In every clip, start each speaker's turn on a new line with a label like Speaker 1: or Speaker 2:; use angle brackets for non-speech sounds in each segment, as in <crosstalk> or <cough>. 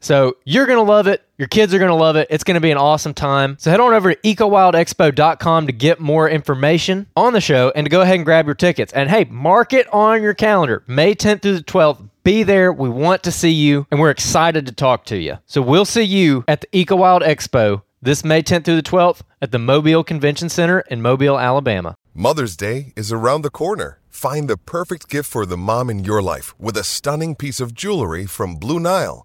Speaker 1: So you're going to love it. Your kids are going to love it. It's going to be an awesome time. So head on over to ecowildexpo.com to get more information on the show and to go ahead and grab your tickets. And hey, mark it on your calendar May 10th through the 12th. Be there. We want to see you and we're excited to talk to you. So we'll see you at the Eco Wild Expo this May 10th through the 12th at the Mobile Convention Center in Mobile, Alabama.
Speaker 2: Mother's Day is around the corner. Find the perfect gift for the mom in your life with a stunning piece of jewelry from Blue Nile.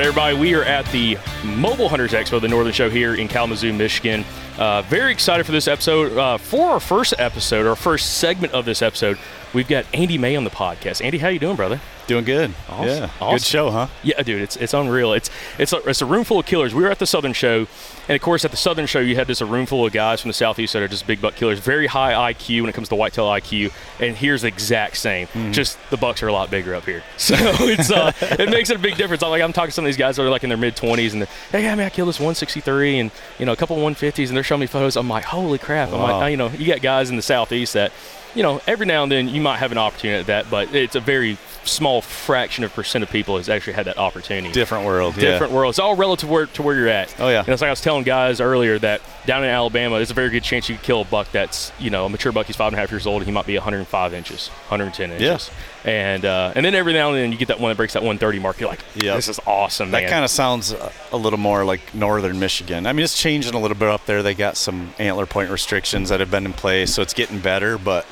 Speaker 3: Right, everybody, we are at the Mobile Hunters Expo, the Northern Show here in Kalamazoo, Michigan. Uh, very excited for this episode. Uh, for our first episode, our first segment of this episode, we've got Andy May on the podcast. Andy, how you doing, brother?
Speaker 4: Doing good.
Speaker 3: Awesome.
Speaker 4: Yeah.
Speaker 3: Awesome.
Speaker 4: Good show, huh?
Speaker 3: Yeah, dude, it's it's unreal. It's it's a, it's a room full of killers. We were at the Southern Show, and of course, at the Southern Show, you had just a room full of guys from the Southeast that are just big buck killers, very high IQ when it comes to whitetail IQ. And here's the exact same. Just the bucks are a lot bigger up here, <laughs> so it's uh, it makes it a big difference. I'm like I'm talking to some of these guys that are like in their mid 20s, and they're, hey, yeah, man, I killed this 163 and you know a couple 150s, and they're showing me photos. I'm like, holy crap! I'm like, you know, you got guys in the Southeast that. You know, every now and then you might have an opportunity at that, but it's a very small fraction of percent of people has actually had that opportunity
Speaker 4: Different world. yeah.
Speaker 3: different world. It's all relative where, to where you're at.
Speaker 4: Oh, yeah.
Speaker 3: And it's like I was telling guys earlier that down in Alabama, there's a very good chance you could kill a buck that's you know a mature buck. He's five and a half years old. and He might be 105 inches, 110 inches. Yes. And uh, and then every now and then you get that one that breaks that 130 mark. You're like,
Speaker 4: Yep.
Speaker 3: this is awesome,
Speaker 4: That kind of sounds a little more like northern Michigan. I mean, it's changing a little bit up there. They got some antler point restrictions that have been in place, so it's getting better. But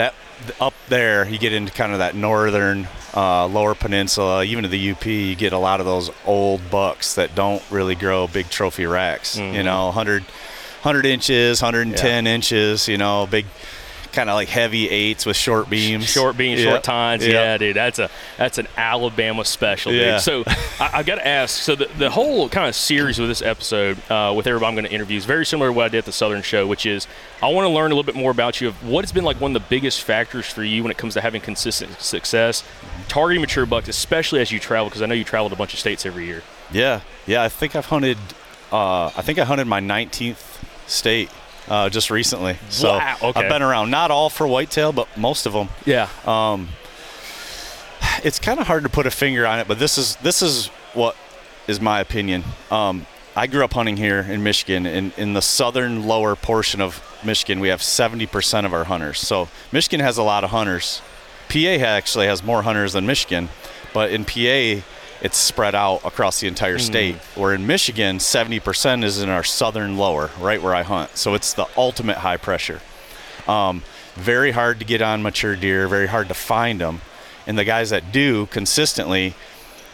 Speaker 4: that up there, you get into kind of that northern, uh, lower peninsula, even to the UP, you get a lot of those old bucks that don't really grow big trophy racks.
Speaker 3: Mm-hmm.
Speaker 4: You know, 100, 100 inches, 110 inches. You know, big. Kind of like heavy eights with short beams,
Speaker 3: Short beams,
Speaker 4: Yeah.
Speaker 3: short tines.
Speaker 4: Yeah.
Speaker 3: Yeah, dude, that's a that's an Alabama special,
Speaker 4: Yeah.
Speaker 3: dude. So I, I got to ask. So the, the whole kind of series with this episode, uh, with everybody I'm going to interview, is very similar to what I did at the Southern Show, which is I want to learn a little bit more about you of what has been like one of the biggest factors for you when it comes to having consistent success, targeting mature bucks, especially as you travel, because I know you traveled a bunch of states every year.
Speaker 4: Yeah, yeah. I think I've hunted. Uh, I think I hunted my 19th state uh, just recently. So
Speaker 3: Wow, okay.
Speaker 4: I've been around. Not all for whitetail, but most of them.
Speaker 3: Yeah.
Speaker 4: It's kind of hard to put a finger on it, but this is this is what is my opinion. Um, I grew up hunting here in Michigan. In, in the southern lower portion of Michigan, we have 70% of our hunters. So Michigan has a lot of hunters. PA actually has more hunters than Michigan, but in PA, it's spread out across the entire state. Where in Michigan, 70% is in our southern lower, right where I hunt. So it's the ultimate high pressure. Um, very hard to get on mature deer, very hard to find them. And the guys that do consistently,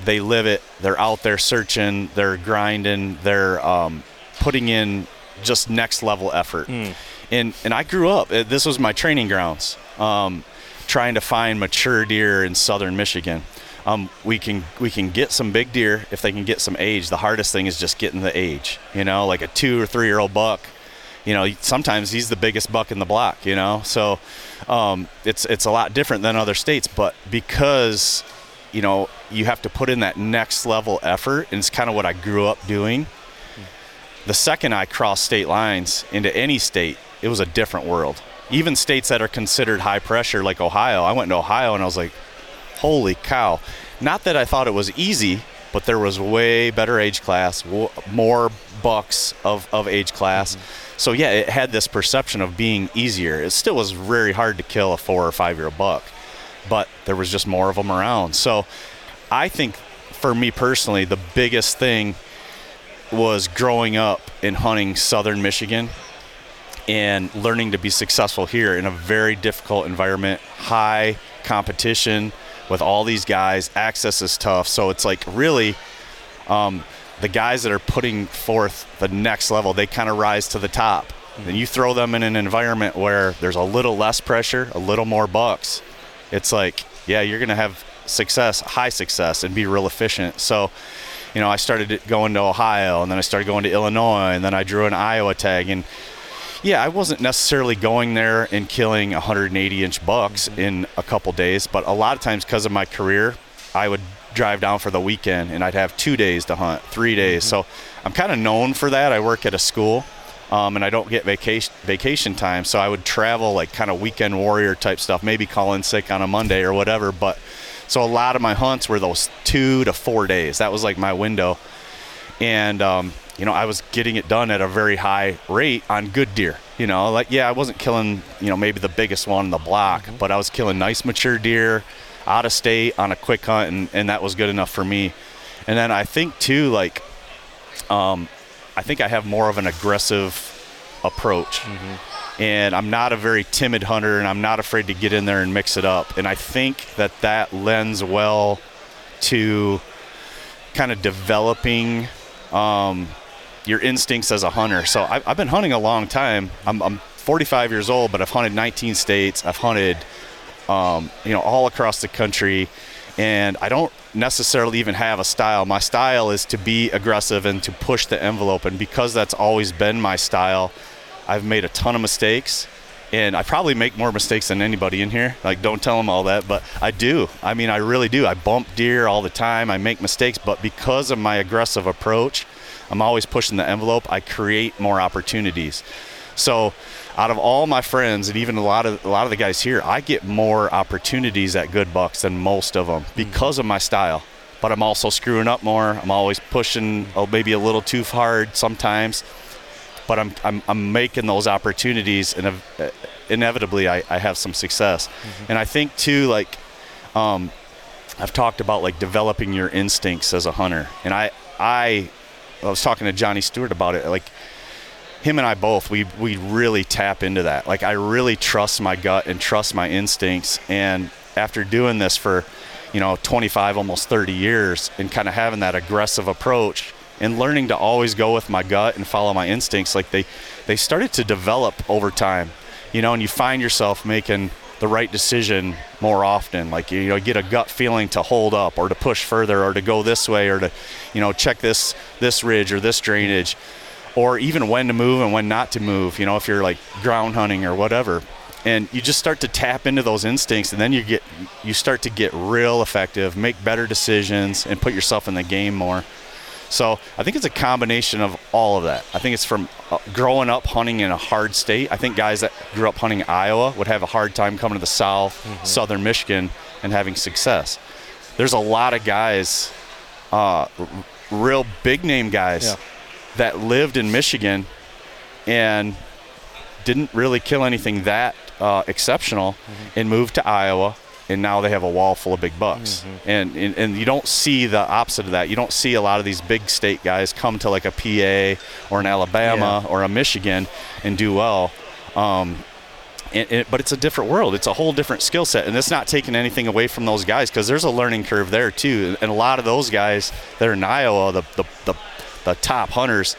Speaker 4: they live it. They're out there searching, they're grinding, they're um, putting in just next level effort. And and I grew up. uh, This was my training grounds, um, trying to find mature deer in southern Michigan. Um, we can we can get some big deer if they can get some age. The hardest thing is just getting the age. You know, like a two or three year old buck you know sometimes he's the biggest buck in the block you know so um, it's it's a lot different than other states but because you know you have to put in that next level effort and it's kind of what i grew up doing the second i crossed state lines into any state it was a different world even states that are considered high pressure like ohio i went to ohio and i was like holy cow. Not that i thought it was easy but there was way better age class w- more bucks of, of age class. Mm-hmm. So yeah it had this perception of being easier. It still was very hard to kill a four or five year old buck but there was just more of them around. So i think for me personally the biggest thing was growing up and hunting southern michigan and learning to be successful here in a very difficult environment, high competition with all these guys. Access is tough, so it's like really um, the guys that are putting forth the next level. They kind of rise to the top. And you throw them in an environment where there's a little less pressure, a little more bucks. It's like, yeah, you're going to have success, high success, and be real efficient. So, you know, I started going to Ohio, and then I started going to Illinois, and then I drew an Iowa tag, and yeah, I wasn't necessarily going there and killing 180 inch bucks in a couple days, but a lot of times because of my career, I would drive down for the weekend and I'd have two days to hunt, three days. So I'm kind of known for that. I work at a school. Um, and I don't get vacation vacation time, so I would travel like kind of weekend warrior type stuff. Maybe call in sick on a Monday or whatever. But so a lot of my hunts were those two to four days. That was like my window and um, you know I was getting it done at a very high rate on good deer. You know, like yeah, I wasn't killing you know maybe the biggest one in the block, but I was killing nice mature deer out of state on a quick hunt, and, and that was good enough for me. And then I think too, like, um, I think I have more of an aggressive approach. And I'm not a very timid hunter, and I'm not afraid to get in there and mix it up. And I think that that lends well to kind of developing um, your instincts as a hunter. So I, I've been hunting a long time. I'm, I'm 45 years old, but I've hunted 19 states. I've hunted um, you know, all across the country. And I don't necessarily even have a style. My style is to be aggressive and to push the envelope. And because that's always been my style, I've made a ton of mistakes. And I probably make more mistakes than anybody in here. Like, don't tell them all that, but I do. I mean, I really do. I bump deer all the time. I make mistakes, but because of my aggressive approach, I'm always pushing the envelope. I create more opportunities. So, out of all my friends and even a lot of a lot of the guys here, I get more opportunities at good bucks than most of them mm-hmm. because of my style. But I'm also screwing up more. I'm always pushing, oh, maybe a little too hard sometimes. But I'm I'm, I'm making those opportunities, and inevitably I, I have some success. Mm-hmm. And I think too, like, um, I've talked about like developing your instincts as a hunter, and I I I was talking to Johnny Stewart about it, like him and I both, we we really tap into that. Like I really trust my gut and trust my instincts. And after doing this for, you know, 25, almost 30 years, and kind of having that aggressive approach and learning to always go with my gut and follow my instincts, like they they started to develop over time. You know, and you find yourself making the right decision more often. Like you know, get a gut feeling to hold up or to push further or to go this way or to, you know, check this this ridge or this drainage or even when to move and when not to move, you know, if you're like ground hunting or whatever. And you just start to tap into those instincts and then you get you start to get real effective, make better decisions and put yourself in the game more. So, I think it's a combination of all of that. I think it's from uh, growing up hunting in a hard state. I think guys that grew up hunting Iowa would have a hard time coming to the south, mm-hmm. southern Michigan and having success. There's a lot of guys uh, real big name guys yeah that lived in Michigan and didn't really kill anything that uh, exceptional mm-hmm. and moved to Iowa and now they have a wall full of big bucks. Mm-hmm. And, and, and you don't see the opposite of that. You don't see a lot of these big state guys come to like a PA or an Alabama yeah. or a Michigan and do well. Um, and, and, but it's a different world. It's a whole different skill set, and it's not taking anything away from those guys because there's a learning curve there too. And a lot of those guys that are in Iowa, the, the, the the top hunters,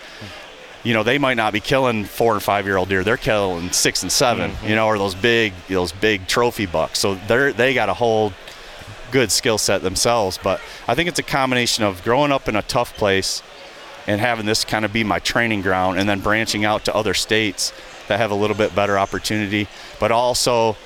Speaker 4: you know, they might not be killing four and five year old deer. They're killing six and 7 mm-hmm. you know, or those big those big trophy bucks. So they're they got a whole good skill set themselves. But I think it's a combination of growing up in a tough place and having this kind of be my training ground, and then branching out to other states that have a little bit better opportunity, but also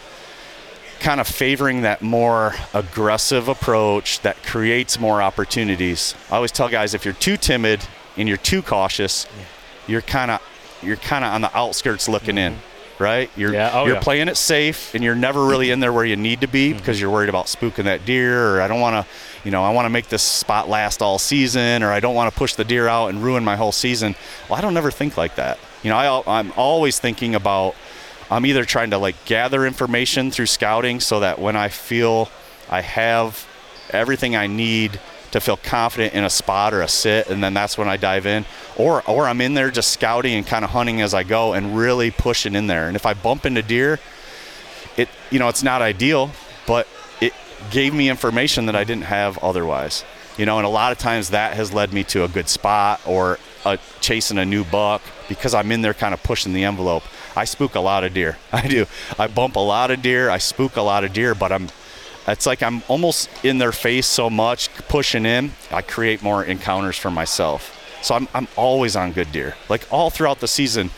Speaker 4: kind of favoring that more aggressive approach that creates more opportunities. I always tell guys if you're too timid and you're too cautious, yeah. You're kind of you're kind of on the outskirts looking mm-hmm. in, right? You're yeah. oh, you're yeah. playing it safe, and you're never really in there where you need to be mm-hmm. because you're worried about spooking that deer, or I don't want to, you know, I want to make this spot last all season, or I don't want to push the deer out and ruin my whole season. Well, I don't ever think like that. You know, I, I'm always thinking about. I'm either trying to like gather information through scouting so that when I feel I have everything I need to feel confident in a spot or a sit, and then that's when I dive in. Or or I'm in there just scouting and kind of hunting as I go and really pushing in there. And if I bump into deer, it you know it's not ideal, but it gave me information that I didn't have otherwise. You know, and a lot of times that has led me to a good spot or a, chasing a new buck because I'm in there kind of pushing the envelope. I spook a lot of deer. <laughs> I do. I bump a lot of deer. I spook a lot of deer, but I'm it's like I'm almost in their face so much, pushing in, I create more encounters for myself. So I'm, I'm always on good deer, like all throughout the season.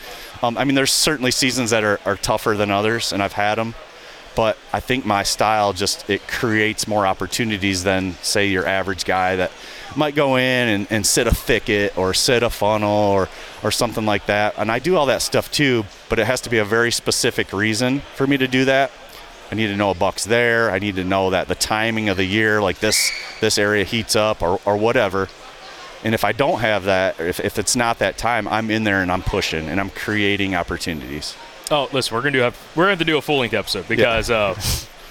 Speaker 4: Um, I mean, there's certainly seasons that are, are tougher than others, and I've had them. But I think my style just it creates more opportunities than say your average guy that might go in and, and sit a thicket or sit a funnel or or something like that. And I do all that stuff too, but it has to be a very specific reason for me to do that. I need to know a buck's there. I need to know that the timing of the year, like this this area heats up or, or whatever. And if I don't have that, if, if it's not that time, I'm in there and I'm pushing and I'm creating opportunities.
Speaker 3: Oh, listen, we're gonna do have we're gonna have to do a full length episode because yeah. uh,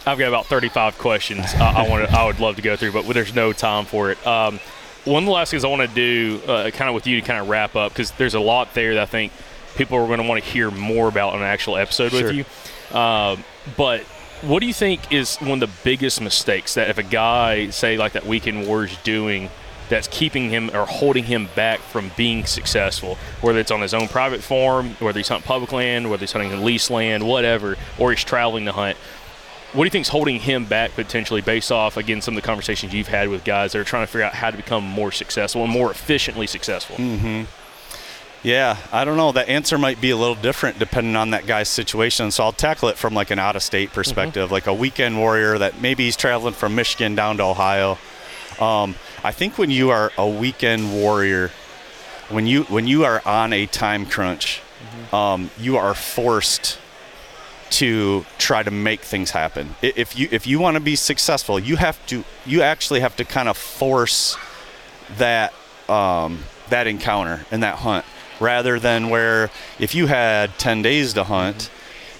Speaker 3: I've got about 35 questions I, I want I would love to go through, but there's no time for it. Um, one of the last things I want to do, uh, kind of with you to kind of wrap up, because there's a lot there that I think people are going to want to hear more about in an actual episode sure. with you. Uh, but what do you think is one of the biggest mistakes that if a guy, say like that weekend warrior's doing, that's keeping him or holding him back from being successful, whether it's on his own private farm, whether he's hunting public land, whether he's hunting lease land, whatever, or he's traveling to hunt. What do you think is holding him back potentially, based off again some of the conversations you've had with guys that are trying to figure out how to become more successful and more efficiently successful?
Speaker 4: Mm-hmm. Yeah, I don't know. The answer might be a little different depending on that guy's situation. So I'll tackle it from like an out-of-state
Speaker 3: Mm-hmm.
Speaker 4: perspective, like a weekend warrior that maybe he's traveling from Michigan down to Ohio. Um, I think when you are a weekend warrior, when you when you are on a time crunch, um, you are forced to try to make things happen. If you if you want to be successful, you have to you actually have to kind of force that um, that encounter and that hunt rather than where if you had 10 days to hunt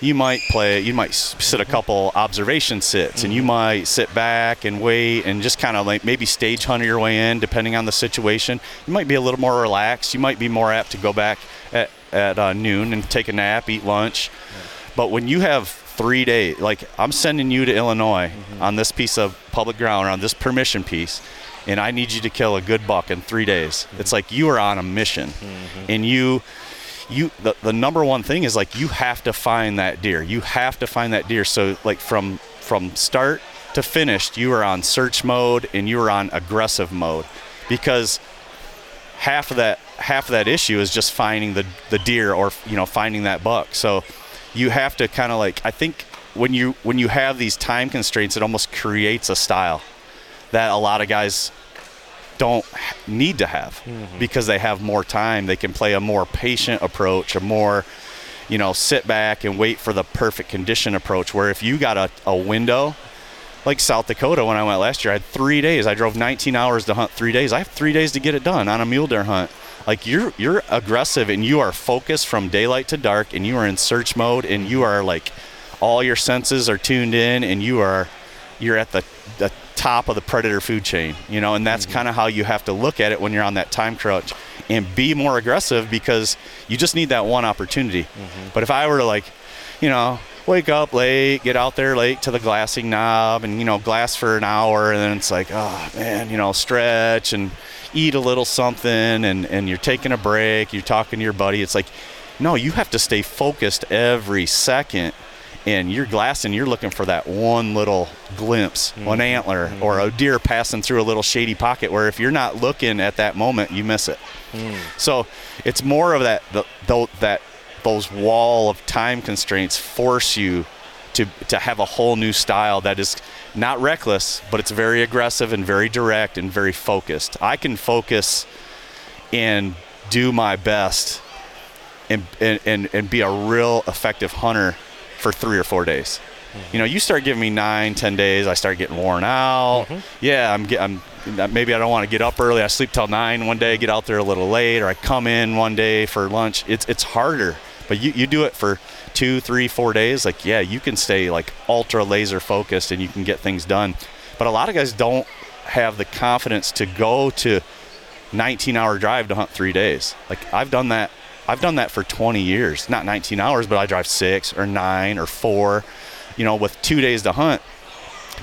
Speaker 4: you might play you might sit a couple observation sits and you might sit back and wait and just kind of like maybe stage hunt your way in depending on the situation. You might be a little more relaxed. You might be more apt to go back at, at uh, noon and take a nap eat lunch. But when you have three days, like I'm sending you to Illinois on this piece of public ground, on this permission piece, and I need you to kill a good buck in three days. It's mm-hmm. like you are on a mission, mm-hmm. and you, you, the, the number one thing is like you have to find that deer. You have to find that deer. So like from from start to finished, you are on search mode and you are on aggressive mode, because half of that half of that issue is just finding the the deer or you know finding that buck. So you have to kind of like I think when you when you have these time constraints, it almost creates a style that a lot of guys don't need to have mm-hmm. because they have more time. They can play a more patient approach, a more you know sit back and wait for the perfect condition approach. Where if you got a, a window like South Dakota when I went last year, I had three days. I drove 19 hours to hunt three days. I have three days to get it done on a mule deer hunt. Like you're you're aggressive and you are focused from daylight to dark and you are in search mode and you are like all your senses are tuned in and you are you're at the top of the predator food chain, you know, and that's mm-hmm. kind of how you have to look at it when you're on that time crunch and be more aggressive because you just need that one opportunity. Mm-hmm. But if I were to like, you know, wake up late, get out there late to the glassing knob and, you know, glass for an hour and then it's like, oh man, you know, stretch and eat a little something and, and you're taking a break, you're talking to your buddy. It's like, no, you have to stay focused every second and you're glassing, you're looking for that one little glimpse, one mm-hmm. antler, mm-hmm. or a deer passing through a little shady pocket where if you're not looking at that moment, you miss it. Hmm. So it's more of that, the, tho- that those wall of time constraints force you to, to have a whole new style that is not reckless, but it's very aggressive and very direct and very focused. I can focus and do my best and, and, and, and be a real effective hunter for three or four days. You know, you start giving me nine, ten days, I start getting worn out. Mm-hmm. Yeah, I'm, get, I'm uh, maybe I don't want to get up early. I sleep till nine one day, get out there a little late, or I come in one day for lunch. It's it's harder, but you, you do it for two, three, four days. Like yeah, you can stay like ultra laser focused and you can get things done. But a lot of guys don't have the confidence to go to 19 hour drive to hunt three days. Like I've done that. I've done that for 20 years. Not 19 hours, but I drive six or nine or four, you know, with two days to hunt.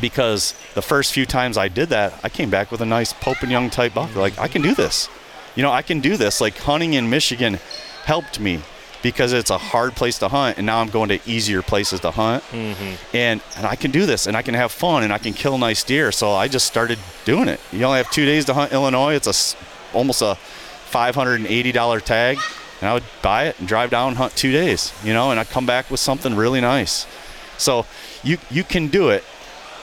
Speaker 4: Because the first few times I did that, I came back with a nice Pope and Young type buck. Like I can do this. You know, I can do this. Like hunting in Michigan helped me because it's a hard place to hunt, and now I'm going to easier places to hunt,
Speaker 3: Mm-hmm.
Speaker 4: and and I can do this, and I can have fun, and I can kill nice deer. So I just started doing it. You only have two days to hunt Illinois. It's a almost a $580 tag, and I would buy it and drive down and hunt two days. You know, and I would come back with something really nice. So you you can do it,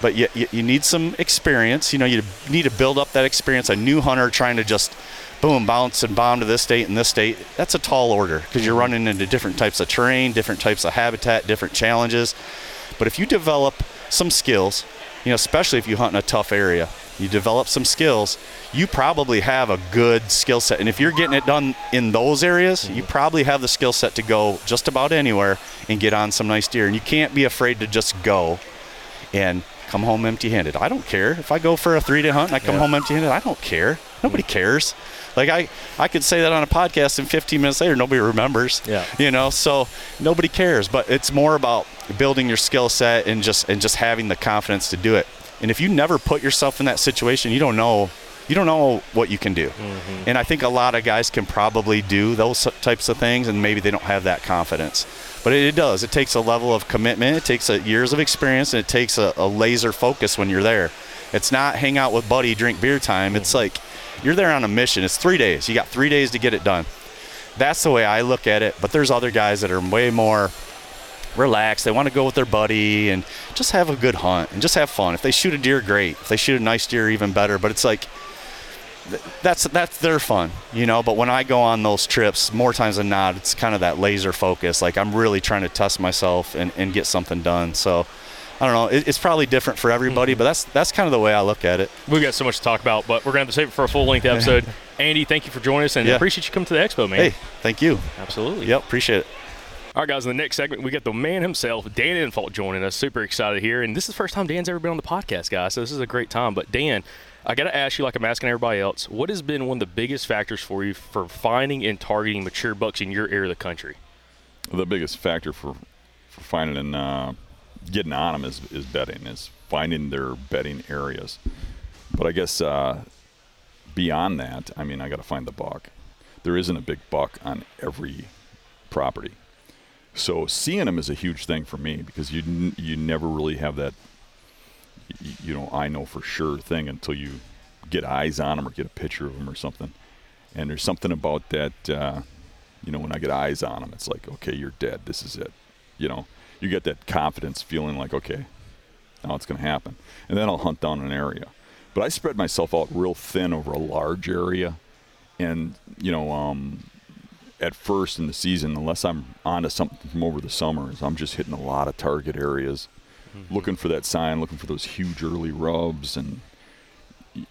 Speaker 4: but you, you, you need some experience. You know, you need to build up that experience. A new hunter trying to just boom, bounce and bomb to this state and this state, that's a tall order because you're running into different types of terrain, different types of habitat, different challenges. But if you develop some skills, you know, especially if you hunt in a tough area, you develop some skills, you probably have a good skill set. And if you're getting it done in those areas, you mm-hmm. probably have the skill set to go just about anywhere and get on some nice deer. And you can't be afraid to just go and come home empty handed. I don't care. If I go for a three day hunt and I come home empty handed, I don't care. Nobody mm-hmm. cares. Like I, I could say that on a podcast and 15 minutes later, nobody remembers.
Speaker 3: Yeah.
Speaker 4: You know, so nobody cares. But it's more about building your skill set and just and just having the confidence to do it. And if you never put yourself in that situation, you don't know you don't know what you can do. Mm-hmm. And I think a lot of guys can probably do those types of things, and maybe they don't have that confidence. But it, it does. It takes a level of commitment. It takes a, years of experience, and it takes a, a laser focus when you're there. It's not hang out with buddy, drink beer time. It's mm-hmm. like you're there on a mission. It's three days. You got three days to get it done. That's the way I look at it. But there's other guys that are way more relaxed. They want to go with their buddy and just have a good hunt and just have fun. If they shoot a deer, great. If they shoot a nice deer, even better. But it's like that's that's their fun, you know. But when I go on those trips, more times than not, it's kind of that laser focus. Like I'm really trying to test myself and, and get something done. So I don't know. It, it's probably different for everybody,
Speaker 3: Mm-hmm.
Speaker 4: but that's that's kind of the way I look at it.
Speaker 3: We've got so much to talk about, but we're going to have to save it for a full length <laughs> episode. Andy, thank you for joining us and
Speaker 4: Yeah.
Speaker 3: appreciate you coming to the expo, man.
Speaker 4: Hey, thank you.
Speaker 3: Absolutely.
Speaker 4: Yep, appreciate it.
Speaker 3: All right, guys, in the next segment, we got the man himself, Dan Infalt, joining us. Super excited here. And this is the first time Dan's ever been on the podcast, guys. So this is a great time. But, Dan, I got to ask you, like I'm asking everybody else, what has been one of the biggest factors for you for finding and targeting mature bucks in your area of the country?
Speaker 5: the biggest factor for for finding and uh, getting on them is is bedding, is finding their bedding areas. But I guess uh, beyond that, I mean, I got to find the buck. There isn't a big buck on every property, so seeing them is a huge thing for me because you n- you never really have that you know I know for sure thing until you get eyes on them or get a picture of them or something. And there's something about that. Uh, you know, when I get eyes on them, it's like, okay, you're dead. This is it. You know, you get that confidence feeling like, okay, now it's going to happen. And then I'll hunt down an area. But I spread myself out real thin over a large area. And, you know, um, at first in the season, unless I'm onto something from over the summers, I'm just hitting a lot of target areas, mm-hmm. looking for that sign, looking for those huge early rubs. And,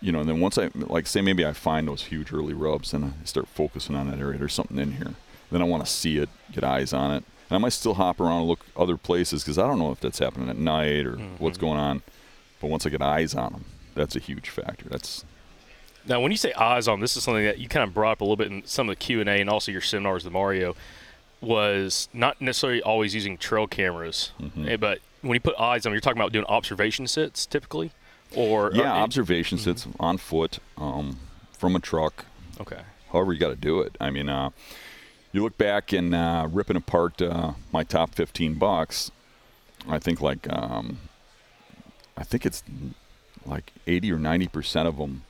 Speaker 5: you know, and then once I, like, say maybe I find those huge early rubs, then I start focusing on that area. There's something in here. Then I want to see it, get eyes on it. And I might still hop around and look other places because I don't know if that's happening at night or what's mm-hmm. going on. But once I get eyes on them, that's a huge factor. That's
Speaker 3: Now, when you say eyes on, this is something that you kind of brought up a little bit in some of the Q and A and also your seminars with Mario. Was not necessarily always using trail cameras,
Speaker 5: Mm-hmm.
Speaker 3: eh, but when you put eyes on, you're talking about doing observation sits typically, or
Speaker 5: yeah,
Speaker 3: or-
Speaker 5: observation sits on foot um, from a truck.
Speaker 3: Okay.
Speaker 5: however you got to do it. I mean, uh, you look back and uh, ripping apart uh, my top 15 bucks, I think like um, I think it's like 80 or 90 percent of them,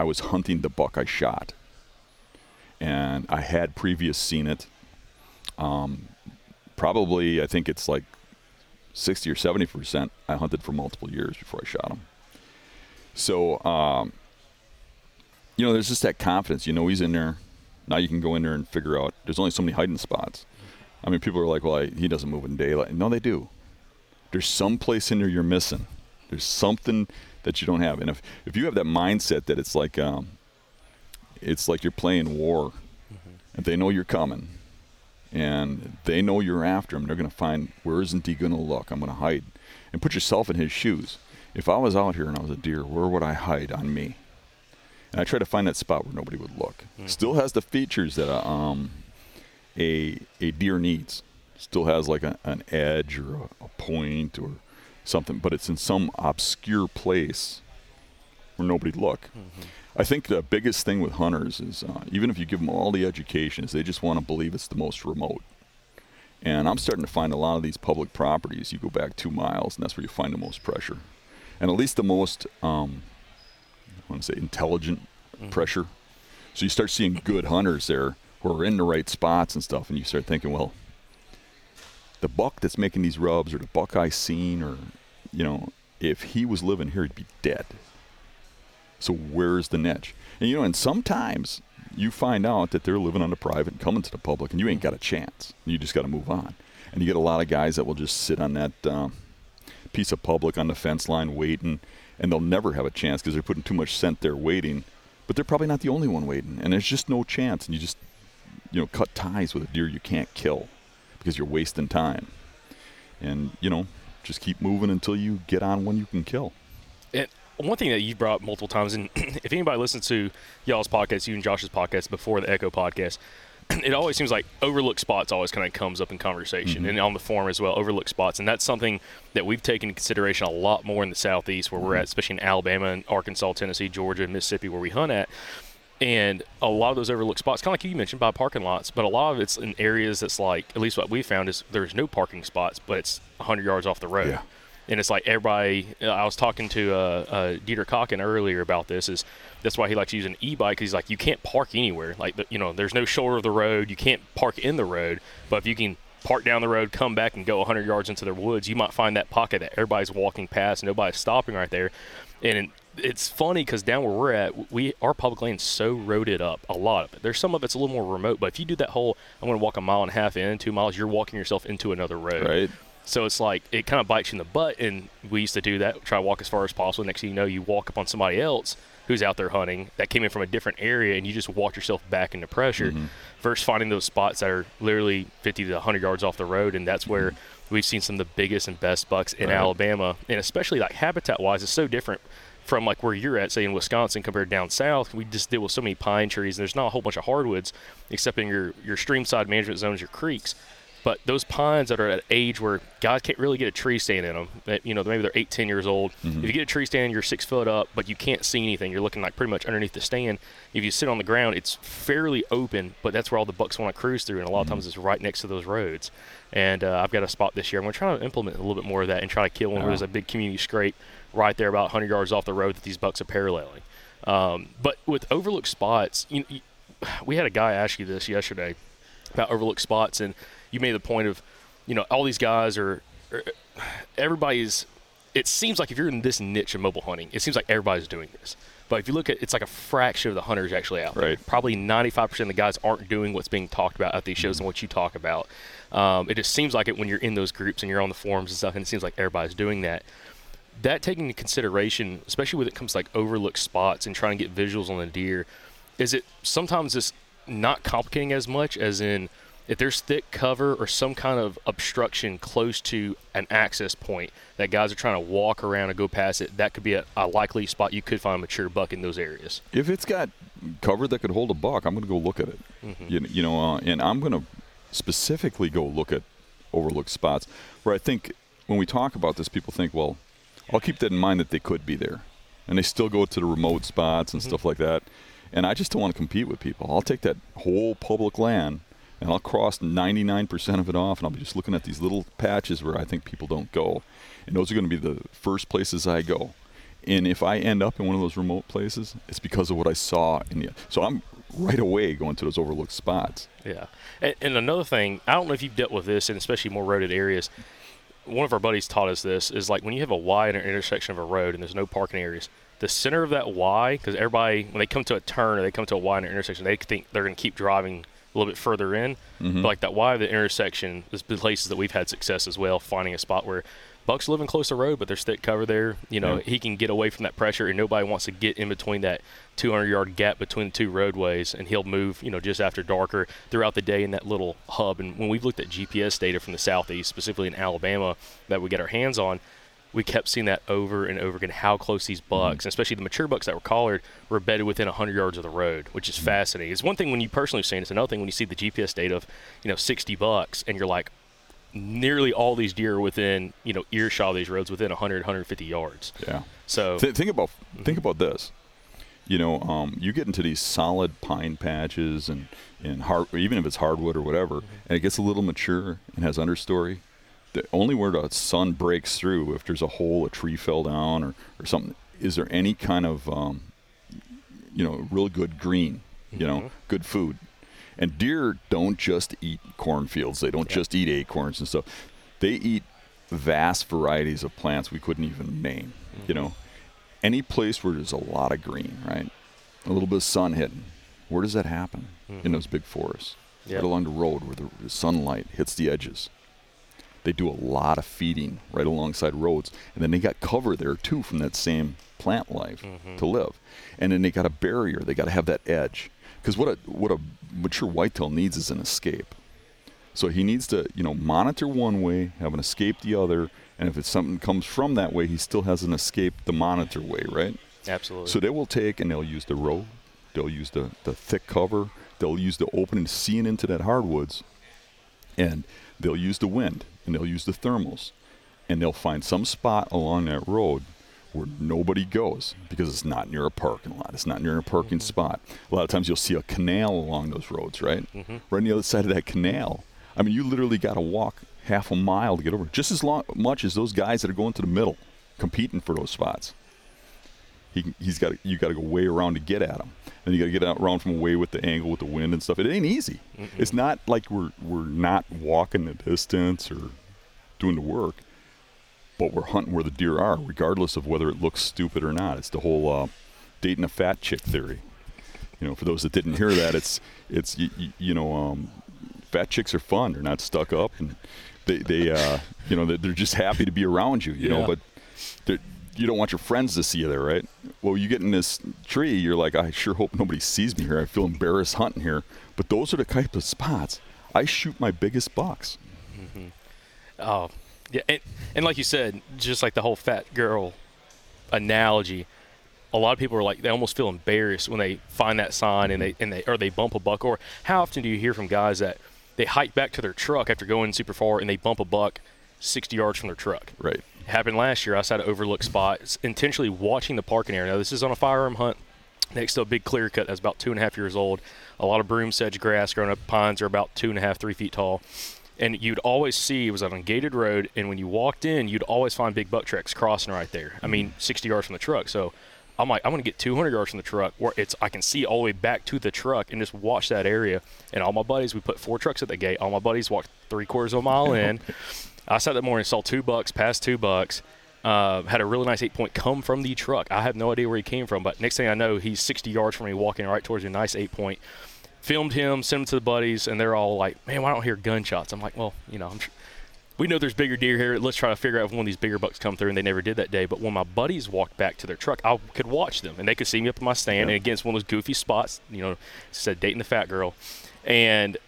Speaker 5: I was hunting the buck I shot, and I had previous seen it. Um, probably, I think it's like 60 or 70 percent. I hunted for multiple years before I shot him. So. Um, you know, there's just that confidence. You know, he's in there. Now you can go in there and figure out. There's only so many hiding spots. I mean, people are like, "Well, I, he doesn't move in daylight." No, they do. There's some place in there you're missing. There's something that you don't have. And if if you have that mindset that it's like, um, it's like you're playing war, and they know you're coming, and they know you're after him, they're gonna find where isn't he gonna look? I'm gonna hide, and put yourself in his shoes. If I was out here and I was a deer, where would I hide on me? and I try to find that spot where nobody would look. Still has the features that a, um, a a deer needs. Still has like a, an edge or a, a point or something, but it's in some obscure place where nobody'd look. I think the biggest thing with hunters is uh, even if you give them all the education, is they just want to believe it's the most remote. And I'm starting to find a lot of these public properties. You go back two miles, and that's where you find the most pressure, and at least the most um, I want to say intelligent pressure. So you start seeing good hunters there who are in the right spots and stuff, and you start thinking, well, the buck that's making these rubs, or the buck I seen, or you know, if he was living here, he'd be dead. So where's the niche? And you know, and sometimes you find out that they're living on the private and coming to the public, and you ain't got a chance. You just got to move on. And you get a lot of guys that will just sit on that um, piece of public on the fence line waiting, and they'll never have a chance because they're putting too much scent there waiting. But they're probably not the only one waiting, and there's just no chance. And you just, you know, cut ties with a deer you can't kill because you're wasting time. And you know, just keep moving until you get on one you can kill.
Speaker 3: And one thing that you brought multiple times, and <clears throat> if anybody listens to y'all's podcast, you and Josh's podcast before the Echo podcast, <clears throat> it always seems like overlooked spots always kind of comes up in conversation mm-hmm. and on the forum as well, overlooked spots. And that's something that we've taken into consideration a lot more in the Southeast where we're mm-hmm. at, especially in Alabama and Arkansas, Tennessee, Georgia, and Mississippi, where we hunt at. And a lot of those overlooked spots, kind of like you mentioned, by parking lots, but a lot of it's in areas that's like, at least what we found is there's no parking spots, but it's 100 yards off the road.
Speaker 5: Yeah.
Speaker 3: And it's like everybody. I was talking to uh, uh, Dieter Kocken earlier about this. Is that's why he likes using e-bike he's like you can't park anywhere. Like the, you know, there's no shoulder of the road. You can't park in the road. But if you can park down the road, come back, and go 100 yards into the woods, you might find that pocket that everybody's walking past, nobody's stopping right there. And it's funny because down where we're at, we our public land's so roaded up, a lot of it. There's some of it's a little more remote, but if you do that whole, I'm going to walk a mile and a half in, two miles, you're walking yourself into another road.
Speaker 5: Right.
Speaker 3: So it's like it kind of bites you in the butt, and we used to do that. Try to walk as far as possible. Next thing you know, you walk up on somebody else who's out there hunting that came in from a different area, and you just walk yourself back into pressure. Mm-hmm. Versus finding those spots that are literally 50 to 100 yards off the road, and that's where mm-hmm. we've seen some of the biggest and best bucks in
Speaker 5: Right.
Speaker 3: Alabama, and especially like habitat-wise, it's so different from like where you're at, say in Wisconsin, compared down south. We just deal with so many pine trees, and there's not a whole bunch of hardwoods, except in your your stream side management zones, your creeks. But those pines that are at an age where guys can't really get a tree stand in them, you know, maybe they're eight, ten years old. If mm-hmm. you get a tree stand, you're six foot up, but you can't see anything. You're looking like pretty much underneath the stand. If you sit on the ground, it's fairly open, but that's where all the bucks want to cruise through, and a lot of mm-hmm. times it's right next to those roads. And uh, I've got a spot this year. I'm going to try to implement a little bit more of that and try to kill one where uh-huh. there's a big community scrape right there about 100 yards off the road that these bucks are paralleling. Um, but with overlooked spots, you, you, we had a guy ask you this yesterday about overlooked spots, and you made the point of, you know, all these guys are, are everybody's. It seems like if you're in this niche of mobile hunting, it seems like everybody's doing this. But if you look at, it's like a fraction of the hunters actually out there.
Speaker 5: Right.
Speaker 3: Probably 95% of the guys aren't doing what's being talked about at these shows and what you talk about. Um, it just seems like it when you're in those groups and you're on the forums and stuff, and it seems like everybody's doing that that taking into consideration, especially when it comes to like overlooked spots and trying to get visuals on the deer, is it sometimes it's not complicating as much as in if there's thick cover or some kind of obstruction close to an access point that guys are trying to walk around and go past it, that could be a, a likely spot you could find a mature buck in those areas.
Speaker 5: If it's got cover that could hold a buck, I'm going to go look at it. You, you know, uh, and I'm going to specifically go look at overlooked spots where I think when we talk about this, people think, well, I'll keep that in mind that they could be there, and they still go to the remote spots and mm-hmm. stuff like that. And I just don't want to compete with people. I'll take that whole public land and I'll cross 99% of it off, and I'll be just looking at these little patches where I think people don't go, and those are going to be the first places I go. And if I end up in one of those remote places, it's because of what I saw in the. So I'm right away going to those overlooked spots.
Speaker 3: Yeah. And, and another thing, I don't know if you've dealt with this, and especially more roaded areas. One of our buddies taught us this is like when you have a Y at an intersection of a road and there's no parking areas, the center of that Y, because everybody, when they come to a turn or they come to a Y in an intersection, they think they're going to keep driving a little bit further in. Mm-hmm. But like that Y of the intersection is the places that we've had success as well, finding a spot where Buck's living close to the road, but there's thick cover there. You know,
Speaker 5: Yeah.
Speaker 3: he can get away from that pressure, and nobody wants to get in between that 200 yard gap between the two roadways. And he'll move, you know, just after darker throughout the day in that little hub. And when we've looked at GPS data from the southeast, specifically in Alabama, that we get our hands on, we kept seeing that over and over again. How close these mm-hmm. bucks, and especially the mature bucks that were collared, were bedded within 100 yards of the road, which is mm-hmm. fascinating. It's one thing when you personally have seen it. It's another thing when you see the GPS data of, you know, 60 bucks, and you're like, nearly all these deer are within, you know, earshot of these roads within 100, 150 yards.
Speaker 5: Yeah.
Speaker 3: So
Speaker 5: Th- think about think about this. You know, um, you get into these solid pine patches and and hard, even if it's hardwood or whatever, and it gets a little mature and has understory. The only where the sun breaks through, if there's a hole, a tree fell down, or, or something, is there any kind of um, you know real good green, you know, good food. And deer don't just eat cornfields; they don't just eat acorns and stuff. They eat vast varieties of plants we couldn't even name. You know, any place where there's a lot of green, right? A little bit of sun hitting. Where does that happen? In mm-hmm. those big forests,
Speaker 3: Yep.
Speaker 5: right along the road where the, the sunlight hits the edges. They do a lot of feeding right alongside roads, and then they got cover there too from that same plant life mm-hmm. to live. And then they got a barrier. They got to have that edge because what a what a mature whitetail needs is an escape. So he needs to, you know, monitor one way, have an escape the other, and if it's something comes from that way, he still has an escape the monitor way, right?
Speaker 3: absolutely.
Speaker 5: So they will take and they'll use the road, they'll use the, the thick cover, they'll use the opening seeing into that hardwoods, and they'll use the wind and they'll use the thermals, and they'll find some spot along that road where nobody goes because it's not near a parking lot. It's not near a parking mm-hmm. spot. A lot of times you'll see a canal along those roads, right? Mm-hmm. Right on the other side of that canal. I mean, you literally got to walk half a mile to get over, just as long, much as those guys that are going to the middle, competing for those spots. He, he's got you got to go way around to get at him, and you got to get out around from away with the angle with the wind and stuff. It ain't easy. It's not like we're we're not walking the distance or doing the work, but we're hunting where the deer are, regardless of whether it looks stupid or not. It's the whole uh, dating a fat chick theory. You know, for those that didn't hear that, it's it's you, you know, um, fat chicks are fun. They're not stuck up, and they they uh, you know they're, they're just happy to be around you. You know, but you don't want your friends to see you there, right? Well, you get in this tree, you're like, I sure hope nobody sees me here. I feel embarrassed hunting here. But those are the type of spots I shoot my biggest bucks.
Speaker 3: Oh, yeah, and, and like you said, just like the whole fat girl analogy, a lot of people are like they almost feel embarrassed when they find that sign and they and they or they bump a buck. Or how often do you hear from guys that they hike back to their truck after going super far and they bump a buck 60 yards from their truck?
Speaker 5: Right.
Speaker 3: It happened last year. I sat at an overlook spot, intentionally watching the parking area. Now this is on a firearm hunt next to a big clear cut that's about two and a half years old. A lot of broom sedge grass growing up. Pines are about two and a half, three feet tall. And you'd always see it was on a gated road, and when you walked in, you'd always find big buck tracks crossing right there. I mean, 60 yards from the truck. So I'm like, I'm gonna get 200 yards from the truck where it's I can see all the way back to the truck and just watch that area. And all my buddies, we put four trucks at the gate. All my buddies walked three quarters of a mile in. <laughs> I sat that morning, saw two bucks, passed two bucks. Uh, had a really nice eight point come from the truck. I have no idea where he came from, but next thing I know, he's 60 yards from me, walking right towards a nice eight point. Filmed him, sent him to the buddies, and they're all like, "Man, why don't I hear gunshots?" I'm like, "Well, you know, sure, we know there's bigger deer here. Let's try to figure out if one of these bigger bucks come through." And they never did that day. But when my buddies walked back to their truck, I could watch them, and they could see me up in my stand, and against one of those goofy spots, you know, said dating the fat girl, and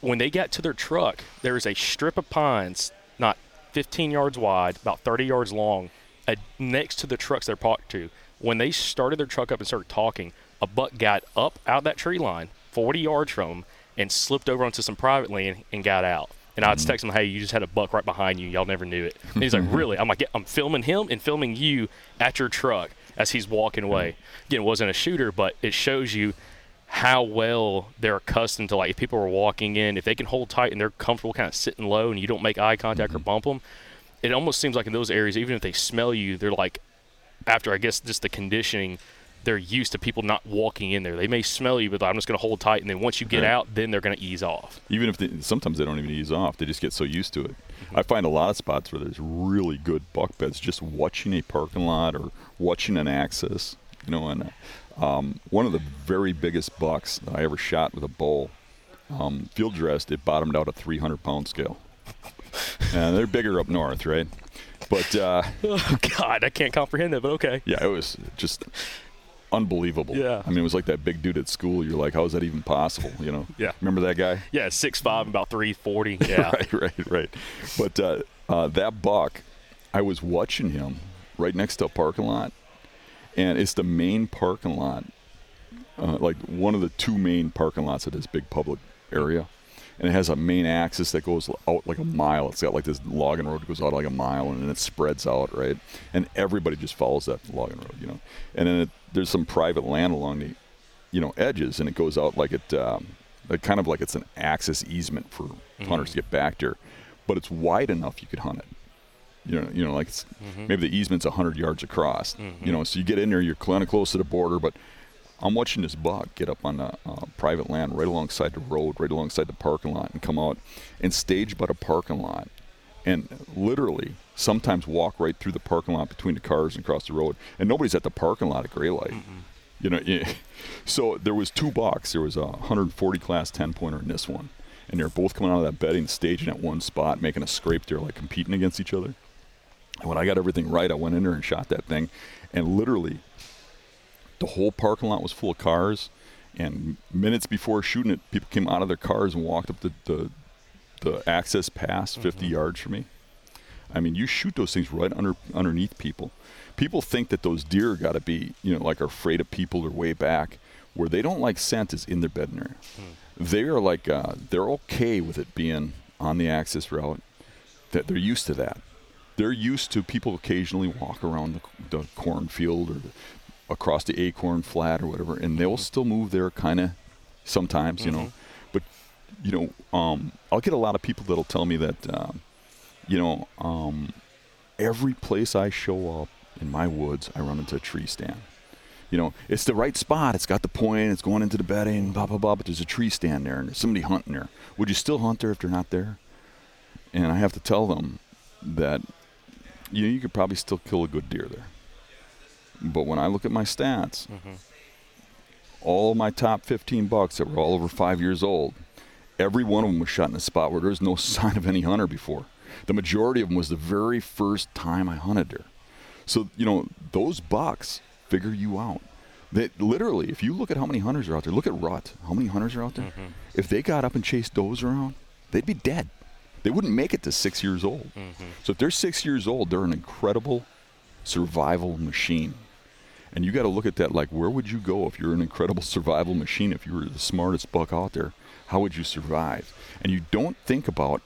Speaker 3: when they got to their truck, there was a strip of pines, not 15 yards wide, about 30 yards long, uh, next to the trucks they're parked to. When they started their truck up and started talking, a buck got up out of that tree line, 40 yards from them, and slipped over onto some private land and got out. And I'd mm-hmm. text him, "Hey, you just had a buck right behind you. Y'all never knew it." And he's like, <laughs> "Really?" I'm like, yeah, "I'm filming him and filming you at your truck as he's walking mm-hmm. away." Again, it wasn't a shooter, but it shows you how well they're accustomed to like if people are walking in, if they can hold tight and they're comfortable kind of sitting low and you don't make eye contact or mm-hmm. bump them, it almost seems like in those areas, even if they smell you, they're like after I guess just the conditioning, they're used to people not walking in there. They may smell you, but I'm just going to hold tight, and then once you get
Speaker 5: Right.
Speaker 3: out, then they're going to ease off.
Speaker 5: Even if they, sometimes they don't even ease off, they just get so used to it. I find a lot of spots where there's really good buck beds just watching a parking lot or watching an axis. You know, and um, one of the very biggest bucks that I ever shot with a bow, um, field dressed, it bottomed out a 300 pound scale. <laughs> and they're bigger up north, right? But uh, <laughs>
Speaker 3: Oh God, I can't comprehend that, but okay.
Speaker 5: yeah, it was just unbelievable.
Speaker 3: Yeah.
Speaker 5: I mean, it was like that big dude at school. You're like, how is that even possible? You know?
Speaker 3: Yeah.
Speaker 5: Remember that guy?
Speaker 3: Yeah, six five, about three forty. <laughs> Yeah,
Speaker 5: right, right, right. But uh, uh, that buck, I was watching him right next to a parking lot, and it's the main parking lot, uh, like one of the two main parking lots of this big public area. And it has a main axis that goes out like a mile. It's got like this logging road that goes out like a mile, and then it spreads out, right? And everybody just follows that logging road, you know. And then it, there's some private land along the, you know, edges, and it goes out like it, um, like kind of like it's an access easement for mm-hmm. hunters to get back there, but it's wide enough you could hunt it. You know, you know, like it's, mm-hmm. maybe the easement's hundred yards across. Mm-hmm. You know, so you get in there, you're kind of close to the border, but I'm watching this buck get up on the uh, private land right alongside the road, right alongside the parking lot, and come out and stage by the parking lot, and literally sometimes walk right through the parking lot between the cars and across the road, and nobody's at the parking lot at Gray Light. You know, yeah. <laughs> so there was two bucks. There was a 140 class 10 pointer in this one, and they're both coming out of that bedding, staging at one spot, making a scrape. They're like competing against each other. And when I got everything right, I went in there and shot that thing, and literally the whole parking lot was full of cars. And minutes before shooting it, people came out of their cars and walked up the the, the access pass 50 yards from me. I mean, you shoot those things right under underneath people. People think that those deer got to be, you know, like are afraid of people or way back. Where they don't like scent is in their bed area. They are like uh, they're okay with it being on the access route. That they're used to that. they're used to people occasionally walk around the, the cornfield or the, across the acorn flat or whatever, and they'll still move there kind of sometimes, you know. But you know, um, I'll get a lot of people that'll tell me that, um, you know, um, every place I show up in my woods, I run into a tree stand. You know, it's the right spot. It's got the point. It's going into the bedding. Blah blah blah. But there's a tree stand there, and there's somebody hunting there. Would you still hunt there if they're not there? And I have to tell them that you know, you could probably still kill a good deer there. But when I look at my stats, mm-hmm. all my top 15 bucks that were all over five years old, every one of them was shot in a spot where there was no <laughs> sign of any hunter before. The majority of them was the very first time I hunted there. So, you know, those bucks figure you out. That literally, if you look at how many hunters are out there, look at rut. How many hunters are out there? Mm-hmm. If they got up and chased does around, they'd be dead. They wouldn't make it to six years old. Mm-hmm. So if they're six years old, they're an incredible survival machine. And you got to look at that like, where would you go if you're an incredible survival machine? If you were the smartest buck out there, how would you survive? And you don't think about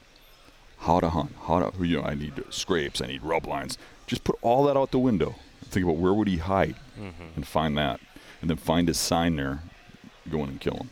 Speaker 5: how to hunt, how to, you know, I need scrapes, I need rub lines. Just put all that out the window. Think about where would he hide mm-hmm. and find that. And then find his sign there, go in and kill him.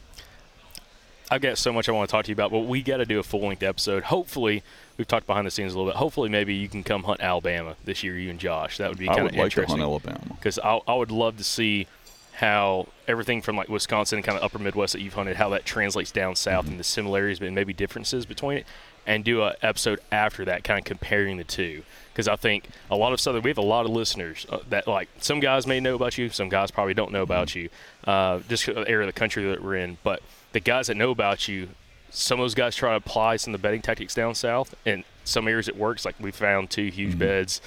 Speaker 3: I've got so much I want to talk to you about, but we got to do a full length episode. Hopefully, we've talked behind the scenes a little bit. Hopefully, maybe you can come hunt Alabama this year, you and Josh. That would be
Speaker 5: I
Speaker 3: kind
Speaker 5: would
Speaker 3: of
Speaker 5: like to hunt Alabama.
Speaker 3: because I, I would love to see how everything from like Wisconsin and kind of upper Midwest that you've hunted, how that translates down south
Speaker 5: Mm-hmm.
Speaker 3: and the similarities and maybe differences between it, and do a episode after that, kind of comparing the two. Because I think a lot of southern, we have a lot of listeners uh, that like some guys may know about you, some guys probably don't know about
Speaker 5: Mm-hmm.
Speaker 3: you, uh, just the area of the country that we're in. But the guys that know about you, some of those guys try to apply some of the bedding tactics down south, and some areas it works. Like we found two huge
Speaker 5: Mm-hmm.
Speaker 3: beds.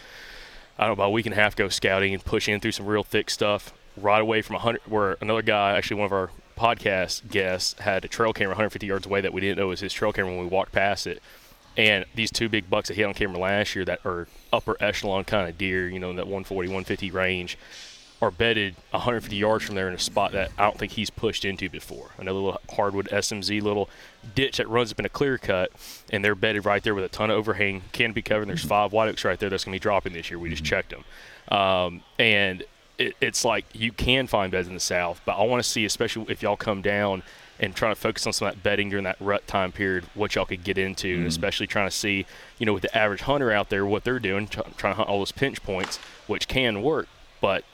Speaker 3: I don't know, about a week and a half ago scouting and pushing through some real thick stuff right away from a hundred. Where another guy, actually one of our podcast guests, had a trail camera 150 yards away that we didn't know was his trail camera when we walked past it. And these two big bucks that he had on camera last year that are upper echelon kind of deer, you know, in that 140, 150 range, are bedded 150 yards from there in a spot that I don't think he's pushed into before. Another little hardwood SMZ little ditch that runs up in a clear cut, and they're bedded right there with a ton of overhang, canopy cover, and there's mm-hmm. five white oaks right there that's going to be dropping this year. We just mm-hmm. checked them. Um, and it, it's like you can find beds in the south, but I want to see, especially if y'all come down and trying to focus on some of that bedding during that rut time period, what y'all could get into, and especially trying to see, you know, with the average hunter out there, what they're doing, try, trying to hunt all those pinch points, which can work, but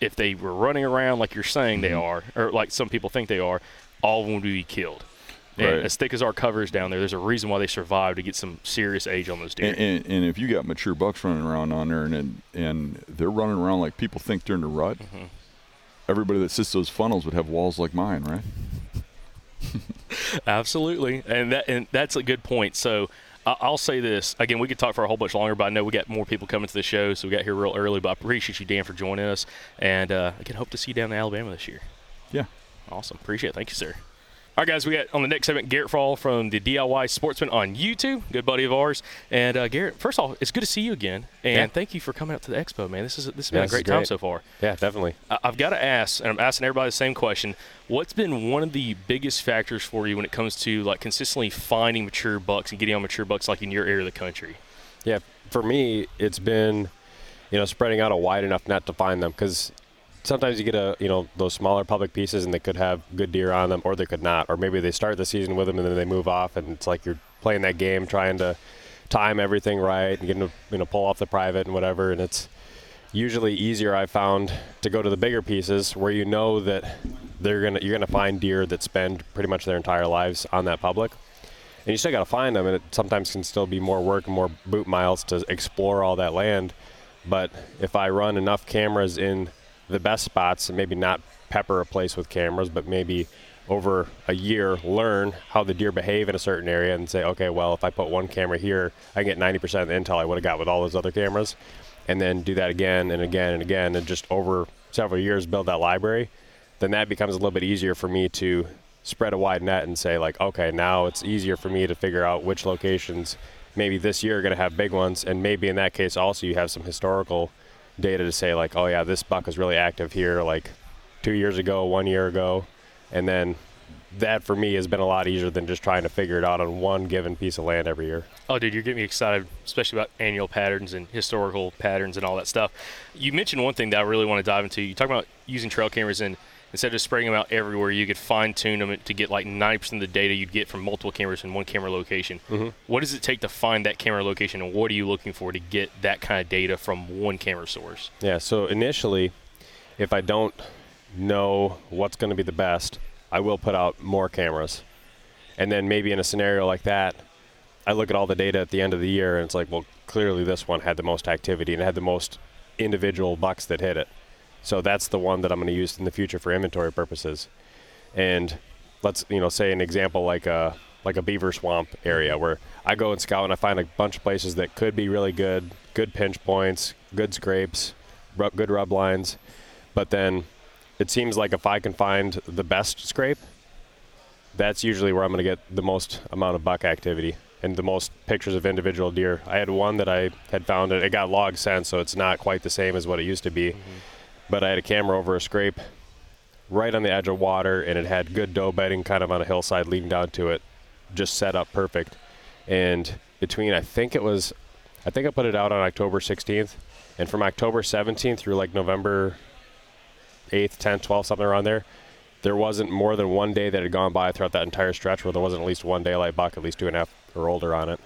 Speaker 3: if they were running around like you're saying they are, or like some people think they are, all of them would be killed. And
Speaker 5: Right.
Speaker 3: as thick as our cover is down there, there's a reason why they survived to get some serious age on those deer.
Speaker 5: And, and, and if you got mature bucks running around on there and, and they're running around like people think they're in the rut,
Speaker 3: Mm-hmm.
Speaker 5: everybody that sits those funnels would have walls like mine, right? <laughs>
Speaker 3: Absolutely, and that and that's a good point. So I'll say this again. We could talk for a whole bunch longer, but I know we got more people coming to the show, so we got here real early. But I appreciate you, Dan, for joining us, and uh, I can hope to see you down in Alabama this year.
Speaker 5: Yeah.
Speaker 3: Awesome. Appreciate it. Thank you, sir. All right, guys, we got on the next segment Garrett Prahl from the DIY Sportsman on YouTube, good buddy of ours. And uh, Garrett, first of all, it's good to see you again, and
Speaker 6: Yeah.
Speaker 3: thank you for coming out to the expo, man. This is this has been
Speaker 6: Yeah,
Speaker 3: a
Speaker 6: is
Speaker 3: great time so far.
Speaker 6: Yeah, definitely.
Speaker 3: I- I've got to ask, and I'm asking everybody the same question: What's been one of the biggest factors for you when it comes to like consistently finding mature bucks and getting on mature bucks, like in your area of the country?
Speaker 6: Yeah, for me, it's been, you know, spreading out a wide enough net to find them because sometimes you get a, you know, those smaller public pieces and they could have good deer on them or they could not, or maybe they start the season with them and then they move off and it's like you're playing that game trying to time everything right and getting to, you know, pull off the private and whatever, and it's usually easier I found to go to the bigger pieces where you know that they're gonna you're gonna find deer that spend pretty much their entire lives on that public. And you still got to find them and it sometimes can still be more work and more boot miles to explore all that land. But if i run enough cameras in the best spots and maybe not pepper a place with cameras but maybe over a year learn how the deer behave in a certain area and say okay well if i put one camera here i can get 90% of the intel i would have got with all those other cameras. And then do that again and again and again. And just over several years build that library. Then that becomes a little bit easier for me to spread a wide net and say like okay now it's easier for me to figure out which locations maybe this year are going to have big ones. And maybe in that case also you have some historical data to say like oh yeah this buck was really active here like two years ago one year ago and then that for me has been a lot easier than just trying to figure it out on one given piece of land every year.
Speaker 3: Oh, dude, you're getting me excited, especially about annual patterns and historical patterns and all that stuff. You mentioned one thing that I really want to dive into. You talk about using trail cameras and instead of spraying them out everywhere, you could fine tune them to get like 90% of the data you'd get from multiple cameras in one camera location.
Speaker 6: Mm-hmm.
Speaker 3: What does it take to find that camera location, and what are you looking for to get that kind of data from one camera source?
Speaker 6: Yeah, so initially, if I don't know what's going to be the best, I will put out more cameras. And then maybe in a scenario like that, I look at all the data at the end of the year and it's like, well, clearly this one had the most activity and had the most individual bucks that hit it. So that's the one that I'm going to use in the future for inventory purposes. And let's, you know, say an example like a like a beaver swamp area where I go and scout and I find a bunch of places that could be really good, good pinch points, good scrapes, rub, good rub lines. But then it seems like if I can find the best scrape, that's usually where I'm going to get the most amount of buck activity and the most pictures of individual deer. I had one that I had found, it got log sent, so it's not quite the same as what it used to be. Mm-hmm. But I had a camera over a scrape right on the edge of water, and it had good doe bedding kind of on a hillside leading down to it, just set up perfect. And between, I think it was, I think I put it out on October 16th, and from October 17th through like November 8th, 10th, 12th, something around there, there wasn't more than one day that had gone by throughout that entire stretch where there wasn't at least one daylight buck, at least two and a half or older on it.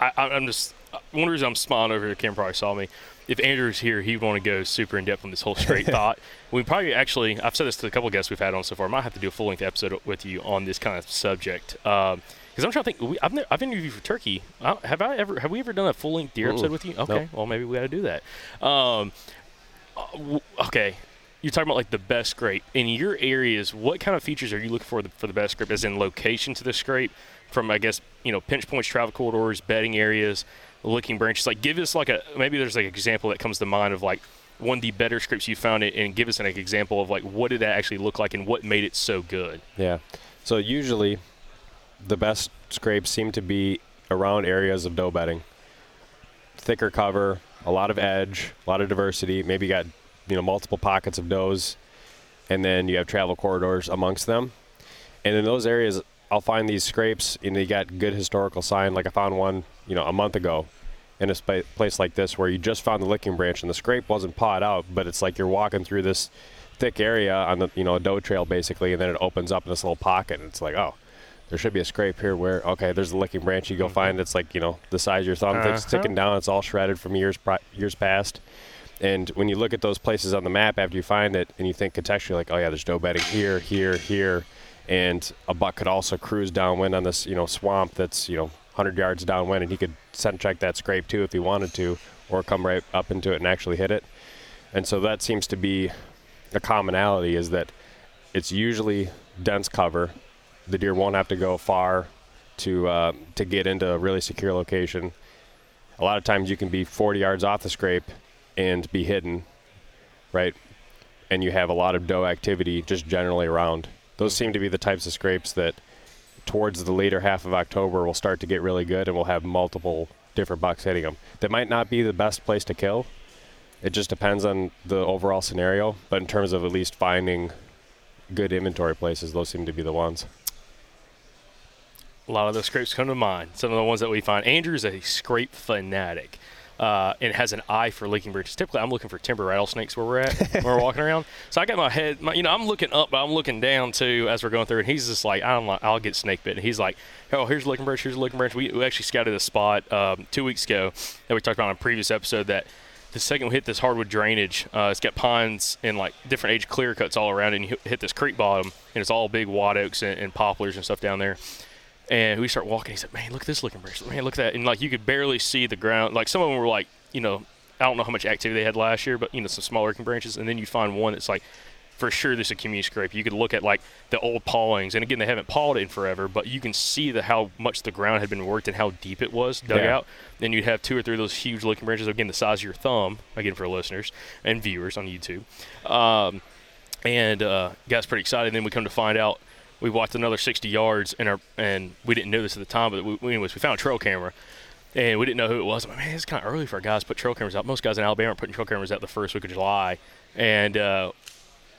Speaker 3: I, I'm just uh, one reason I'm smiling over here. Kim probably saw me. If Andrew's here, he'd want to go super in depth on this whole straight <laughs> thought. We probably actually, I've said this to a couple guests we've had on so far. I might have to do a full length episode with you on this kind of subject. Um, because I'm trying to think. We, I've, never, I've interviewed for Turkey. I, have I ever? Have we ever done a full length deer episode with you? Okay, nope. well maybe we got to do that. Um, uh, okay, you're talking about like the best scrape in your areas. What kind of features are you looking for the, for the best scrape? As in location to the scrape, from I guess you know pinch points, travel corridors, bedding areas, looking branches. Like give us like a maybe there's like an example that comes to mind of like one of the better scrapes you found it, and give us an example of like what did that actually look like and what made it so good.
Speaker 6: Yeah. So usually, the best scrapes seem to be around areas of doe bedding. Thicker cover, a lot of edge, a lot of diversity. Maybe you got you know multiple pockets of does, and then you have travel corridors amongst them. And in those areas, I'll find these scrapes, and they got good historical sign. Like I found one, you know, a month ago, in a sp- place like this where you just found the licking branch, and the scrape wasn't pawed out, but it's like you're walking through this thick area on the you know a doe trail basically, and then it opens up in this little pocket, and it's like oh. There should be a scrape here where okay, there's the licking branch. You go mm-hmm. find it's like you know the size of your thumb, uh-huh. sticking down. It's all shredded from years pri- years past, and when you look at those places on the map after you find it, and you think contextually, like, oh yeah, there's doe bedding here, here, here, and a buck could also cruise downwind on this, you know, swamp that's you know 100 yards downwind, and he could scent check that scrape too if he wanted to, or come right up into it and actually hit it. And so that seems to be a commonality is that it's usually dense cover. The deer won't have to go far to uh, to get into a really secure location. A lot of times you can be 40 yards off the scrape and be hidden, right? And you have a lot of doe activity just generally around. Those seem to be the types of scrapes that towards the later half of October will start to get really good and we'll have multiple different bucks hitting them. That might not be the best place to kill. It just depends on the overall scenario, but in terms of at least finding good inventory places, those seem to be the ones.
Speaker 3: A lot of those scrapes come to mind. Some of the ones that we find. Andrew's a scrape fanatic uh, and has an eye for licking branches. Typically, I'm looking for timber rattlesnakes where we're at, when we're walking around. <laughs> So I got my head, my, you know, I'm looking up, but I'm looking down too as we're going through. And he's just like, I'm like, I'll get snake bit. And he's like, oh, here's a licking branch, here's licking branch. We, we actually scouted a spot um, two weeks ago that we talked about on a previous episode that the second we hit this hardwood drainage, uh, it's got pines and like different age clear cuts all around, it, and you hit this creek bottom, and it's all big white oaks and, and poplars and stuff down there. And we start walking. He said, "Man, look at this licking branch. Man, look at that." And like you could barely see the ground. Like some of them were like you know, I don't know how much activity they had last year, but you know, some smaller licking branches, and then you find one that's like for sure this is a community scrape. You could look at like the old pawings, and again, they haven't pawed it in forever, but you can see the how much the ground had been worked and how deep it was dug yeah. out. Then you'd have two or three of those huge licking branches, again, the size of your thumb, again for listeners and viewers on YouTube. Um, and uh, got pretty excited. And then we come to find out we walked another 60 yards, and our and we didn't know this at the time, but we, anyways, we found a trail camera and we didn't know who it was. I'm like, man, it's kind of early for guys to put trail cameras out. Most guys in Alabama are putting trail cameras out the first week of July, and uh,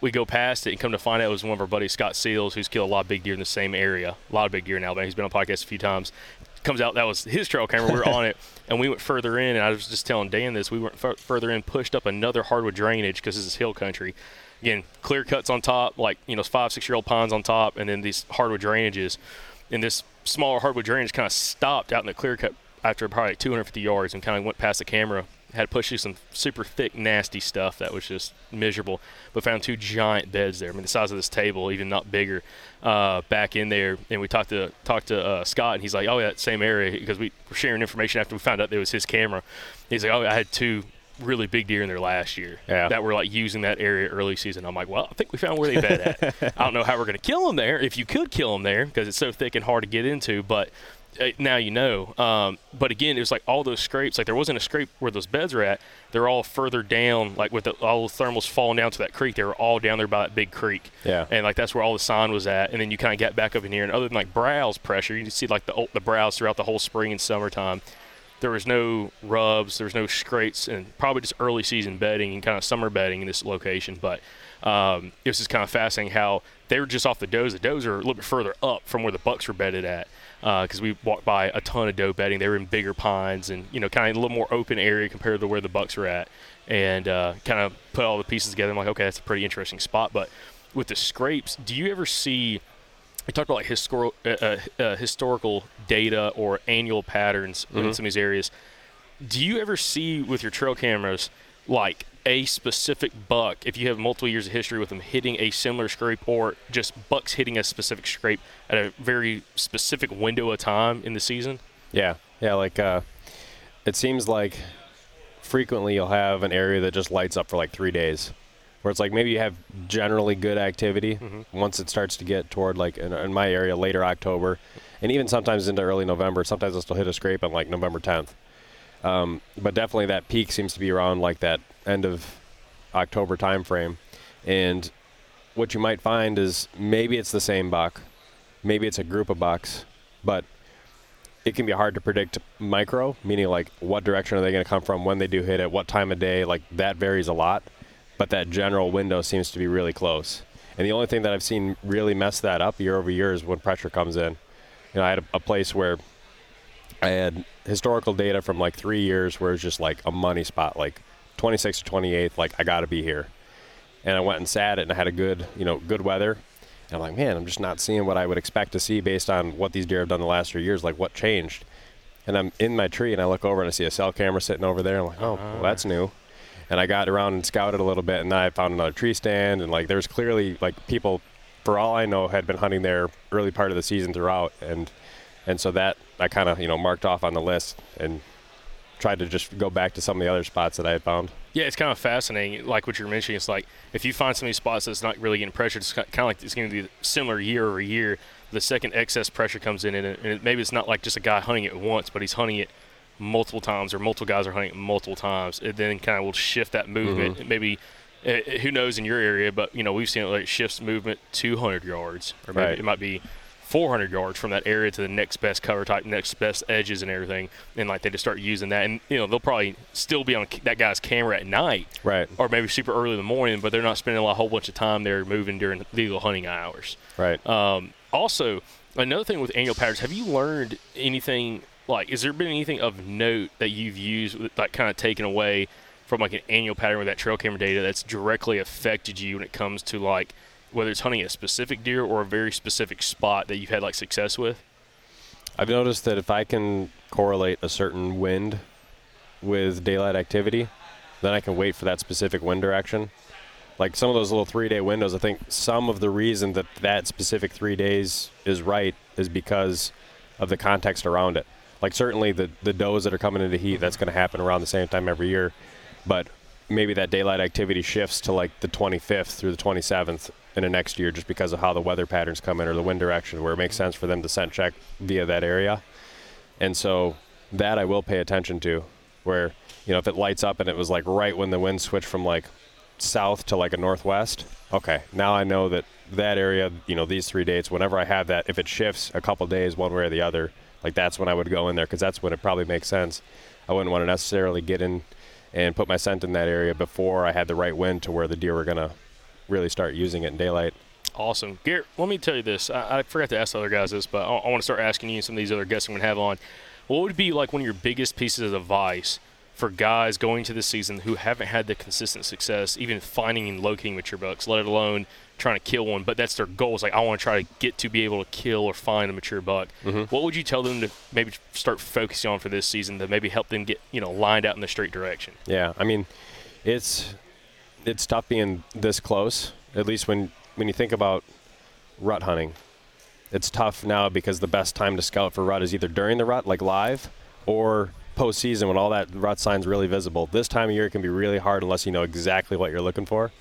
Speaker 3: we go past it and come to find out it was one of our buddies, Scott Seals, who's killed a lot of big deer in the same area, a lot of big deer in Alabama. He's been on podcast a few times. Comes out that was his trail camera. We were on it, <laughs> and we went further in. And I was just telling Dan this. We went f- further in, pushed up another hardwood drainage because this is hill country. Again, clear cuts on top, like you know, five six year old pines on top, and then these hardwood drainages. And this smaller hardwood drainage kind of stopped out in the clear cut after probably like 250 yards and kind of went past the camera had to push through some super thick, nasty stuff that was just miserable. But found two giant beds there. I mean, the size of this table, even not bigger, uh, back in there. And we talked to talked to uh, Scott, and he's like, "Oh, yeah, that same area," because we were sharing information after we found out it was his camera. He's like, "Oh, I had two really big deer in there last year
Speaker 6: Yeah.
Speaker 3: that were like using that area early season." I'm like, "Well, I think we found where they bed at. <laughs> I don't know how we're going to kill them there. If you could kill them there, because it's so thick and hard to get into, but." uh, now you know. Um, but again, it was like all those scrapes. Like there wasn't a scrape where those beds are at. They're all further down, like with the, all the thermals falling down to that creek. They were all down there by that big creek.
Speaker 6: Yeah.
Speaker 3: And like that's where all the sign was at. And then you kind of get back up in here. And other than like browse pressure, you can see like the the browse throughout the whole spring and summertime. There was no rubs. There was no scrapes, and probably just early season bedding and kind of summer bedding in this location. But um, it was just kind of fascinating how they were just off the does. The does are a little bit further up from where the bucks were bedded at because we walked by a ton of doe bedding. They were in bigger pines and you know kind of a little more open area compared to where the bucks were at, and uh, kind of put all the pieces together. I'm like, okay, that's a pretty interesting spot. But with the scrapes, do you ever see? We talked about like historical uh, uh, uh, historical data or annual patterns in some of these areas. Do you ever see with your trail cameras like a specific buck if you have multiple years of history with them hitting a similar scrape or just bucks hitting a specific scrape at a very specific window of time in the season?
Speaker 6: Yeah, yeah. Like, uh, it seems like frequently you'll have an area that just lights up for like three days, where it's like maybe you have generally good activity once it starts to get toward like in, in my area later October, and even sometimes into early November. Sometimes I'll still hit a scrape on like November 10th. Um, but definitely that peak seems to be around like that end of October time frame, and what you might find is maybe it's the same buck, maybe it's a group of bucks, but it can be hard to predict micro, meaning like what direction are they going to come from when they do hit it, what time of day, like that varies a lot. But that general window seems to be really close. And the only thing that I've seen really mess that up year over year is when pressure comes in. You know, I had a, a place where I had historical data from like three years where it's just like a money spot, like 26th to 28th, like I got to be here. And I went and sat it and I had a good, you know, good weather. And I'm like, man, I'm just not seeing what I would expect to see based on what these deer have done the last three years. Like, what changed? And I'm in my tree and I look over and I see a cell camera sitting over there. I'm like, oh, well, that's ah. new. And I got around and scouted a little bit, and then I found another tree stand. And like, there's clearly like people, for all I know, had been hunting there early part of the season throughout. And and so that I kind of you know marked off on the list and tried to just go back to some of the other spots that I had found.
Speaker 3: Yeah, it's kind of fascinating. Like what you're mentioning, it's like if you find some of these spots that's not really getting pressure, it's kind of like it's going to be similar year over year. The second excess pressure comes in, and, it, and it, maybe it's not like just a guy hunting it once, but he's hunting it multiple times, or multiple guys are hunting multiple times. It then kind of will shift that movement. Maybe uh, who knows in your area, but you know we've seen it like shifts movement 200 yards, or maybe
Speaker 6: Right.
Speaker 3: it might be 400 yards from that area to the next best cover type, next best edges and everything, and like they just start using that, and you know they'll probably still be on that guy's camera at night,
Speaker 6: Right.
Speaker 3: or maybe super early in the morning, but they're not spending a whole bunch of time there moving during legal hunting hours.
Speaker 6: Right.
Speaker 3: Um, also, another thing with annual patterns, have you learned anything like? Is there been anything of note that you've used, like kind of taken away from like an annual pattern with that trail camera data that's directly affected you when it comes to like whether it's hunting a specific deer or a very specific spot that you've had like success with?
Speaker 6: I've noticed that if I can correlate a certain wind with daylight activity, then I can wait for that specific wind direction. Like some of those little three day windows, I think some of the reason that that specific three days is right is because of the context around it. Like certainly the, the does that are coming into heat, that's going to happen around the same time every year. But maybe that daylight activity shifts to like the 25th through the 27th in the next year just because of how the weather patterns come in or the wind direction where it makes sense for them to scent check via that area. And so that I will pay attention to where, you know, if it lights up and it was like right when the wind switched from like south to like a northwest, okay, now I know that that area, you know, these three dates, whenever I have that, if it shifts a couple days one way or the other, like that's when I would go in there because that's when it probably makes sense. I wouldn't want to necessarily get in and put my scent in that area before I had the right wind to where the deer were to really start using it in daylight.
Speaker 3: Awesome. Garrett, let me tell you this. I, I forgot to ask the other guys this, but I, I want to start asking you and some of these other guests I'm to have on. What would be like one of your biggest pieces of advice for guys going to this season who haven't had the consistent success, even finding and locating mature bucks, let alone trying to kill one, but that's their goal. It's like, I want to try to get to be able to kill or find a mature buck. Mm-hmm. What would you tell them to maybe start focusing on for this season to maybe help them get, you know, lined out in the straight direction?
Speaker 6: Yeah, I mean, it's it's tough being this close. At least when when you think about rut hunting, it's tough now because the best time to scout for rut is either during the rut, like live, or postseason when all that rut sign's really visible. This time of year it can be really hard unless you know exactly what you're looking for.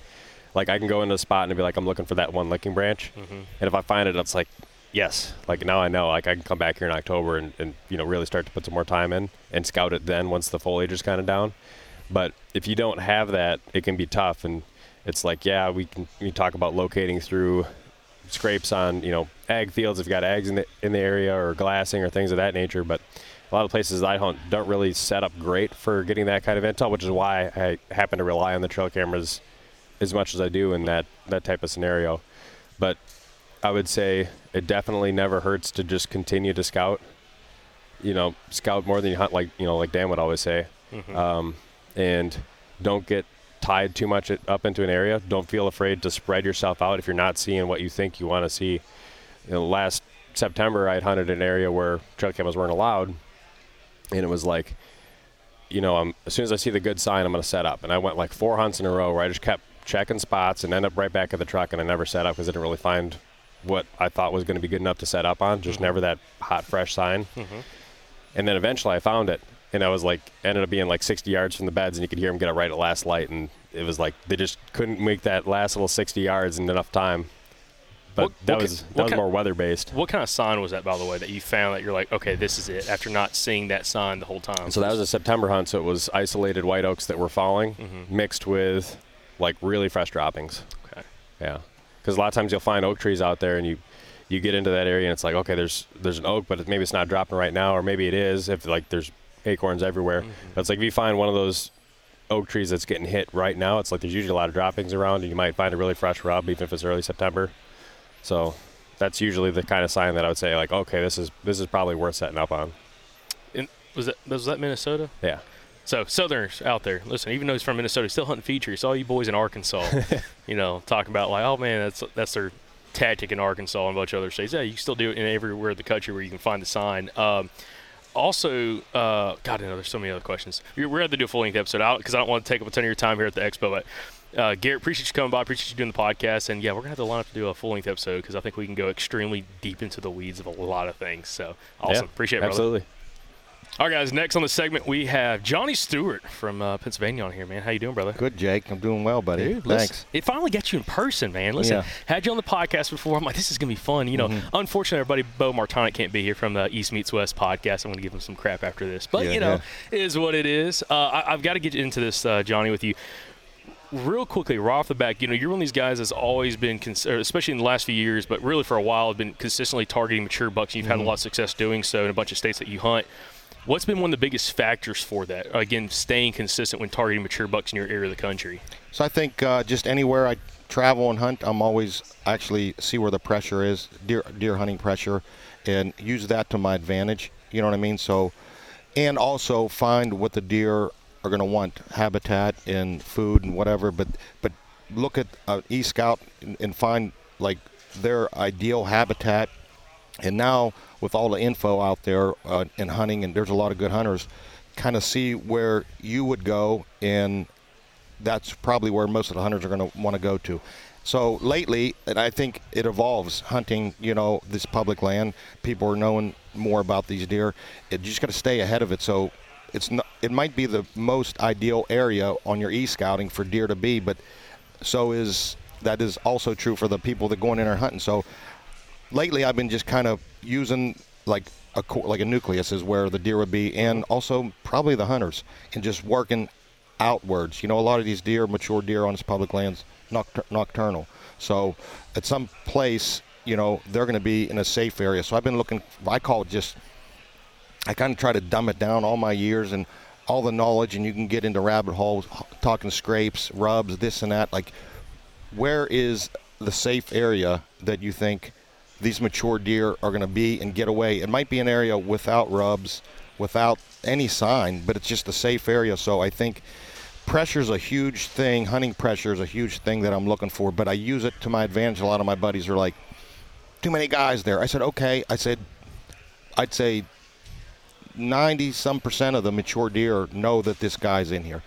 Speaker 6: Like I can go into a spot and be like, I'm looking for that one licking branch, mm-hmm. and if I find it, it's like, yes, like now I know. Like I can come back here in October and, and you know really start to put some more time in and scout it then once the foliage is kind of down. But if you don't have that, it can be tough. And it's like, yeah, we can we talk about locating through scrapes on you know ag fields if you've got ags in the in the area or glassing or things of that nature. But a lot of places I hunt don't really set up great for getting that kind of intel, which is why I happen to rely on the trail cameras as much as I do in that that type of scenario. But I would say it definitely never hurts to just continue to scout. You know, scout more than you hunt, like you know, like Dan would always say, um, and don't get tied too much up into an area. Don't feel afraid to spread yourself out if you're not seeing what you think you want to see. You know, last September, I hunted an area where trail cameras weren't allowed, and it was like, you know, i as soon as I see the good sign, I'm going to set up. And I went like four hunts in a row where I just kept checking spots and ended up right back at the truck, and I never set up because I didn't really find what I thought was going to be good enough to set up on. Just mm-hmm. never that hot, fresh sign. Mm-hmm. And then eventually I found it, and I was like, ended up being like 60 yards from the beds, and you could hear them get it right at last light, and it was like they just couldn't make that last little 60 yards in enough time. But
Speaker 3: What-
Speaker 6: that
Speaker 3: what
Speaker 6: was that was more weather based.
Speaker 3: What kind of sign was that, by the way, that you found that you're like, okay, this is it after not seeing that sign the whole time?
Speaker 6: So that was a September hunt, so it was isolated white oaks that were falling,
Speaker 3: Mm-hmm.
Speaker 6: mixed with like really fresh droppings.
Speaker 3: Okay.
Speaker 6: Yeah, because a lot of times you'll find oak trees out there, and you you get into that area, and it's like, okay, there's there's an oak, but maybe it's not dropping right now, or maybe it is if like there's acorns everywhere.
Speaker 3: Mm-hmm.
Speaker 6: But it's like if you find one of those oak trees that's getting hit right now, it's like there's usually a lot of droppings around, and you might find a really fresh rub, even if it's early September. So that's usually the kind of sign that I would say, like, okay, this is this is probably worth setting up on.
Speaker 3: And was that was that Minnesota?
Speaker 6: Yeah.
Speaker 3: So Southerners out there, listen. Even though he's from Minnesota, he's still hunting features. All you boys in Arkansas, <laughs> you know, talking about like, oh man, that's that's their tactic in Arkansas and a bunch of other states. Yeah, you can still do it in everywhere in the country where you can find the sign. Um, also, uh, God, I know there's so many other questions. We're, we're going to do a full length episode out because I don't want to take up a ton of your time here at the expo. But uh, Garrett, appreciate you coming by. Appreciate you doing the podcast. And yeah, we're going to have to line up to do a full length episode because I think we can go extremely deep into the weeds of a lot of things. So awesome.
Speaker 6: Yeah,
Speaker 3: appreciate it, brother.
Speaker 6: Absolutely.
Speaker 3: All right, guys. Next on the segment, we have Johnny Stewart from uh, Pennsylvania on here, man. How you doing, brother?
Speaker 7: Good, Jake. I'm doing well, buddy.
Speaker 3: Dude, listen,
Speaker 7: Thanks.
Speaker 3: It finally got you in person, man. Listen,
Speaker 7: Yeah.
Speaker 3: had you on the podcast before. I'm like, this is gonna be fun. You know,
Speaker 7: Mm-hmm.
Speaker 3: unfortunately, everybody, Beau Martonik can't be here from the East Meets West podcast. I'm gonna give him some crap after this, but
Speaker 7: Yeah,
Speaker 3: you know,
Speaker 7: yeah.
Speaker 3: it is what it is. Uh, I, I've got to get into this, uh, Johnny, with you. Real quickly, right off the back, you know, you're one of these guys that's always been, cons- especially in the last few years, but really for a while, have been consistently targeting mature bucks. and You've
Speaker 7: Mm-hmm.
Speaker 3: had a lot of success doing so in a bunch of states that you hunt. What's been one of the biggest factors for that? Again, staying consistent when targeting mature bucks in your area of the country.
Speaker 7: So I think uh, just anywhere I travel and hunt, I'm always actually see where the pressure is, deer deer hunting pressure, and use that to my advantage. You know what I mean? So, and also find what the deer are going to want, habitat and food and whatever. But but look at uh, e scout and, and find like their ideal habitat. And now with all the info out there uh, in hunting and there's a lot of good hunters kind of see where you would go and that's probably where most of the hunters are going to want to go to. So lately and i think it evolves hunting you know this public land. People are knowing more about these deer. It, you just got to stay ahead of it. So it's not, it might be the most ideal area on your e-scouting for deer to be but so is that is also true for the people that going in there hunting so lately I've been just kind of using like a like a nucleus is where the deer would be, and also probably the hunters, and just working outwards. You know, a lot of these deer, mature deer on this public lands, noctur- nocturnal. So at some place, you know, they're going to be in a safe area. So I've been looking. I call it just. I kind of try to dumb it down all my years and all the knowledge, and you can get into rabbit holes, talking scrapes, rubs, this and that. Like where is the safe area that you think these mature deer are going to be and get away? It might be an area without rubs, without any sign, but it's just a safe area. So I think pressure is a huge thing. Hunting pressure is a huge thing that I'm looking for, but I use it to my advantage. A lot of my buddies are like, too many guys there. I said, okay. I said, I'd say 90 some percent of the mature deer know that this guy's in here.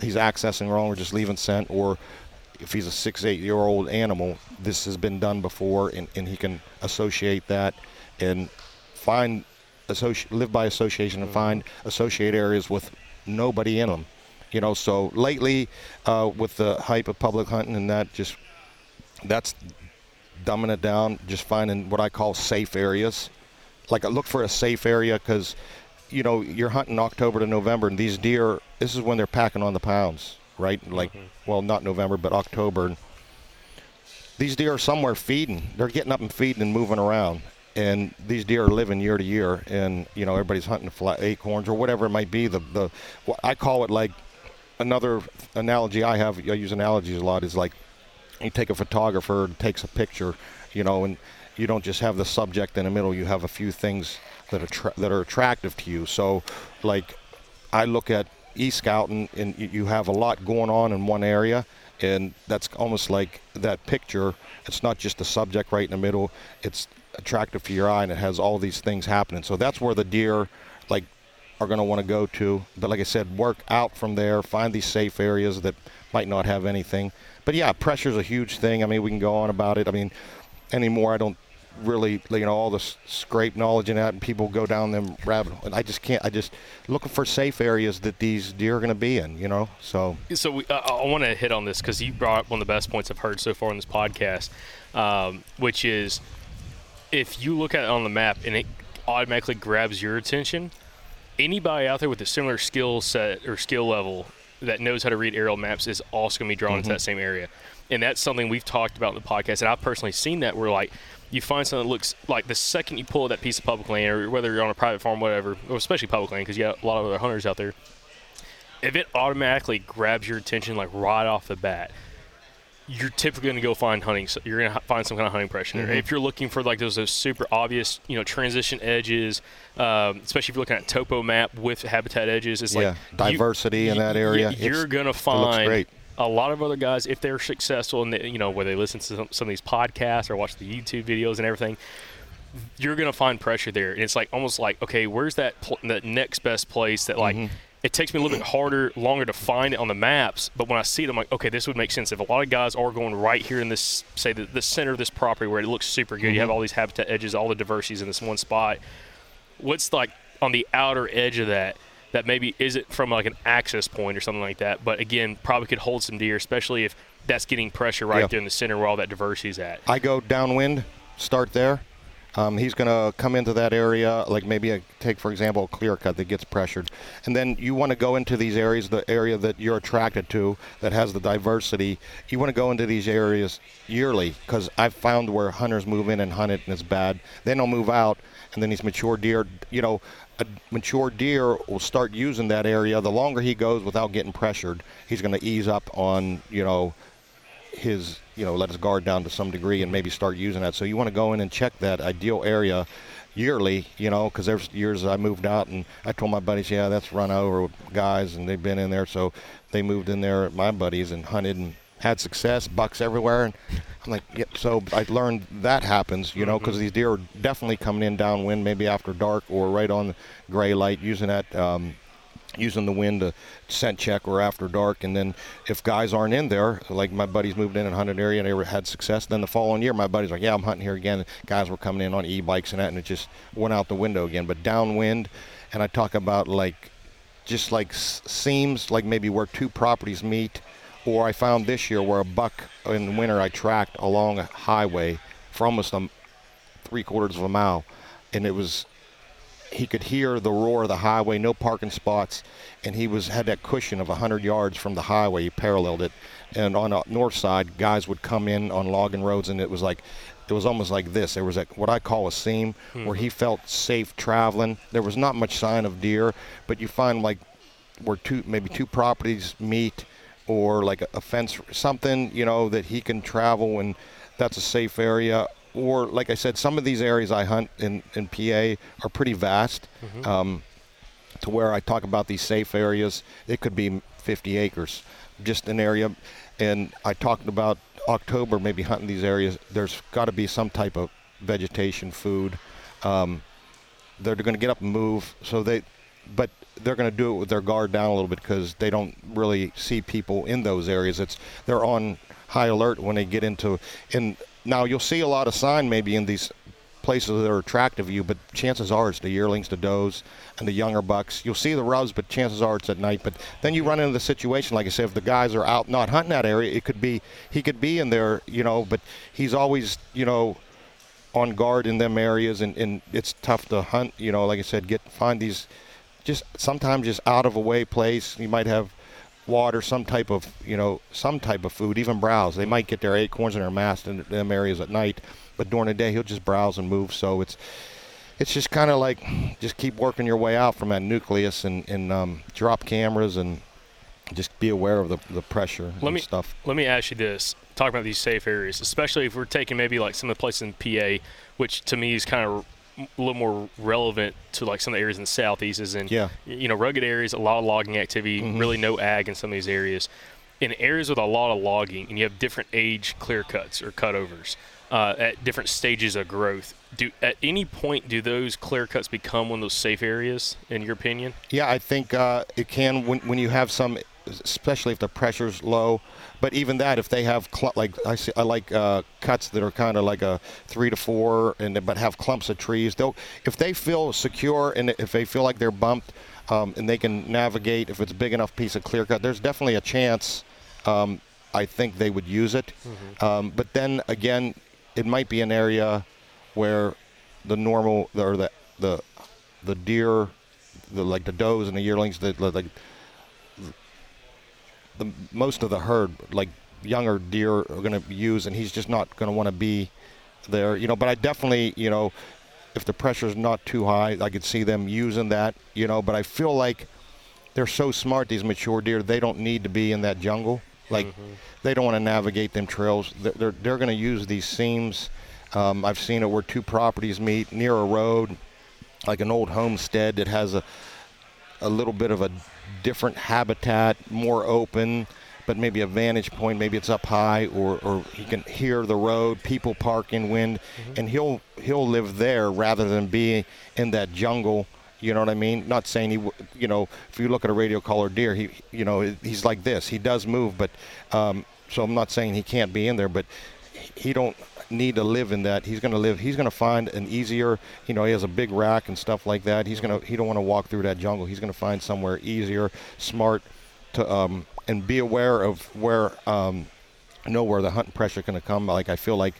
Speaker 7: He's accessing wrong or just leaving scent, or if he's a six, eight year old animal, this has been done before, and, and he can associate that and find, associ- live by association and find associate areas with nobody in them. You know, so lately, uh, with the hype of public hunting and that, just that's dumbing it down, just finding what I call safe areas. Like look for a safe area because, you know, you're hunting October to November, and these deer, this is when they're packing on the pounds, right? Like, mm-hmm. well, not November, but October. These deer are somewhere feeding. They're getting up and feeding and moving around. And these deer are living year to year, and you know everybody's hunting flat acorns or whatever it might be. The the what I call it like another analogy I have. I use analogies a lot. Is like you take a photographer and takes a picture, you know, and you don't just have the subject in the middle. You have a few things that are that are attractive to you. So, like, I look at e-scouting, and you- you have a lot going on in one area, and that's almost like that picture. It's not just the subject right in the middle. It's attractive to your eye, and it has all these things happening. So that's where the deer, like, are going to want to go to. But like I said, work out from there, find these safe areas that might not have anything. But yeah, pressure's a huge thing. I mean, we can go on about it. I mean, anymore, I don't really, you know, all the scrape knowledge and that, and people go down them rabbit hole. And I just can't. I just looking for safe areas that these deer are going to be in. You know, so
Speaker 3: So we, uh, I want to hit on this because you brought up one of the best points I've heard so far on this podcast, um, which is if you look at it on the map and it automatically grabs your attention, anybody out there with a similar skill set or skill level that knows how to read aerial maps is also going to be drawn into that mm-hmm. same area. And that's something we've talked about in the podcast. And I've personally seen that where, like, you find something that looks like the second you pull that piece of public land, or whether you're on a private farm, whatever, or especially public land, because you got a lot of other hunters out there. If it automatically grabs your attention, like right off the bat, you're typically going to go find hunting. So you're going to find some kind of hunting pressure there. If you're looking for like those, those super obvious, you know, transition edges, um, especially if you're looking at topo map with habitat edges, it's
Speaker 7: Yeah,
Speaker 3: like
Speaker 7: diversity in that area.
Speaker 3: You're going to find a lot of other guys if they're successful and they, you know where they listen to some, some of these podcasts or watch the YouTube videos and everything. You're going to find pressure there, and it's like almost like okay, where's that pl- that next best place that like.
Speaker 7: Mm-hmm.
Speaker 3: It takes me a little bit harder, longer to find it on the maps, but when I see it, I'm like, okay, this would make sense. If a lot of guys are going right here in this, say, the, the center of this property where it looks super good, you have mm-hmm. all these habitat edges, all the diversities in this one spot. What's like on the outer edge of that that maybe isn't from like an access point or something like that, but again, probably could hold some deer, especially if that's getting pressure right
Speaker 7: Yeah.
Speaker 3: there in the center where all that diversity is at.
Speaker 7: I go downwind, start there. Um, he's going to come into that area, like maybe a, take for example a clear cut that gets pressured, and then you want to go into these areas, the area that you're attracted to that has the diversity. You want to go into these areas yearly because I've found where hunters move in and hunt it and it's bad. Then they'll move out, and then these mature deer, you know, a mature deer will start using that area. The longer he goes without getting pressured, he's going to ease up on, you know, his you know let his guard down to some degree and maybe start using that. So you want to go in and check that ideal area yearly you know because there's years i moved out and i told my buddies yeah that's run over with guys and they've been in there. So they moved in there my buddies and hunted and had success bucks everywhere. And i'm like yeah so i learned that happens you know because these deer are definitely coming in downwind maybe after dark or right on gray light using that um, using the wind to scent check or after dark. And then if guys aren't in there, like my buddies moved in and hunted area and they had success, then the following year my buddies like, yeah, I'm hunting here again. Guys were coming in on e-bikes and that, and it just went out the window again. But downwind, and I talk about like just like s- seams, like maybe where two properties meet. Or I found this year where a buck in the winter I tracked along a highway for almost a three quarters of a mile, and it was he could hear the roar of the highway, no parking spots, and he was had that cushion of 100 yards from the highway. He paralleled it, and on the north side, guys would come in on logging roads, and it was like, it was almost like this. There was a, what I call a seam hmm. where he felt safe traveling. There was not much sign of deer, but you find like where two maybe two properties meet or like a, a fence, something you know that he can travel and that's a safe area. Or like I said, some of these areas I hunt in in PA are pretty vast. Um, to where I talk about these safe areas, it could be 50 acres, just an area. And I talked about October, maybe hunting these areas. There's got to be some type of vegetation, food. Um, they're going to get up and move. So they, but they're going to do it with their guard down a little bit because they don't really see people in those areas. It's they're on high alert when they get into. And now you'll see a lot of sign maybe in these places that are attractive to you, but chances are it's the yearlings, the does, and the younger bucks. You'll see the rubs, but chances are it's at night. But then you run into the situation, like I said, if the guys are out not hunting that area, it could be he could be in there, you know, but he's always, you know, on guard in them areas, and, and it's tough to hunt. You know, like I said, get find these just sometimes just out of a way place. You might have water, some type of you know some type of food, even browse. They might get their acorns and their mast in them areas at night, but during the day he'll just browse and move. So it's it's just kind of like just keep working your way out from that nucleus and, and um, drop cameras and just be aware of the, the pressure
Speaker 3: Let
Speaker 7: and
Speaker 3: me
Speaker 7: stuff.
Speaker 3: let me ask you this: talk about these safe areas, especially if we're taking maybe like some of the places in PA, which to me is kind of a little more relevant to like some of the areas in the southeast, is in
Speaker 7: Yeah.
Speaker 3: you know rugged areas, a lot of logging activity, really no ag in some of these areas. In areas with a lot of logging, and you have different age clear cuts or cutovers uh, at different stages of growth. Do at any point do those clear cuts become one of those safe areas, in your opinion?
Speaker 7: Yeah, I think uh, it can when, when you have some, especially if the pressure's low. But even that, if they have cl- like I see, I like uh, cuts that are kind of like a three to four, and but have clumps of trees. They'll if they feel secure and if they feel like they're bumped, um, and they can navigate. If it's a big enough piece of clear cut, there's definitely a chance. Um, I think they would use it. Um, but then again, it might be an area where the normal or the the the deer, the like the does and the yearlings, the the- like the most of the herd, like younger deer, are going to use, and he's just not going to want to be there, you know. But I definitely, you know, if the pressure's not too high, I could see them using that, you know. But I feel like they're so smart, these mature deer, they don't need to be in that jungle. Like they don't want to navigate them trails. They're they're, they're going to use these seams. Um, I've seen it where two properties meet near a road, like an old homestead that has a a little bit of a different habitat, more open, but maybe a vantage point. Maybe it's up high, or, or he can hear the road, people parking, wind, and he'll he'll live there rather than be in that jungle. You know what I mean? Not saying he, you know, if you look at a radio collar deer, he, you know, he's like this. He does move, but um, so I'm not saying he can't be in there, but he don't need to live in that. He's going to live. He's going to find an easier. You know, he has a big rack and stuff like that. He's going to. He don't want to walk through that jungle. He's going to find somewhere easier, smart, to um, and be aware of where um, know where the hunting pressure going to come. Like I feel like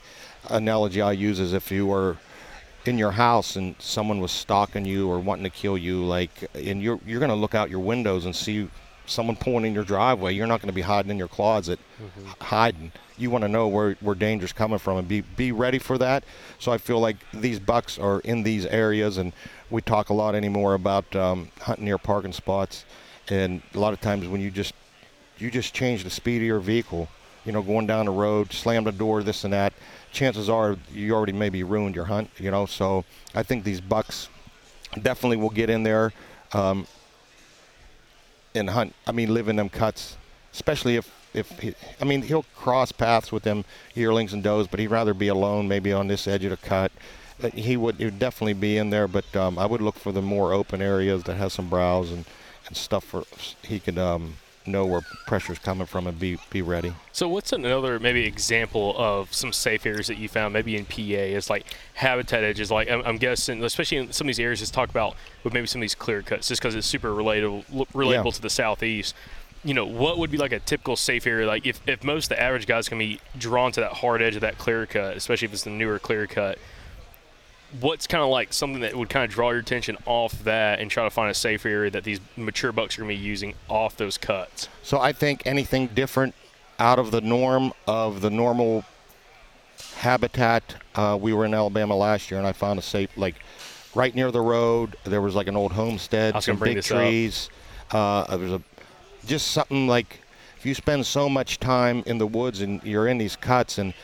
Speaker 7: analogy I use is if you were in your house and someone was stalking you or wanting to kill you, like, and you're you're going to look out your windows and see someone pulling in your driveway. You're not going to be hiding in your closet, h- hiding. You want to know where where danger's coming from and be be ready for that. So I feel like these bucks are in these areas, and we talk a lot anymore about um, hunting near parking spots, and a lot of times when you just you just change the speed of your vehicle, you know, going down the road, slam the door, this and that, chances are you already maybe ruined your hunt, you know. So I think these bucks definitely will get in there um, and hunt. I mean, live in them cuts, especially if if he, I mean he'll cross paths with them yearlings and does, but he'd rather be alone, maybe on this edge of the cut. Uh, He would, he would definitely be in there, but um, I would look for the more open areas that has some browse and, and stuff for he could um, know where pressure's coming from and be be ready.
Speaker 3: So what's another maybe example of some safe areas that you found maybe in PA is like habitat edges like I'm, I'm guessing especially in some of these areas just talk about with maybe some of these clear cuts just because it's super relatable relatable
Speaker 7: Yeah.
Speaker 3: to the southeast you know what would be like a typical safe area like if, if most of the average guys can be drawn to that hard edge of that clear cut especially if it's the newer clear cut what's kind of like something that would kind of draw your attention off that and try to find a safe area that these mature bucks are going to be using off those cuts
Speaker 7: So I think anything different out of the norm of the normal habitat. Uh, we were in Alabama last year, and I found a safe like right near the road. There was like an old homestead,
Speaker 3: I was gonna
Speaker 7: some big trees. Uh, there was a just something like if you spend so much time in the woods and you're in these cuts and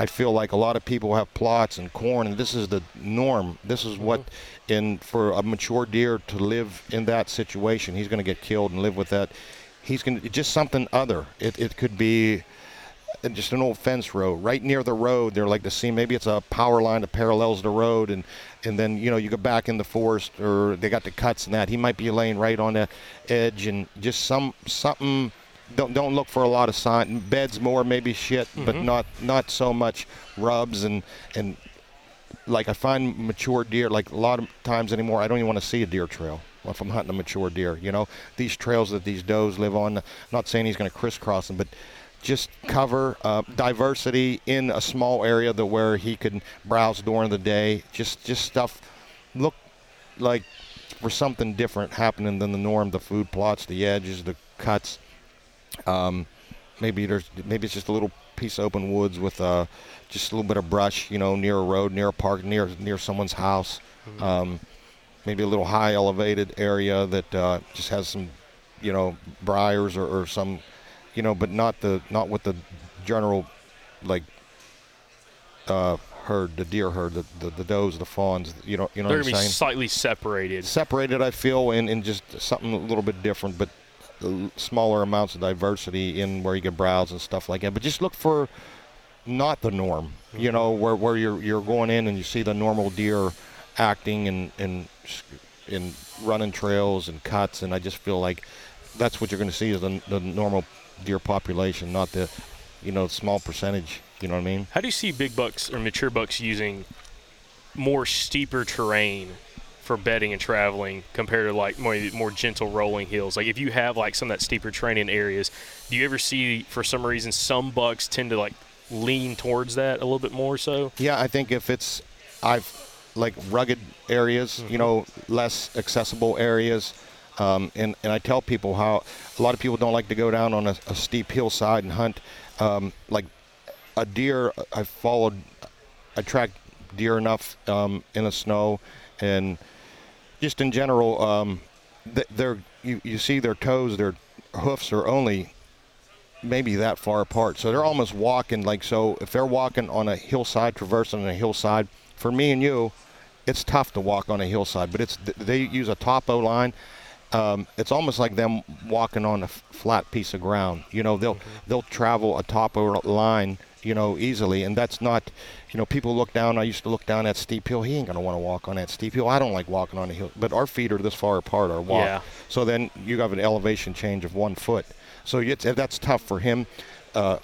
Speaker 7: I feel like a lot of people have plots and corn, and this is the norm. This is what, mm-hmm. in for a mature deer to live in that situation, he's going to get killed and live with that. He's going to just something other. It, it could be just an old fence row right near the road. They're like the scene. Maybe it's a power line that parallels the road, and and then you know you go back in the forest, or they got the cuts and that. He might be laying right on the edge, and just some something. Don't don't look for a lot of sign. Beds more maybe shit, but not not so much rubs and and like I find mature deer like a lot of times anymore. I don't even want to see a deer trail if I'm hunting a mature deer. You know these trails that these does live on. Not saying he's going to crisscross them, but just cover uh, diversity in a small area that where he can browse during the day. Just just stuff look like for something different happening than the norm. The food plots, the edges, the cuts. Um, maybe there's maybe it's just a little piece of open woods with uh, just a little bit of brush, you know, near a road, near a park, near near someone's house. Um, maybe a little high elevated area that uh, just has some, you know, briars or, or some, you know, but not the not with the general like uh, herd, the deer herd, the, the, the does, the fawns. You know, you know
Speaker 3: They're
Speaker 7: what I'm
Speaker 3: going to be
Speaker 7: saying?
Speaker 3: slightly separated.
Speaker 7: separated i feel and, and just something a little bit different but smaller amounts of diversity in where you can browse and stuff like that but just look for not the norm you know where, where you're you're going in and you see the normal deer acting and and in running trails and cuts and i just feel like that's what you're going to see is the, the normal deer population not the you know small percentage you know what i mean?
Speaker 3: How do you see big bucks or mature bucks using more steeper terrain for bedding and traveling compared to like more more gentle rolling hills? Like if you have like some of that steeper terrain in areas, do you ever see for some reason some bucks tend to like lean towards that a little bit more so?
Speaker 7: Yeah, I think if it's I've like rugged areas, you know, less accessible areas, um, and and I tell people how a lot of people don't like to go down on a, a steep hillside and hunt. Um, like a deer, I followed, I tracked deer enough um, in the snow, and just in general, um, they're you, you see their toes, their hoofs are only maybe that far apart. So they're almost walking like so. If they're walking on a hillside, traversing a hillside, for me and you, it's tough to walk on a hillside. But it's they use a topo line. Um, it's almost like them walking on a f- flat piece of ground. You know, they'll they'll travel a topo line. You know, easily, and that's not. You know, people look down. I used to look down that steep hill. He ain't gonna want to walk on that steep hill. I don't like walking on a hill, but our feet are this far apart. Our walk.
Speaker 3: Yeah.
Speaker 7: So then you have an elevation change of one foot. So it's, that's tough for him. Uh,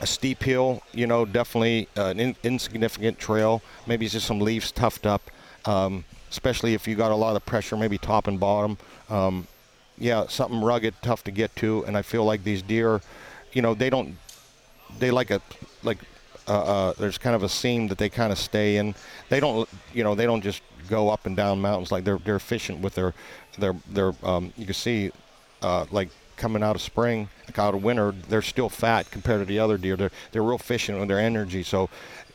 Speaker 7: a steep hill, you know, definitely uh, an in, insignificant trail. Maybe it's just some leaves tuffed up, um, especially if you got a lot of pressure, maybe top and bottom. Um, yeah, something rugged, tough to get to. And I feel like these deer, you know, they don't, they like a, like, uh, uh, there's kind of a seam that they kind of stay in. They don't, you know, they don't just go up and down mountains like they're they're efficient with their their their. Um, you can see, uh, like coming out of spring, like out of winter, they're still fat compared to the other deer. They're they're real efficient with their energy. So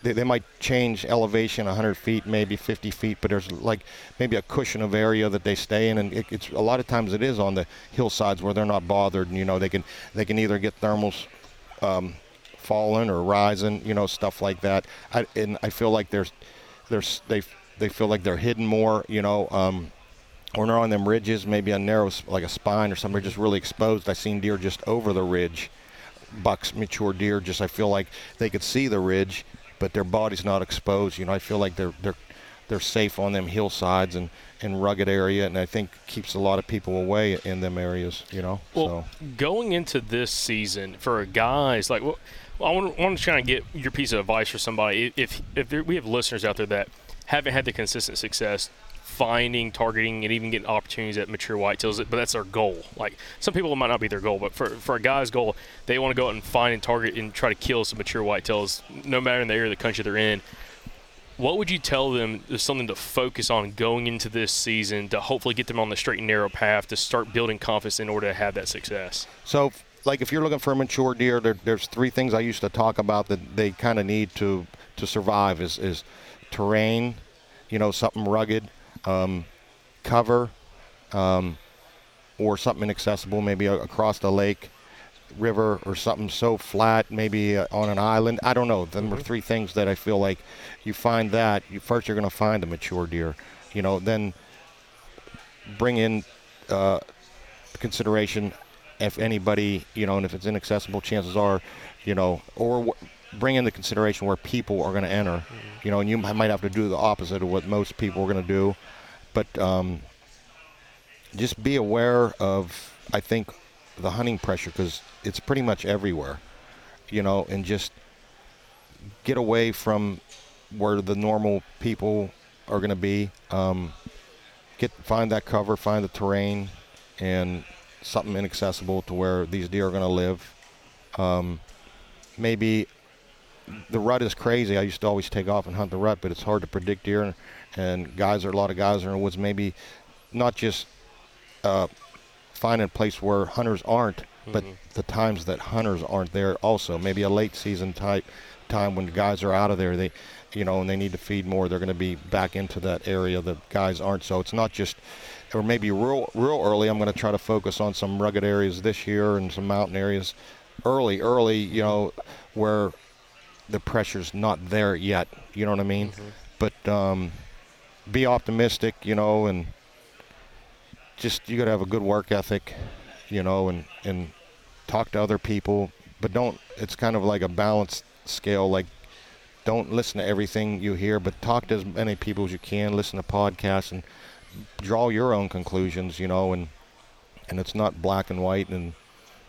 Speaker 7: they, they might change elevation 100 feet, maybe 50 feet, but there's like maybe a cushion of area that they stay in, and it, it's a lot of times it is on the hillsides where they're not bothered, and you know they can they can either get thermals. Um, falling or rising, you know, stuff like that. I, and I feel like there's, there's they they feel like they're hidden more, you know. Um, when they're on them ridges, maybe a narrow like a spine or something, just really exposed. I seen deer just over the ridge, bucks, mature deer. Just I feel like they could see the ridge, but their body's not exposed. You know, I feel like they're they're they're safe on them hillsides and and rugged area, and I think keeps a lot of people away in them areas. You know,
Speaker 3: Well,
Speaker 7: so.
Speaker 3: going into this season for a guys like, well, I want, to try and get your piece of advice for somebody. If if there, we have listeners out there that haven't had the consistent success finding, targeting, and even getting opportunities at mature whitetails, but that's their goal. Like some people might not be their goal, but for for a guy's goal, they want to go out and find and target and try to kill some mature whitetails, no matter in the area of the country they're in. What would you tell them is something to focus on going into this season to hopefully get them on the straight and narrow path to start building confidence in order to have that success?
Speaker 7: So, like, if you're looking for a mature deer, there, there's three things I used to talk about that they kind of need to to survive: is is terrain, you know, something rugged, um, cover, um, or something inaccessible, maybe a- across the lake, river or something so flat, maybe uh, on an island. I don't know. Them are three things that I feel like you find that you first you're going to find a mature deer, you know, then bring in uh, consideration if anybody, you know, and if it's inaccessible, chances are, you know, or w- bring in the consideration where people are going to enter, you know, and you might have to do the opposite of what most people are going to do, but um, just be aware of, I think, the hunting pressure because it's pretty much everywhere, you know, and just get away from where the normal people are going to be. Um, get find that cover, find the terrain, and something inaccessible to where these deer are going to live. Um, maybe the rut is crazy. I used to always take off and hunt the rut, but it's hard to predict deer, and, and guys are a lot of guys are in the woods. Maybe not just uh, finding a place where hunters aren't, but the times that hunters aren't there also. Maybe a late season type time when guys are out of there. They, you know, and they need to feed more. They're going to be back into that area. The guys aren't. So it's not just, or maybe real, real early. I'm going to try to focus on some rugged areas this year and some mountain areas, early, early. You know, where the pressure's not there yet. You know what I mean? But um, be optimistic. You know, and just you got to have a good work ethic. You know, and and talk to other people, but don't. It's kind of like a balanced scale. Like don't listen to everything you hear, but talk to as many people as you can. Listen to podcasts and draw your own conclusions. You know, and and it's not black and white. And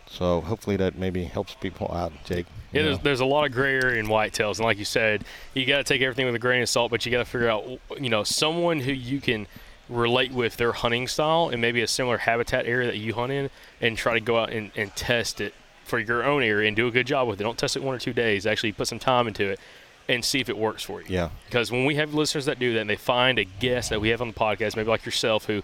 Speaker 7: so hopefully that maybe helps people out. Jake.
Speaker 3: Yeah, there's, there's a lot of gray area in whitetails, and like you said, you got to take everything with a grain of salt. But you got to figure out, you know, someone who you can relate with their hunting style and maybe a similar habitat area that you hunt in, and try to go out and, and test it for your own area and do a good job with it. Don't test it one or two days. Actually, put some time into it and see if it works for you.
Speaker 7: Yeah.
Speaker 3: Because when we have listeners that do that, and they find a guest that we have on the podcast, maybe like yourself, who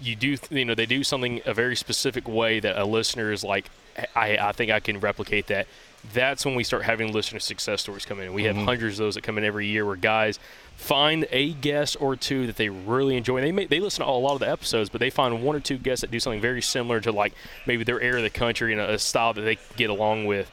Speaker 3: you do, you know, they do something a very specific way that a listener is like, I, I think I can replicate that. That's when we start having listener success stories come in. And we have mm-hmm. hundreds of those that come in every year where guys find a guest or two that they really enjoy. They may, they listen to a lot of the episodes, but they find one or two guests that do something very similar to like maybe their area of the country and a, a style that they get along with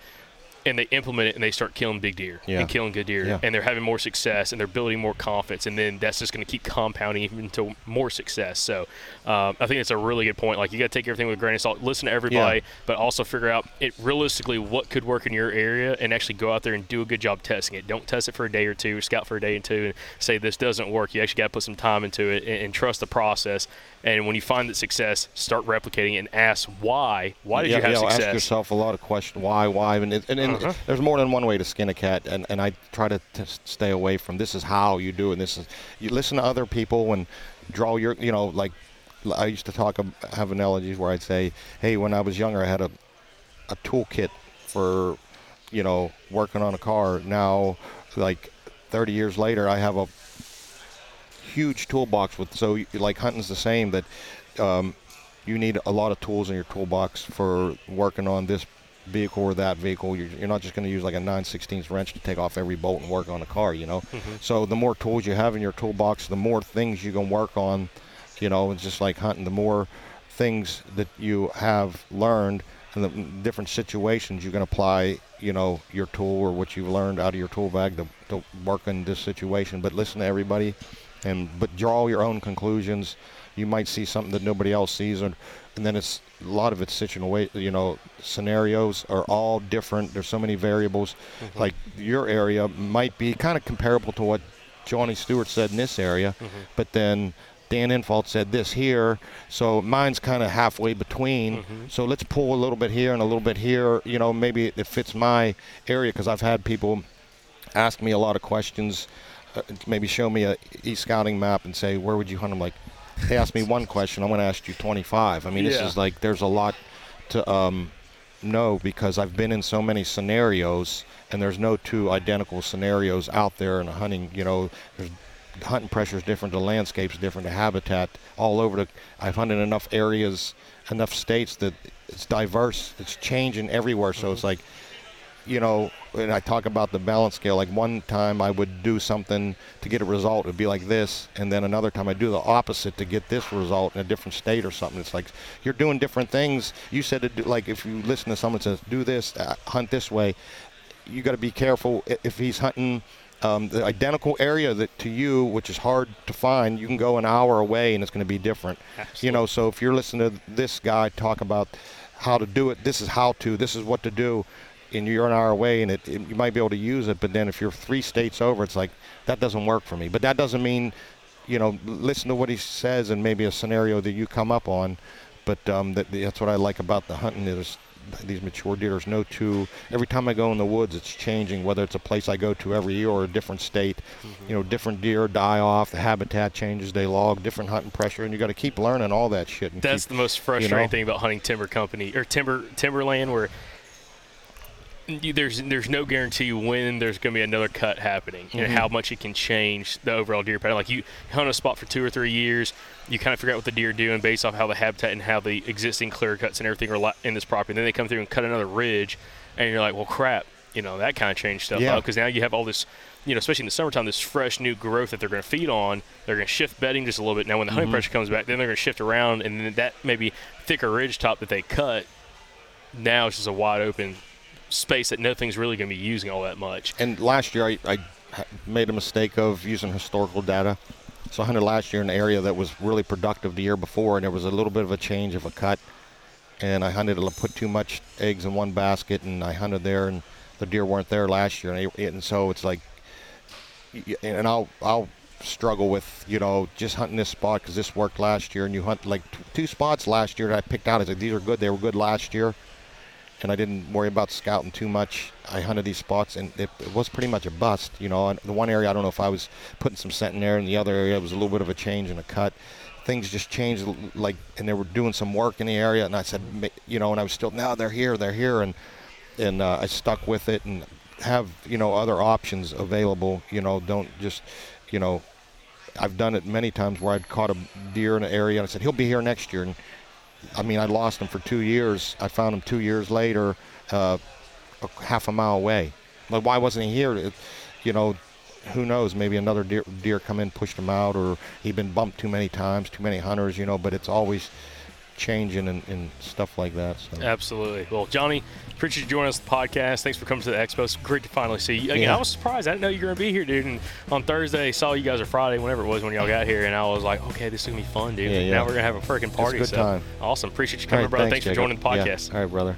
Speaker 3: and they implement it and they start killing big deer
Speaker 7: Yeah.
Speaker 3: and killing good deer
Speaker 7: Yeah.
Speaker 3: and they're having more success and they're building more confidence and then that's just going to keep compounding even to more success so um, i think it's a really good point like you got to take everything with a grain of salt listen to everybody
Speaker 7: Yeah.
Speaker 3: but also figure out it realistically what could work in your area and actually go out there and do a good job testing it don't test it for a day or two scout for a day or two and say this doesn't work you actually got to put some time into it and, and trust the process and when you find that success start replicating it and ask why why did you have success
Speaker 7: Ask yourself a lot of questions. Why? Why? And, and, and
Speaker 3: Uh-huh.
Speaker 7: there's more than one way to skin a cat, and, and I try to t- stay away from this is how you do it. And this is you listen to other people and draw your, you know, like I used to talk, have analogies where I'd say, hey, when I was younger, I had a a toolkit for, you know, working on a car. Now, like 30 years later, I have a huge toolbox with so like hunting's the same that um, you need a lot of tools in your toolbox for working on this vehicle or that vehicle you're, you're not just going to use like a 9 16 wrench to take off every bolt and work on a car you know? Mm-hmm. So the more tools you have in your toolbox the more things you can work on you know it's just like hunting the more things that you have learned and the different situations you can apply you know your tool or what you've learned out of your tool bag to, to work in this situation. But listen to everybody and but draw your own conclusions. You might see something that nobody else sees and, and then it's a lot of it's situation you know scenarios are all different there's so many variables mm-hmm. like your area might be kind of comparable to what johnny stewart said in this area mm-hmm. but then Dan Infalt said this here, so mine's kind of halfway between. Mm-hmm. So let's pull a little bit here and a little bit here. You know, maybe it, it fits my area because I've had people ask me a lot of questions. Uh, maybe show me a e-scouting map and say where would you hunt. I'm like, they asked me one question, I'm going to ask you 25. I mean, this
Speaker 3: Yeah.
Speaker 7: is like there's a lot to um, know because I've been in so many scenarios, and there's no two identical scenarios out there in a hunting. You know, there's hunting pressure is different, the landscape's different, the habitat all over the. I've hunted enough areas, enough states that it's diverse. It's changing everywhere. So it's like you know, and I talk about the balance scale. Like one time I would do something to get a result, it'd be like this, and then another time I do the opposite to get this result in a different state or something. It's like you're doing different things. You said to do, like if you listen to someone says do this, uh, hunt this way, you got to be careful if he's hunting. Um, the identical area that to you, which is hard to find, you can go an hour away and it's going to be different. You know, so if you're listening to this guy talk about how to do it, this is how to, this is what to do, and you're an hour away and it, it- you might be able to use it, but then if you're three states over, it's like that doesn't work for me. But that doesn't mean, you know, listen to what he says and maybe a scenario that you come up on. But um, that, that's what I like about the hunting is these mature deer. There's no two. Every time I go in the woods, it's changing. Whether it's a place I go to every year or a different state, you know, different deer die off. The habitat changes. They log different hunting pressure, and you got to keep learning all that shit.
Speaker 3: That's
Speaker 7: keep,
Speaker 3: the most frustrating
Speaker 7: know?
Speaker 3: thing about hunting timber company or timber timberland, where you, there's there's no guarantee when there's going to be another cut happening
Speaker 7: Mm-hmm.
Speaker 3: and how much it can change the overall deer pattern. Like you hunt a spot for two or three years, you kind of figure out what the deer are doing based off how the habitat and how the existing clear cuts and everything are in this property. And then they come through and cut another ridge, and you're like, well, crap, you know that kind of changed stuff
Speaker 7: Yeah.
Speaker 3: up because now you have all this. You know, especially in the summertime, this fresh new growth that they're going to feed on. They're going to shift bedding just a little bit. Now, when the
Speaker 7: Mm-hmm.
Speaker 3: hunting pressure comes back, then they're going to shift around, and then that maybe thicker ridge top that they cut now it's just a wide open space that nothing's really going to be using all that much.
Speaker 7: And last year, I, I made a mistake of using historical data. So I hunted last year in an area that was really productive the year before, and there was a little bit of a change of a cut. And I hunted, I put too much eggs in one basket, and I hunted there, and the deer weren't there last year. And, and so it's like, and I'll, I'll struggle with, you know, just hunting this spot because this worked last year, and you hunt like t- two spots last year that I picked out. I said, these are good. They were good last year and I didn't worry about scouting too much. I hunted these spots, and it, it was pretty much a bust. You know, and the one area I don't know if I was putting some scent in there, and the other area was a little bit of a change and a cut. Things just changed, like, and they were doing some work in the area, and I said, you know, and I was still, now they're here, they're here, and and uh, I stuck with it, and have you know other options available. You know, don't just, you know, I've done it many times where I'd caught a deer in an area, and I said he'll be here next year, and I mean, I lost him for two years. I found him two years later, uh, half a mile away. But why wasn't he here? It, you know, who knows? Maybe another deer, deer come in, pushed him out, or he'd been bumped too many times, too many hunters. You know, but it's always changing and, and stuff like that. So.
Speaker 3: Absolutely. Well, Johnny, appreciate you joining us on the podcast. Thanks for coming to the expo. It's great to finally see you. Again,
Speaker 7: Yeah.
Speaker 3: I was surprised. I didn't know you were going to be here, dude. And on Thursday, saw you guys or Friday, whenever it was when y'all got here, and I was like, okay, this is going to be fun, dude.
Speaker 7: Yeah, yeah.
Speaker 3: Now we're going to have a freaking party.
Speaker 7: It's a good
Speaker 3: so
Speaker 7: time.
Speaker 3: Awesome. Appreciate you coming,
Speaker 7: right,
Speaker 3: brother. Thanks,
Speaker 7: Jacob.
Speaker 3: for joining the podcast.
Speaker 7: All right, brother.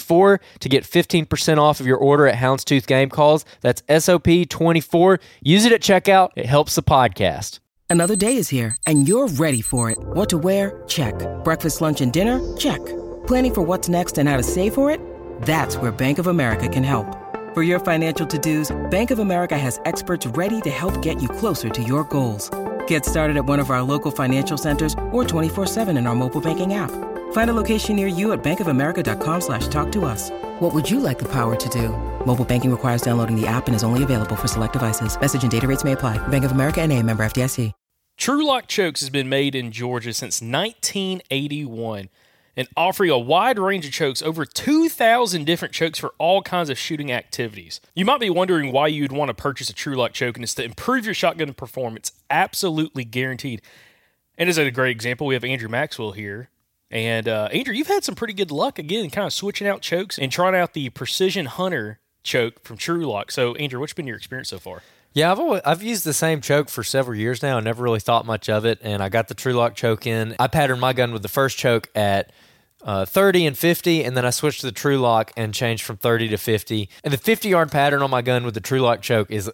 Speaker 1: SOP24 to get 15% off of your order at Houndstooth Game Calls. That's SOP24. Use it at checkout. It helps the podcast.
Speaker 8: Another day is here, and you're ready for it. What to wear? Check. Breakfast, lunch, and dinner? Check. Planning for what's next and how to save for it? That's where Bank of America can help. For your financial to-dos, Bank of America has experts ready to help get you closer to your goals. Get started at one of our local financial centers or 24-7 in our mobile banking app. Find a location near you at bankofamerica.com slash talk to us. What would you like the power to do? Mobile banking requires downloading the app and is only available for select devices. Message and data rates may apply. Bank of America and a member FDIC.
Speaker 3: True Lock Chokes has been made in Georgia since 1981 and offering a wide range of chokes, over 2,000 different chokes for all kinds of shooting activities. You might be wondering why you'd want to purchase a True Lock choke, and it's to improve your shotgun performance, absolutely guaranteed. And as a great example, we have Andrew Maxwell here. And uh, Andrew, you've had some pretty good luck again, kind of switching out chokes and trying out the Precision Hunter choke from True Lock. So, Andrew, what's been your experience so far?
Speaker 1: Yeah, I've always, I've used the same choke for several years now. I never really thought much of it, and I got the True Lock choke in. I patterned my gun with the first choke at uh, 30 and 50, and then I switched to the True Lock and changed from 30 to 50. And the 50 yard pattern on my gun with the True Lock choke is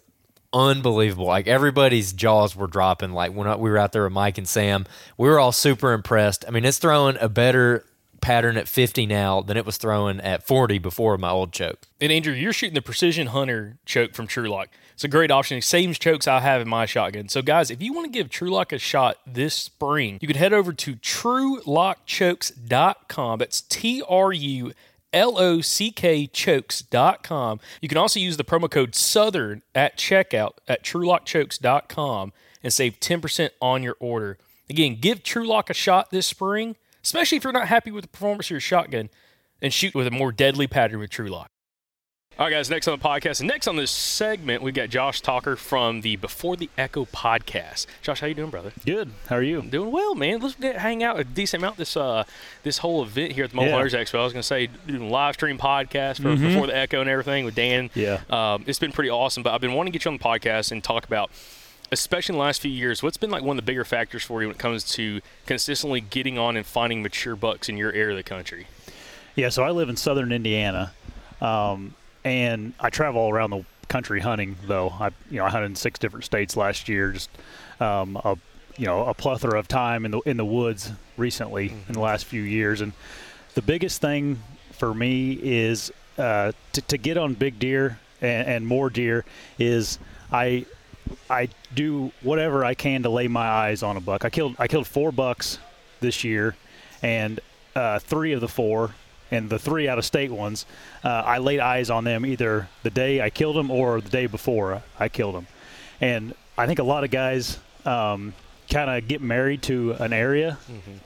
Speaker 1: unbelievable. Like everybody's jaws were dropping. Like when we were out there with Mike and Sam, we were all super impressed. I mean, it's throwing a better pattern at 50 now than it was throwing at 40 before my old choke.
Speaker 3: And Andrew, you're shooting the Precision Hunter choke from TrueLock. It's a great option. Same chokes I have in my shotgun. So, guys, if you want to give TrueLock a shot this spring, you can head over to TrueLockChokes.com. That's T R U L O C K chokes.com. You can also use the promo code Southern at checkout at TrueLockChokes.com and save 10% on your order. Again, give TrueLock a shot this spring, especially if you're not happy with the performance of your shotgun, and shoot with a more deadly pattern with TrueLock. All right, guys, next on the podcast. And next on this segment, we've got Josh Talker from the Before the Echo podcast. Josh, how you doing, brother?
Speaker 9: Good. How are you?
Speaker 3: Doing well, man. Let's get, hang out a decent amount this uh this whole event here at the Mobile
Speaker 9: Yeah.
Speaker 3: Hunters Expo. I was going to say doing live stream podcast for
Speaker 9: Mhm.
Speaker 3: Before the Echo and everything with Dan.
Speaker 9: Yeah.
Speaker 3: Um, it's been pretty awesome, but I've been wanting to get you on the podcast and talk about, especially in the last few years, what's been like one of the bigger factors for you when it comes to consistently getting on and finding mature bucks in your area of the country.
Speaker 9: Yeah, so I live in southern Indiana, um, and I travel around the country hunting. Though I, you know, I hunted in six different states last year. Just um, a, you know, a plethora of time in the in the woods recently in the last few years. And the biggest thing for me is uh, to, to get on big deer and, and more deer is I I do whatever I can to lay my eyes on a buck. I killed I killed four bucks this year, and uh, three of the four, and the three out of state ones, uh, I laid eyes on them either the day I killed them or the day before I killed them. And I think a lot of guys um, kind of get married to an area.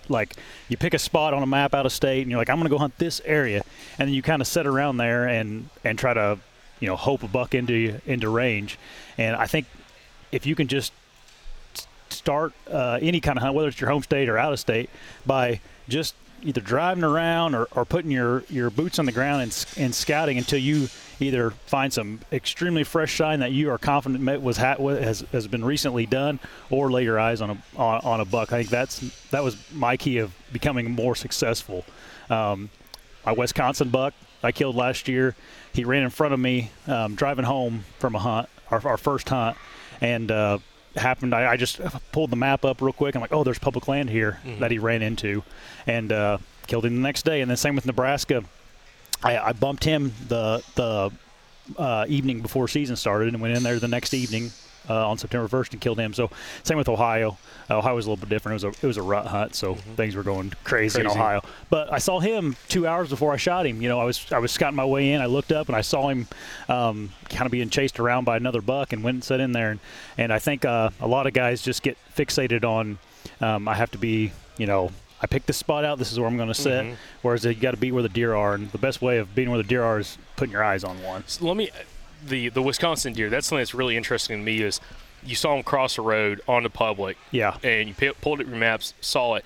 Speaker 9: Like you pick a spot on a map out of state, and you're like, I'm going to go hunt this area, and then you kind of sit around there and and try to, you know, hope a buck into into range. And I think if you can just start uh, any kind of hunt, whether it's your home state or out of state, by just either driving around or, or putting your, your boots on the ground and, and scouting until you either find some extremely fresh sign that you are confident was ha- has, has been recently done, or lay your eyes on a on, on a buck. I think that's that was my key of becoming more successful. Um, my Wisconsin buck I killed last year. He ran in front of me um, driving home from a hunt, our, our first hunt, and uh, happened. I, I just pulled the map up real quick. I'm like, oh, there's public land here that he ran into, and uh, killed him the next day. And then same with Nebraska. I, I bumped him the the uh, evening before season started and went in there the next evening uh, on September 1st and killed him. So same with Ohio. Uh, Ohio was a little bit different. It was a it was a rut hunt, so things were going crazy, in Ohio. But I saw him two hours before I shot him. You know, I was I was scouting my way in. I looked up and I saw him um, kind of being chased around by another buck and went and sat in there. And, and I think uh, a lot of guys just get fixated on um, I have to be you know. I picked this spot out. This is where I'm going to sit.
Speaker 3: Mhm.
Speaker 9: Whereas you got to be where the deer are, and the best way of being where the deer are is putting your eyes on one.
Speaker 3: So let me the the Wisconsin deer. That's something that's really interesting to me. Is you saw him cross the road on the public,
Speaker 9: Yeah.
Speaker 3: and you pi- pulled up your maps, saw it.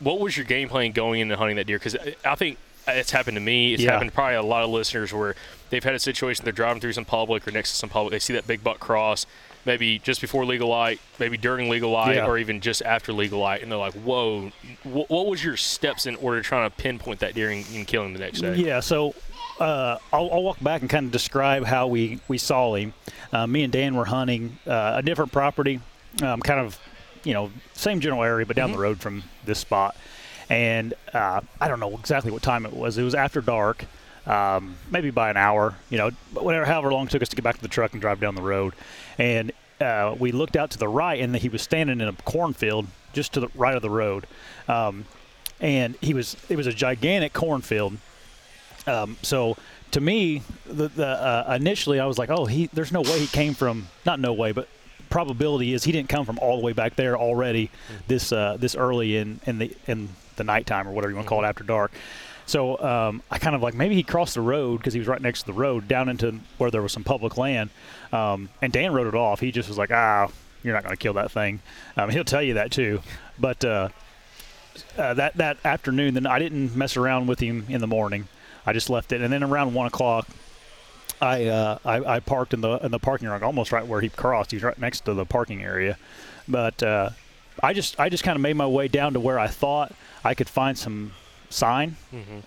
Speaker 3: What was your game plan going into hunting that deer? Because uh, I think it's happened to me. It's
Speaker 9: Yeah.
Speaker 3: happened to probably a lot of listeners where they've had a situation. They're driving through some public or next to some public. They see that big buck cross, maybe just before legal light, maybe during legal light,
Speaker 9: Yeah.
Speaker 3: or even just after legal light, and they're like, "Whoa!" Wh- what was your steps in order to try to pinpoint that deer and, and kill him the next day?
Speaker 9: Yeah, so uh, I'll, I'll walk back and kind of describe how we, we saw him. Uh, me and Dan were hunting uh, a different property, um, kind of, you know, same general area, but down the road from this spot. And uh, I don't know exactly what time it was. It was after dark, um, maybe by an hour, you know, whatever, however long it took us to get back to the truck and drive down the road. And uh, we looked out to the right, and he was standing in a cornfield just to the right of the road. Um, and he was it was a gigantic cornfield um, so to me, the, the uh, initially I was like, oh, he there's no way he came from not no way, but probability is he didn't come from all the way back there already this uh, this early in in the in the nighttime or whatever you want to call it after dark. So um, I kind of like maybe he crossed the road because he was right next to the road down into where there was some public land, um, and Dan wrote it off. He just was like, ah, you're not going to kill that thing. Um, he'll tell you that too, but. Uh, uh, that that afternoon, then I didn't mess around with him in the morning. I just left it, and then around one o'clock, I uh, I, I parked in the in the parking lot, almost right where he crossed. He's right next to the parking area, but uh, I just I just kind of made my way down to where I thought I could find some sign,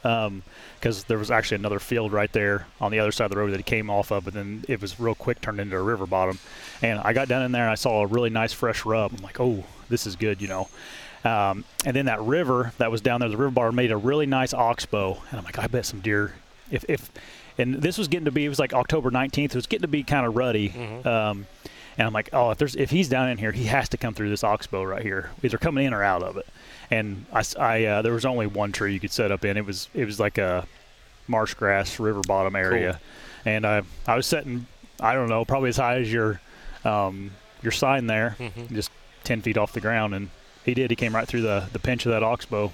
Speaker 9: because there was actually another field right there on the other side of the road that he came off of, but then it was real quick turned into a river bottom, and I got down in there and I saw a really nice fresh rub. I'm like, oh, this is good, you know. Um, and then that river that was down there, the river bar made a really nice oxbow. And I'm like, I bet some deer. If, if and this was getting to be, it was like October 19th. It was getting to be kind of ruddy. Um, and I'm like, oh, if there's if he's down in here, he has to come through this oxbow right here, either coming in or out of it. And I, I, uh, there was only one tree you could set up in. It was it was like a marsh grass river bottom area, and I I was setting I don't know probably as high as your um, your sign there, just ten feet off the ground, and he did. He came right through the the pinch of that oxbow.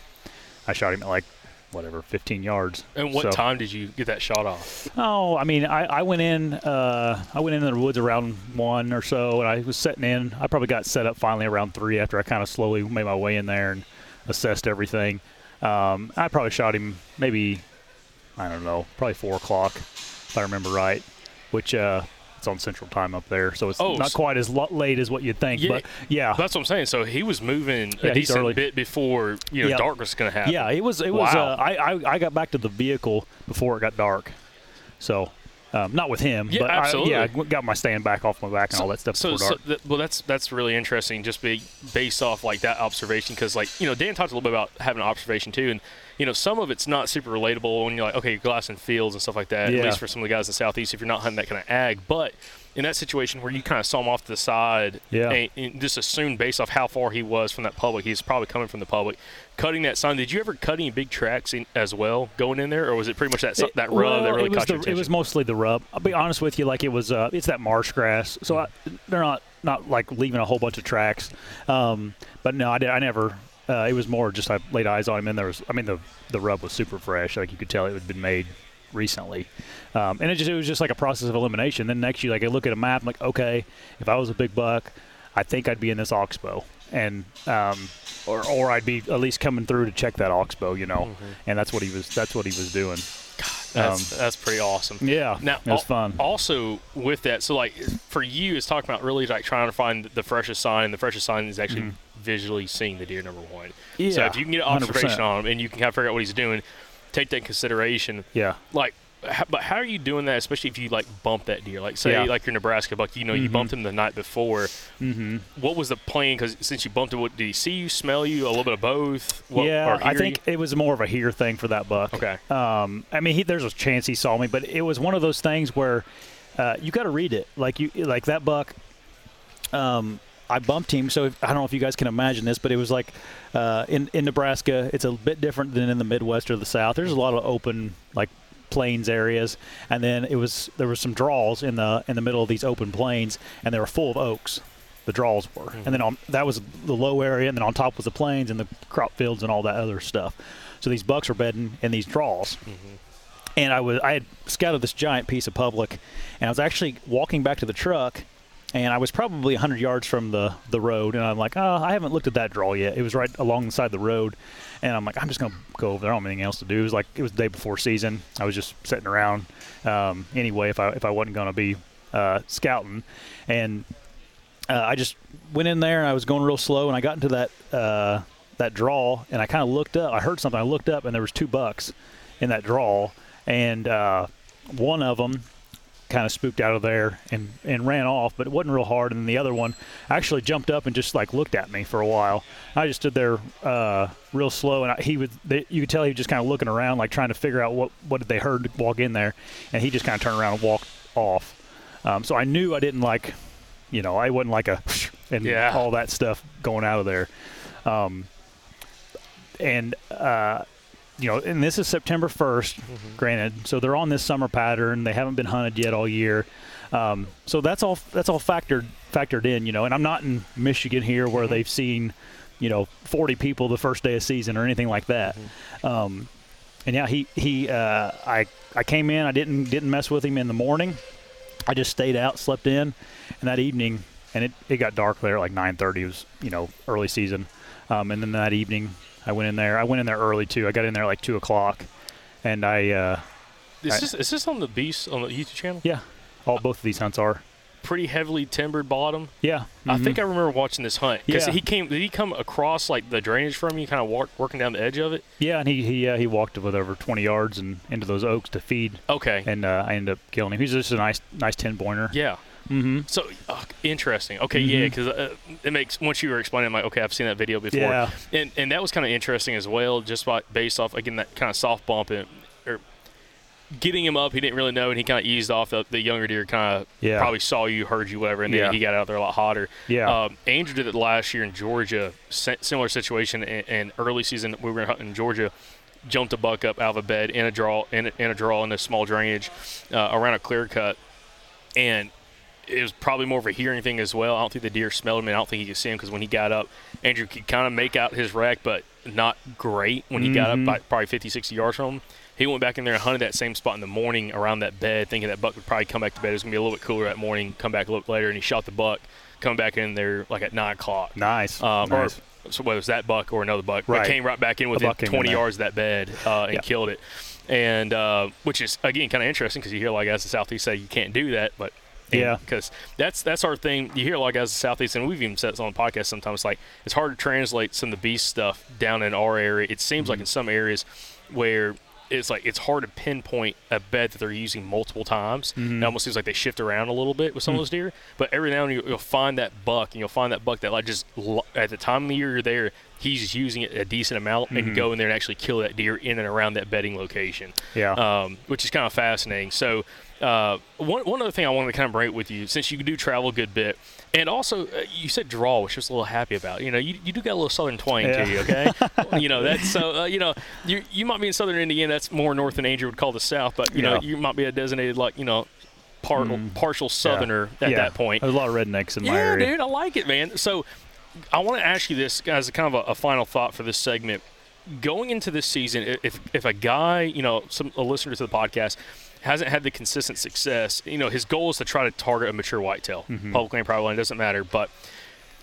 Speaker 9: I shot him at like whatever 15 yards.
Speaker 3: And what
Speaker 9: So-
Speaker 3: time did you get that shot off?
Speaker 9: Oh, I mean, I, I went in. Uh, I went in the woods around one or so, and I was setting in. I probably got set up finally around three after I kind of slowly made my way in there and assessed everything. Um, I probably shot him maybe, I don't know, probably four o'clock, if I remember right, which uh, it's on Central Time up there, so it's
Speaker 3: Oh,
Speaker 9: not
Speaker 3: s-
Speaker 9: quite as late as what you'd think.
Speaker 3: Yeah.
Speaker 9: But yeah,
Speaker 3: That's what I'm saying. So he was moving
Speaker 9: Yeah,
Speaker 3: a decent
Speaker 9: early.
Speaker 3: bit before you know
Speaker 9: Yeah.
Speaker 3: darkness was going to happen.
Speaker 9: Yeah, it was. It was. Uh, I, I I got back to the vehicle before it got dark, so um, not with him.
Speaker 3: Yeah,
Speaker 9: but
Speaker 3: absolutely.
Speaker 9: I, yeah, I got my stand back off my back and all that stuff
Speaker 3: So, so th- well, that's that's really interesting. Just be based off like that observation, because like you know, Dan talked a little bit about having an observation too, and you know, some of it's not super relatable when you're like, okay, you're glassing fields and stuff like that. At least for some of the guys in the southeast, if you're not hunting that kind of ag, but in that situation where you kind of saw him off to the side,
Speaker 9: Yeah.
Speaker 3: and, and just assumed based off how far he was from that public, he's probably coming from the public. Cutting that sign, did you ever cut any big tracks in, as well going in there, or was it pretty much that
Speaker 9: It-
Speaker 3: that rub that really
Speaker 9: it was
Speaker 3: caught your
Speaker 9: the,
Speaker 3: attention?
Speaker 9: It was mostly the rub. I'll be honest with you, like it was. Uh, it's that marsh grass, so I, they're not not like leaving a whole bunch of tracks. Um, but no, I did. I never. Uh, it was more just I laid eyes on him, and there was. I mean, the the rub was super fresh. Like you could tell it had been made recently, um, and it just it was just like a process of elimination. Then next you like I look at a map, I'm like, okay, if I was a big buck, I think I'd be in this oxbow, and um, or or I'd be at least coming through to check that oxbow, you know, and that's what he was. That's what he was doing.
Speaker 3: that's
Speaker 9: um,
Speaker 3: that's pretty awesome.
Speaker 9: Yeah,
Speaker 3: Now,
Speaker 9: was
Speaker 3: al-
Speaker 9: fun.
Speaker 3: Also, with that, so like for you, it's talking about really like trying to find the freshest sign. and The freshest sign is actually visually seeing the deer. Number one. Yeah, So
Speaker 9: Mm-hmm.
Speaker 3: If you can get an
Speaker 9: 100%.
Speaker 3: observation on him and you can kind of figure out what he's doing, take that in consideration.
Speaker 9: Yeah.
Speaker 3: Like, how, but how are you doing that? Especially if you like bump that deer. Like, say
Speaker 9: Yeah.
Speaker 3: like your Nebraska buck. You know, you
Speaker 9: Mhm.
Speaker 3: bumped him the night before.
Speaker 9: Mm-hmm.
Speaker 3: What was the plan? Because since you bumped him, what did he see you, smell you, a little bit of both? What,
Speaker 9: yeah, I think it was more of a hear thing for that buck.
Speaker 3: Okay.
Speaker 9: Um, I mean, he, there's a chance he saw me, but it was one of those things where uh, you got to read it. Like you, like that buck. Um, I bumped him, so if, I don't know if you guys can imagine this, but it was like uh, in in Nebraska, it's a bit different than in the Midwest or the South. There's a lot of open like plains areas, and then it was there was some draws in the in the middle of these open plains, and they were full of oaks. The draws were, and then on that was the low area, and then on top was the plains and the crop fields and all that other stuff. So these bucks were bedding in these draws and I was I had scouted this giant piece of public, and I was actually walking back to the truck, and I was probably 100 yards from the the road, and I'm like, oh, I haven't looked at that draw yet. It was right along the side the road, and I'm like, I'm just gonna go over there. I don't have anything else to do. It was like it was the day before season. I was just sitting around um, anyway. If I if I wasn't gonna be uh, scouting, and uh, I just went in there and I was going real slow, and I got into that uh, that draw, and I kind of looked up. I heard something. I looked up, and there was two bucks in that draw, and uh, one of them kind of spooked out of there and, and ran off, but it wasn't real hard. And then the other one actually jumped up and just like looked at me for a while. I just stood there uh, real slow, and I, he would they, you could tell he was just kind of looking around, like trying to figure out what what did they heard walk in there, and he just kind of turned around and walked off. Um, so I knew I didn't like, you know, I wasn't like a <laughs> and
Speaker 3: Yeah.
Speaker 9: all that stuff going out of there. Um, and uh, you know, and this is September 1st, granted. So they're on this summer pattern. They haven't been hunted yet all year. Um, so that's all. That's all factored factored in, you know. And I'm not in Michigan here where they've seen, you know, 40 people the first day of season or anything like that. Um, and yeah, he he. Uh, I I came in. I didn't didn't mess with him in the morning. I just stayed out, slept in, and that evening, and it, it got dark there at like 9:30. It was you know early season, um, and then that evening I went in there. I went in there early too. I got in there like two o'clock, and I uh,
Speaker 3: Is
Speaker 9: I-
Speaker 3: this, is this on the Beast on the YouTube channel?
Speaker 9: yeah, all both of these hunts are
Speaker 3: Pretty heavily timbered bottom.
Speaker 9: yeah.
Speaker 3: I
Speaker 9: mhm.
Speaker 3: think I remember watching this hunt because
Speaker 9: Yeah.
Speaker 3: he came. Did he come across like the drainage from you, kind of walk, working down the edge of it?
Speaker 9: yeah, and he he uh, he walked with over 20 yards and into those oaks to feed,
Speaker 3: Okay.
Speaker 9: and uh, I ended up killing him. He's just a nice nice ten pointer.
Speaker 3: yeah.
Speaker 9: Mm-hmm.
Speaker 3: So uh, interesting. Okay, yeah, because uh, it makes once you were explaining, I'm like, okay, I've seen that video before,
Speaker 9: Yeah.
Speaker 3: and and that was kind of interesting as well, just by based off again that kind of soft bump and or getting him up. He didn't really know, and he kind of eased off. The, the younger deer kind of
Speaker 9: Yeah.
Speaker 3: probably saw you, heard you, whatever, and then
Speaker 9: Yeah.
Speaker 3: he got out there a lot hotter.
Speaker 9: Yeah.
Speaker 3: Um, Andrew did it last year in Georgia. Similar situation in, in early season. We were hunting in Georgia. Jumped a buck up out of a bed in a draw in a, in a draw in a small drainage uh, around a clear cut, and it was probably more of a hearing thing as well. I don't think the deer smelled him, and I don't think he could see him because when he got up, Andrew could kind of make out his rack, but not great when he got up,
Speaker 9: Mhm.
Speaker 3: by, probably 50, 60 yards from him. He went back in there and hunted that same spot in the morning around that bed, thinking that buck would probably come back to bed. It was going to be a little bit cooler that morning, come back a little later, and he shot the buck, come back in there like at 9 o'clock.
Speaker 9: Nice.
Speaker 3: Um,
Speaker 9: nice.
Speaker 3: Or, so whether it was that buck or another buck,
Speaker 9: Right.
Speaker 3: came right back in within
Speaker 9: buck in
Speaker 3: 20 yards of that bed uh, and
Speaker 9: Yeah.
Speaker 3: killed it. And uh, which is again kind of interesting because you hear a lot of guys in the southeast say you can't do that, but
Speaker 9: Yeah.
Speaker 3: because that's that's our thing. You hear a lot of guys in the southeast, and we've even said this on the podcast sometimes. Like it's hard to translate some of the beast stuff down in our area. It seems like
Speaker 9: Mm-hmm.
Speaker 3: in some areas where it's like it's hard to pinpoint a bed that they're using multiple times.
Speaker 9: Mm-hmm.
Speaker 3: It almost seems like they shift around a little bit with some of those deer. But every now and then you'll, find that buck, and you'll find that buck that like just at the time of the year you're there, he's using it a decent amount, and go in there and actually kill that deer in and around that bedding location
Speaker 9: Yeah.
Speaker 3: um, which is kind of fascinating. So, uh, one, one other thing I wanted to kind of break with you, since you do travel a good bit, and also uh, you said draw, which I was a little happy about. You know, you, you do got a little southern twang
Speaker 9: Yeah.
Speaker 3: to you, okay? <laughs> you know, that's so, uh, you know, you, you might be in southern Indiana, that's more north than Andrew would call the south, but, you know,
Speaker 9: Yeah. Mm.
Speaker 3: you might be a designated, like, you know, par- partial southerner at
Speaker 9: Yeah.
Speaker 3: that point.
Speaker 9: There's a lot of rednecks in my
Speaker 3: Yeah,
Speaker 9: area.
Speaker 3: dude, I like it, man. So, I want to ask you this as a kind of a, a final thought for this segment. Going into this season, if if a guy, you know, some a listener to the podcast hasn't had the consistent success, you know, his goal is to try to target a mature whitetail, public land, private land, doesn't matter, but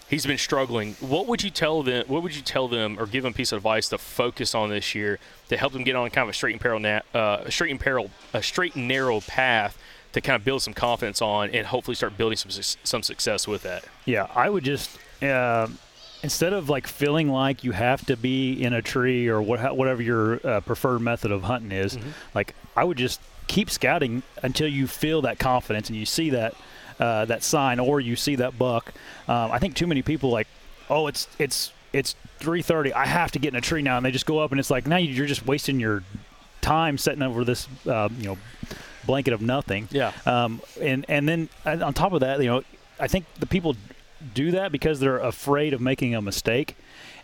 Speaker 3: he's been struggling. What would you tell them? What would you tell them, or give them a piece of advice to focus on this year to help them get on kind of a straight and na- uh, a straight and narrow, a straight and narrow path to kind of build some confidence on, and hopefully start building some some success with that.
Speaker 9: Yeah, I would just uh, instead of like feeling like you have to be in a tree or what, whatever your uh, preferred method of hunting is,
Speaker 3: Mm-hmm.
Speaker 9: like I would just keep scouting until you feel that confidence and you see that uh, that sign or you see that buck. Um, I think too many people like, oh, it's it's it's 3:30. I have to get in a tree now, and they just go up and it's like now you're just wasting your time setting over this uh, you know blanket of nothing.
Speaker 3: Yeah.
Speaker 9: Um, and and then on top of that, you know, I think the people do that because they're afraid of making a mistake.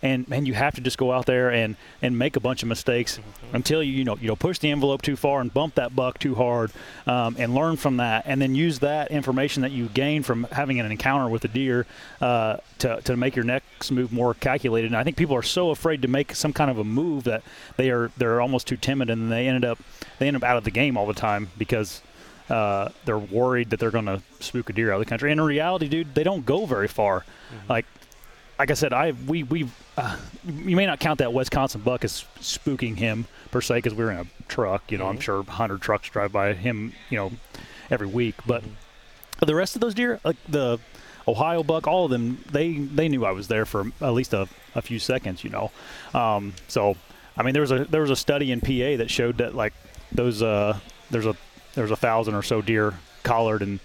Speaker 9: And man, you have to just go out there and, and make a bunch of mistakes until you you know you know push the envelope too far and bump that buck too hard, um, and learn from that, and then use that information that you gain from having an encounter with a deer uh, to, to make your next move more calculated. And I think people are so afraid to make some kind of a move that they are they're almost too timid, and they ended up they end up out of the game all the time because uh, they're worried that they're going to spook a deer out of the country. And in reality, dude, they don't go very far. Like, like I said, I we we uh, you may not count that Wisconsin buck as spooking him per se because we were in a truck. You know, I'm sure 100 trucks drive by him. You know, every week. But the rest of those deer, like the Ohio buck, all of them, they they knew I was there for at least a, a few seconds. You know, um, so I mean, there was a there was a study in PA that showed that like those uh there's a there's a thousand or so deer collared and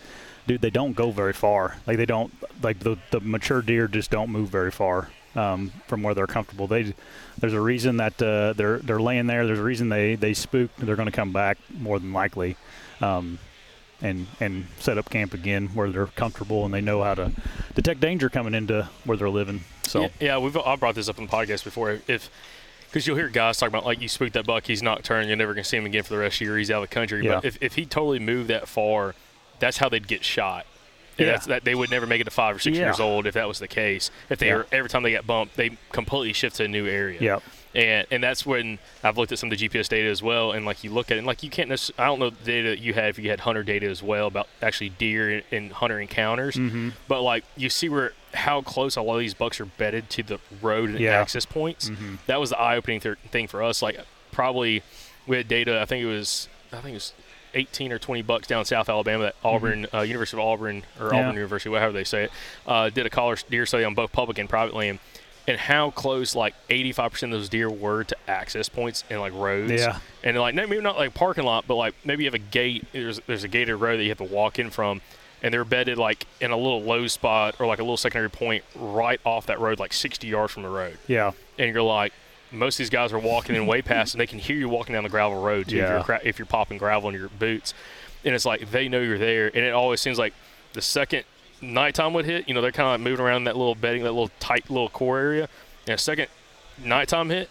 Speaker 9: dude they don't go very far like they don't like the the mature deer just don't move very far um, from where they're comfortable they there's a reason that uh, they're they're laying there there's a reason they they spook they're going to come back more than likely um, and and set up camp again where they're comfortable and they know how to detect danger coming into where they're living so
Speaker 3: Yeah, yeah, we've I brought this up in the podcast before. If because you'll hear guys talk about like you spooked that buck, he's nocturnal, you're never gonna see him again for the rest of the year. He's out of the country.
Speaker 9: Yeah.
Speaker 3: But if, if he totally moved that far, that's how they'd get shot.
Speaker 9: Yeah.
Speaker 3: That's, that they would never make it to five or six
Speaker 9: Yeah.
Speaker 3: years old if that was the case. If they
Speaker 9: Yeah.
Speaker 3: were every time they got bumped, they completely shift to a new area.
Speaker 9: Yep.
Speaker 3: And and that's when I've looked at some of the GPS data as well, and like you look at it, and like you can't. Necess- I don't know the data that you had if you had hunter data as well about actually deer and, hunter encounters,
Speaker 9: Mm-hmm.
Speaker 3: but like you see where how close a lot of these bucks are bedded to the road and
Speaker 9: Yeah. Mm-hmm.
Speaker 3: access points. That was the eye-opening th- thing for us. Like probably we had data. I think it was I think it was 18 or 20 bucks down South Alabama that Auburn, uh, University of Auburn or
Speaker 9: Mm-hmm. Yeah.
Speaker 3: Auburn University, whatever they say it, uh, did a collar deer study on both public and private land. And how close, like 85% of those deer were to access points and like roads.
Speaker 9: Yeah.
Speaker 3: And like maybe not like parking lot, but like maybe you have a gate. There's there's a gated road that you have to walk in from. and they're bedded like in a little low spot or like a little secondary point right off that road, like 60 yards from the road.
Speaker 9: Yeah.
Speaker 3: And you're like, most of these guys are walking in way past, and they can hear you walking down the gravel road too, if, you're, if you're popping gravel in your boots. And it's like they know you're there, and it always seems like the second nighttime would hit, you know, they're kind of like moving around that little bedding, that little tight little core area. And a second nighttime hit,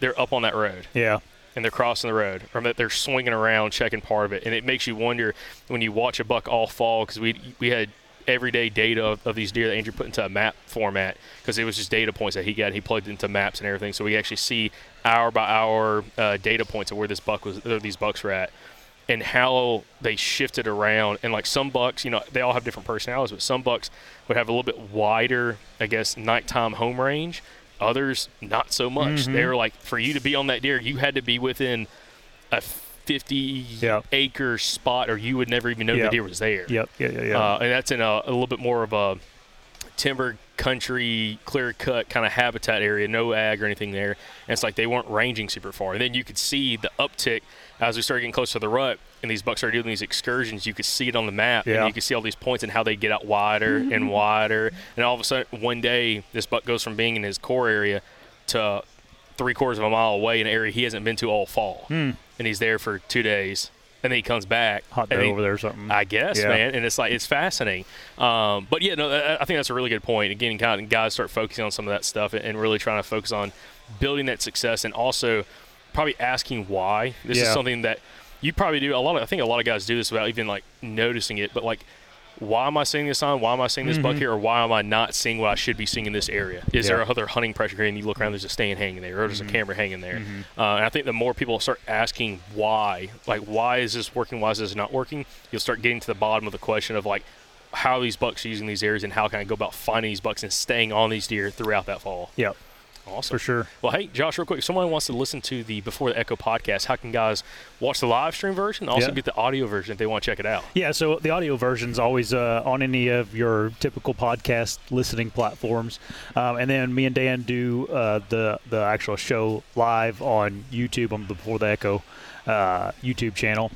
Speaker 3: they're up on that road
Speaker 9: Yeah.
Speaker 3: and they're crossing the road, or that they're swinging around checking part of it, and it makes you wonder when you watch a buck all fall because we we had everyday data of, of these deer that Andrew put into a map format because it was just data points that he got. He plugged into maps and everything, so we actually see hour by hour uh, data points of where this buck was, or these bucks were at. And how they shifted around, and like some bucks, you know, they all have different personalities, but some bucks would have a little bit wider, I guess, nighttime home range. Others not so much.
Speaker 9: Mhm.
Speaker 3: They were like, for you to be on that deer, you had to be within a 50
Speaker 9: Yep.
Speaker 3: acre spot, or you would never even know
Speaker 9: Yep.
Speaker 3: the deer was there.
Speaker 9: Yep. Yeah. Yeah. Yeah.
Speaker 3: Uh, and that's in a, a little bit more of a timber country, clear cut kind of habitat area, no ag or anything there. And it's like they weren't ranging super far. And then you could see the uptick as we started getting close to the rut. And these bucks are doing these excursions. You could see it on the map,
Speaker 9: Yeah.
Speaker 3: and you could see all these points and how they get out wider and wider. And all of a sudden, one day, this buck goes from being in his core area to three quarters of a mile away in an area he hasn't been to all fall.
Speaker 9: Hmm.
Speaker 3: And he's there for two days, and then he comes back.
Speaker 9: Hot day
Speaker 3: he-
Speaker 9: over there or something.
Speaker 3: I guess,
Speaker 9: Yeah.
Speaker 3: man. And it's like it's fascinating. Um, but yeah, no, I think that's a really good point. Again, kind of guys start focusing on some of that stuff and, and really trying to focus on building that success and also probably asking why. This is something that you probably do a lot of. I think a lot of guys do this without even like noticing it. But like, why am I seeing this on? Why am I seeing this buck
Speaker 9: Mhm.
Speaker 3: here? Or why am I not seeing what I should be seeing in this area? Is there
Speaker 9: Yeah.
Speaker 3: other hunting pressure here? And you look around, there's a stand hanging there, or there's
Speaker 9: Mhm.
Speaker 3: a camera hanging there.
Speaker 9: Mhm.
Speaker 3: Uh, and I think the more people start asking why, like why is this working, why is this not working, you'll start getting to the bottom of the question of like how are these bucks using these areas and how can I go about finding these bucks and staying on these deer throughout that fall.
Speaker 9: Yep.
Speaker 3: Awesome.
Speaker 9: For sure.
Speaker 3: Well, hey, Josh, real quick, if someone wants to listen to the Before the Echo podcast, how can guys watch the live stream version also
Speaker 9: Yeah.
Speaker 3: get the audio version if they want to check it out?
Speaker 9: Yeah, so the audio version is always uh, on any of your typical podcast listening platforms, um, and then me and Dan do uh, the the actual show live on YouTube on the Before the Echo uh, YouTube channel.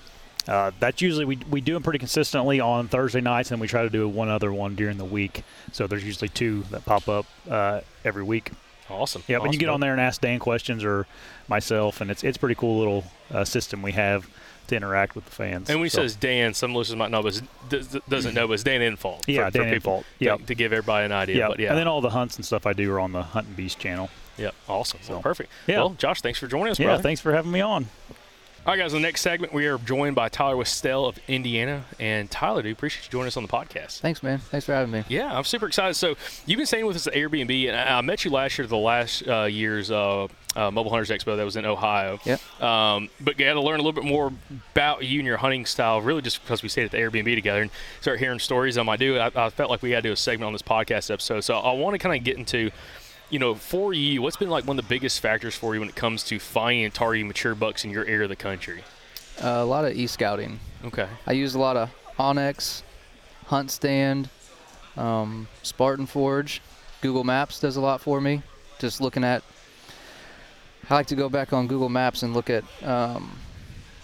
Speaker 9: Uh, that's usually we, we do them pretty consistently on Thursday nights, and we try to do one other one during the week. So there's usually two that pop up uh, every week.
Speaker 3: Awesome.
Speaker 9: Yeah, but you get on there and ask Dan questions or myself, and it's it's pretty cool little uh, system we have to interact with the fans.
Speaker 3: And when he
Speaker 9: So-
Speaker 3: says Dan, some listeners might know, but does- doesn't know, but it's Dan Infalt.
Speaker 9: Yeah,
Speaker 3: for, for
Speaker 9: Dan
Speaker 3: people
Speaker 9: Infalt. Yep.
Speaker 3: to, to give everybody an idea.
Speaker 9: yeah.
Speaker 3: But yeah,
Speaker 9: and then all the hunts and stuff I do are on the Hunt and Beast channel.
Speaker 3: Yep. Awesome.
Speaker 9: So-
Speaker 3: Well, perfect.
Speaker 9: Yeah.
Speaker 3: Well, Josh, thanks for joining us,
Speaker 9: yeah,
Speaker 3: brother.
Speaker 9: thanks for having me on.
Speaker 3: All right, guys. In the next segment, we are joined by Tyler Westell of Indiana. And Tyler, dude, appreciate you joining us on the podcast.
Speaker 10: Thanks, man. Thanks for having me.
Speaker 3: Yeah, I'm super excited. So you've been staying with us at Airbnb, and I I met you last year at the last uh, year's uh, uh, Mobile Hunters Expo that was in Ohio.
Speaker 10: Yep.
Speaker 3: Um, but got to learn a little bit more about you and your hunting style, really just because we stayed at the Airbnb together and start hearing stories on my do. I, I felt like we had to do a segment on this podcast episode. So I want to kind of get into, you know, for you, what's been like one of the biggest factors for you when it comes to finding and targeting mature bucks in your area of the country?
Speaker 10: Uh, a lot of e-scouting.
Speaker 3: Okay.
Speaker 10: I use a lot of onX, Hunt Stand, um, Spartan Forge. Google Maps does a lot for me. Just looking at. I like to go back on Google Maps and look at um,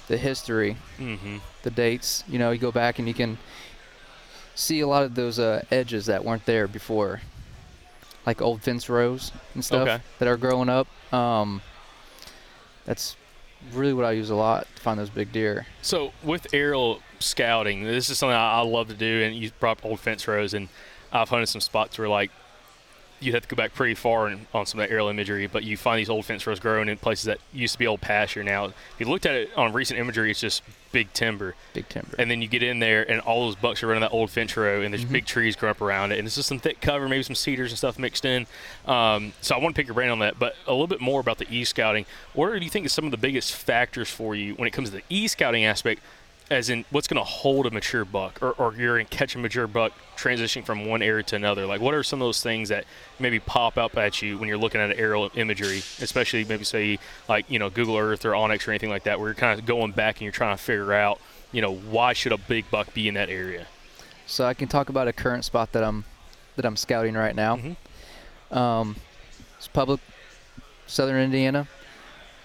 Speaker 10: the history,
Speaker 3: Mm-hmm.
Speaker 10: the dates. You know, you go back and you can see a lot of those uh, edges that weren't there before, like old fence rows and stuff
Speaker 3: Okay.
Speaker 10: that are growing up. Um, that's really what I use a lot to find those big deer.
Speaker 3: So with aerial scouting, this is something I, I love to do, and you brought up old fence rows, and I've hunted some spots where like you'd have to go back pretty far in, on some of that aerial imagery, but you find these old fence rows growing in places that used to be old pasture. Now, if you looked at it on recent imagery, it's just big timber,
Speaker 10: Big timber.
Speaker 3: and then you get in there, and all those bucks are running that old fence row, and there's
Speaker 10: Mm-hmm.
Speaker 3: big trees growing up around it, and it's just some thick cover, maybe some cedars and stuff mixed in. Um, so I want to pick your brain on that, but a little bit more about the e-scouting. What do you think is some of the biggest factors for you when it comes to the e-scouting aspect? As in, what's going to hold a mature buck, or, or you're in catch a mature buck transitioning from one area to another? Like, what are some of those things that maybe pop up at you when you're looking at aerial imagery, especially maybe say like you know Google Earth or onX or anything like that, where you're kind of going back and you're trying to figure out, you know, why should a big buck be in that area?
Speaker 10: So I can talk about a current spot that I'm that I'm scouting right now.
Speaker 3: Mhm.
Speaker 10: Um, it's public, Southern Indiana.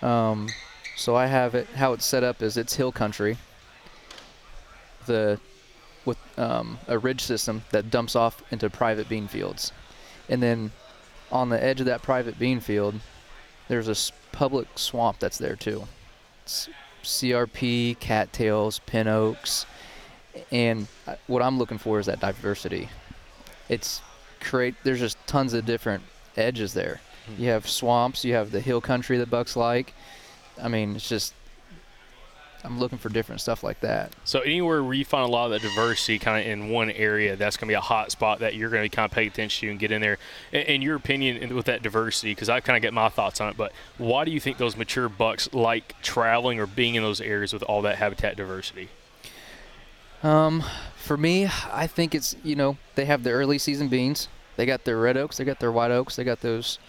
Speaker 10: Um, so I have it. How it's set up is it's hill country. The with um, a ridge system that dumps off into private bean fields, and then on the edge of that private bean field, there's a public swamp that's there too. It's CRP, cattails, pin oaks, and uh, what I'm looking for is that diversity. It's create. There's just tons of different edges there. You have swamps. You have the hill country that bucks like. I mean, it's just. I'm looking for different stuff like that.
Speaker 3: So anywhere where you find a lot of that diversity kind of in one area, that's going to be a hot spot that you're going to kind of pay attention to and get in there. In, in your opinion, with that diversity, because I kind of get my thoughts on it, but why do you think those mature bucks like traveling or being in those areas with all that habitat diversity?
Speaker 10: Um, for me, I think it's you know they have the early season beans. They got their red oaks. They got their white oaks. They got those.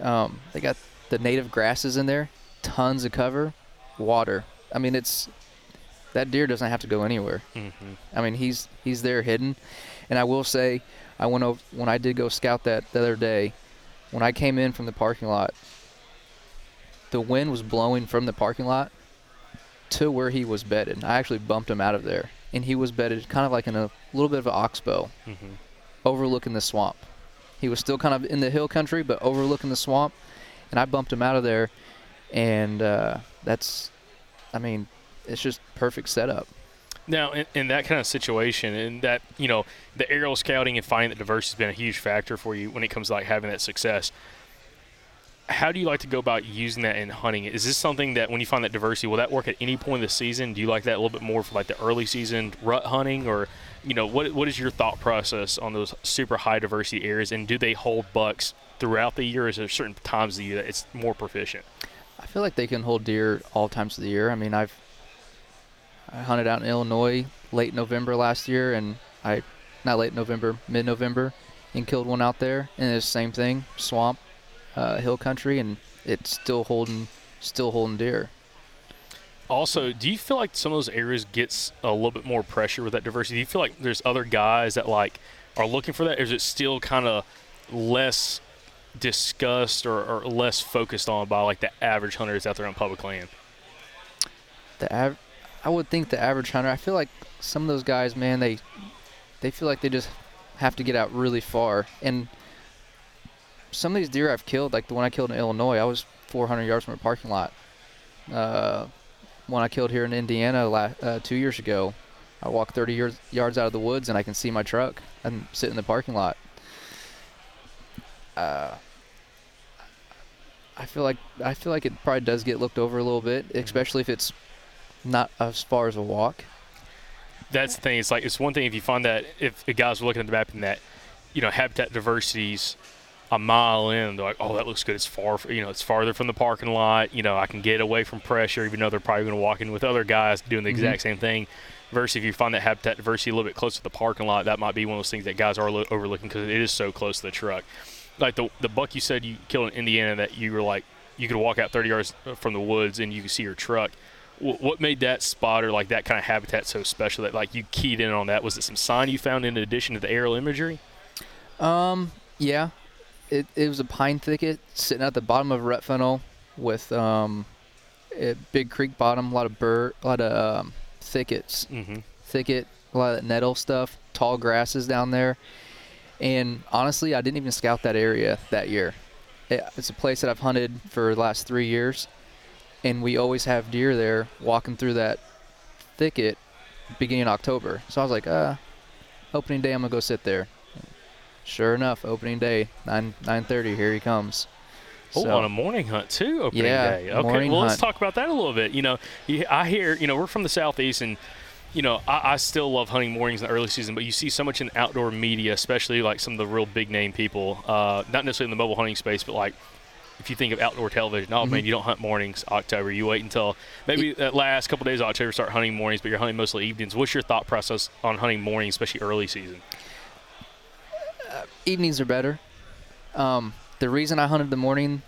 Speaker 10: Um, they got the native grasses in there. Tons of cover, water. I mean, it's that deer doesn't have to go anywhere.
Speaker 3: Mm-hmm.
Speaker 10: I mean, he's he's there hidden. And I will say, I went over when I did go scout that the other day. When I came in from the parking lot, the wind was blowing from the parking lot to where he was bedded. I actually bumped him out of there, and he was bedded kind of like in a little bit of an oxbow,
Speaker 3: Mhm.
Speaker 10: overlooking the swamp. He was still kind of in the hill country, but overlooking the swamp, and I bumped him out of there, and uh, that's, I mean, it's just perfect setup.
Speaker 3: Now, in, in that kind of situation, and that you know, the aerial scouting and finding that diversity has been a huge factor for you when it comes to like having that success. How do you like to go about using that in hunting? Is this something that when you find that diversity, will that work at any point in the season? Do you like that a little bit more for like the early season rut hunting, or you know, what what is your thought process on those super high diversity areas, and do they hold bucks throughout the year? Is there certain times of the year that it's more proficient?
Speaker 10: Feel like they can hold deer all times of the year. I mean, I've I hunted out in Illinois late November last year, and I not late November, mid November, and killed one out there. And it's the same thing, swamp, uh, hill country, and it's still holding, still holding deer.
Speaker 3: Also, do you feel like some of those areas gets a little bit more pressure with that diversity? Do you feel like there's other guys that like are looking for that, or is it still kind of less discussed or, or less focused on by like the average hunters out there on public land?
Speaker 10: The av- I would think the average hunter. I feel like some of those guys, man, they they feel like they just have to get out really far. And some of these deer I've killed, like the one I killed in Illinois, I was 400 yards from a parking lot. Uh, one I killed here in Indiana la- uh, two years ago, I walk 30 yards, yards out of the woods and I can see my truck and sit in the parking lot. Uh, I feel like I feel like it probably does get looked over a little bit, especially if it's not as far as a walk.
Speaker 3: That's the thing. It's like it's one thing if you find that if the guys were looking at the map and that you know habitat diversity's a mile in, they're like, oh, that looks good. It's far, you know, it's farther from the parking lot. You know, I can get away from pressure, even though they're probably going to walk in with other guys doing the
Speaker 10: Mhm.
Speaker 3: exact same thing. Versus if you find that habitat diversity a little bit closer to the parking lot, that might be one of those things that guys are lo- overlooking because it is so close to the truck. Like the the buck you said you killed in Indiana that you were like you could walk out 30 yards from the woods and you could see your truck. Wh- What made that spot or like that kind of habitat so special that like you keyed in on that? Was it some sign you found in addition to the aerial imagery?
Speaker 10: Um, yeah, it it was a pine thicket sitting at the bottom of a rut funnel with um, a big creek bottom, a lot of bird, a lot of um, thickets,
Speaker 3: Mm-hmm.
Speaker 10: thicket, a lot of nettle stuff, tall grasses down there. And honestly, I didn't even scout that area that year. It, it's a place that I've hunted for the last three years, and we always have deer there walking through that thicket beginning of October. So I was like, uh, opening day, I'm gonna go sit there. Sure enough, opening day, nine nine thirty, here he comes.
Speaker 3: Oh,
Speaker 10: So-
Speaker 3: on a morning hunt too. Opening
Speaker 10: Yeah,
Speaker 3: day. Okay, well let's talk about that a little bit. You know, I hear you know we're from the southeast and. You know, I, I still love hunting mornings in the early season, but you see so much in outdoor media, especially like some of the real big name people, uh, not necessarily in the mobile hunting space, but like if you think of outdoor television, oh man,
Speaker 10: Mhm.
Speaker 3: you don't hunt mornings October. You wait until maybe that last couple days of October start hunting mornings, but you're hunting mostly evenings. What's your thought process on hunting mornings, especially early season?
Speaker 10: evenings are better. Um, the reason I hunted the morning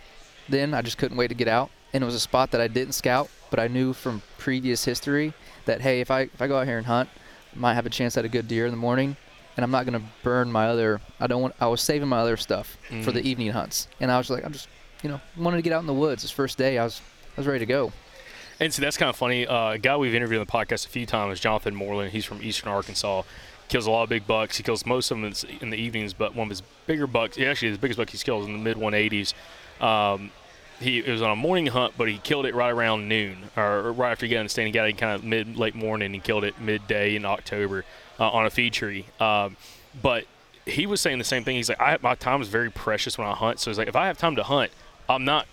Speaker 10: then, I just couldn't wait to get out. And it was a spot that I didn't scout, but I knew from previous history that, hey, if I, if I go out here and hunt, I might have a chance at a good deer in the morning. And I'm not going to burn my other, I don't want, I was saving my other stuff for the
Speaker 3: Mhm.
Speaker 10: evening hunts. And I was like, I'm just, you know, wanted to get out in the woods. This first day, I was, I was ready to go.
Speaker 3: And see, that's kind of funny. Uh, a guy we've interviewed on the podcast a few times, is Jonathan Moreland. He's from Eastern Arkansas. Kills a lot of big bucks. He kills most of them in- the evenings, but one of his bigger bucks, actually his biggest buck he's killed is in the mid 180s. Um, he it was on a morning hunt, but he killed it right around noon, or right after he got in the stand. He got it kind of mid late morning. He killed it midday in October uh, on a feed tree. Um, but he was saying the same thing. He's like, I, my time is very precious when I hunt. So he's like, if I have time to hunt, I'm not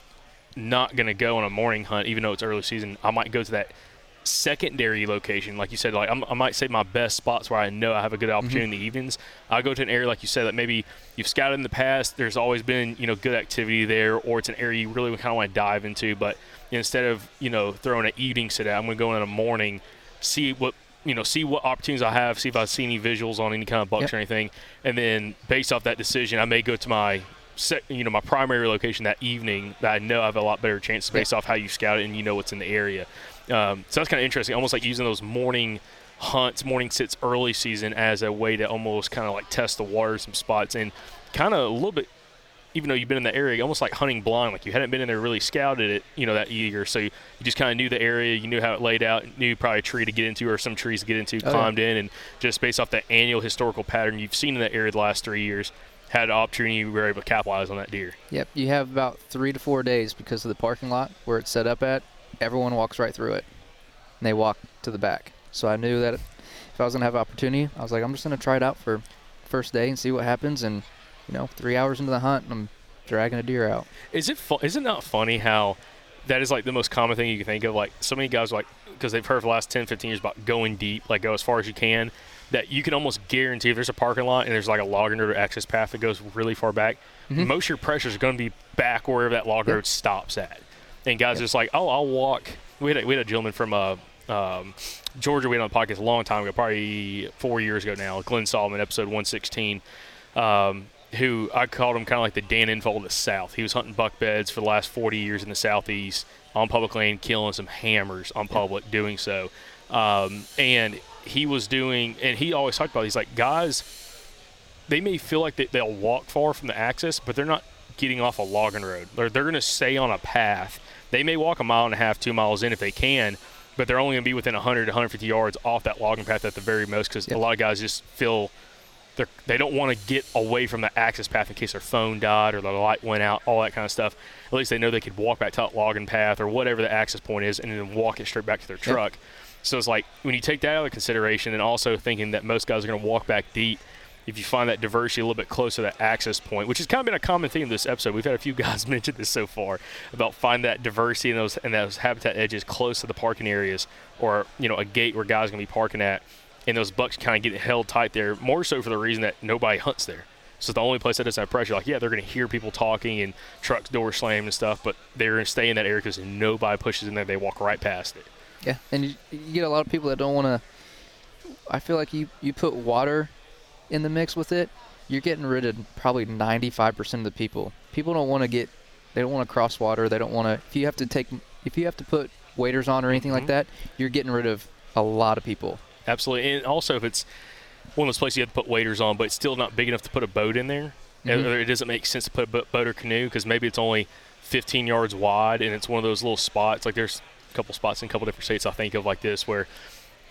Speaker 3: not to go on a morning hunt, even though it's early season. I might go to that secondary location, like you said. Like I'm, I might say my best spots where I know I have a good mm-hmm. opportunity in the evenings. I go to an area like you said that maybe you've scouted in the past. There's always been you know good activity there, or it's an area you really kind of want to dive into. But instead of you know throwing an evening sit out, I'm going to go in a morning, see what you know, see what opportunities I have, see if I see any visuals on any kind of bucks
Speaker 10: Yep.
Speaker 3: or anything, and then based off that decision, I may go to my sec, you know my primary location that evening that I know I have a lot better chance based off how you scout it and you know what's in the area. Um, so that's kind of interesting, almost like using those morning hunts, morning sits early season as a way to almost kind of like test the water some spots and kind of a little bit even though you've been in the area, almost like hunting blind, like you hadn't been in there really scouted it, you know, that year. So you, you just kind of knew the area, you knew how it laid out, knew probably a tree to get into or some trees to get into,
Speaker 10: Oh, yeah.
Speaker 3: climbed in, and just based off that annual historical pattern you've seen in that area the last three years, had an opportunity, you were able to capitalize on that deer.
Speaker 10: Yep, you have about three to four days because of the parking lot where it's set up at. Everyone walks right through it, and they walk to the back. So I knew that if I was gonna have opportunity, I was like, I'm just gonna try it out for first day and see what happens. And you know, three hours into the hunt, I'm dragging a deer out.
Speaker 3: Is it fu- is it not funny how that is like the most common thing you can think of? Like so many guys like because they've heard for the last 10, 15 years about going deep, like go as far as you can. That you can almost guarantee if there's a parking lot and there's like a log road or access path that goes really far back, mm-hmm. most of your pressure is going to be back wherever that log road stops at. And guys just like, oh, I'll walk. We had a, we had a gentleman from uh, um, Georgia. We had on the podcast a long time ago, probably four years ago now. Glenn Solomon, episode 116 um, who I called him kind of like the Dan Infalt of the South. He was hunting buck beds for the last 40 years in the Southeast on public land, killing some hammers on public doing so. Um, and he was doing, and he always talked about, he's like, guys, they may feel like they, they'll walk far from the axis, but they're not getting off a logging road. They're, they're going to stay on a path. They may walk a mile and a half, two miles in if they can, but they're only going to be within 100 150 yards off that logging path at the very most because a lot of guys just feel they're, they don't want to get away from the access path in case their phone died or the light went out, all that kind of stuff. At least they know they could walk back to that logging path or whatever the access point is and then walk it straight back to their truck. So it's like when you take that out of consideration and also thinking that most guys are going to walk back deep, if you find that diversity a little bit closer to that access point, which has kind of been a common theme this episode. We've had a few <laughs> guys mention this so far about find that diversity and those and those habitat edges close to the parking areas or you know a gate where guys are to be parking at and those bucks kind of get held tight there, more so for the reason that nobody hunts there. So it's the only place that doesn't have pressure. Like, yeah, they're going to hear people talking and trucks door slam and stuff, but they're going to stay in that area because nobody pushes in there. They walk right past it.
Speaker 10: Yeah, and you, you get a lot of people that don't want to. I feel like you you put water in the mix with it, you're getting rid of probably 95% of the people. People don't want to get, they don't want to cross water. They don't want to. If you have to take, if you have to put waders on or anything like that, you're getting rid of a lot of people.
Speaker 3: Absolutely. And also, if it's one of those places you have to put waders on, but it's still not big enough to put a boat in there,
Speaker 10: Mhm.
Speaker 3: it doesn't make sense to put a boat or canoe because maybe it's only 15 yards wide and it's one of those little spots. Like there's a couple spots in a couple different states I think of like this where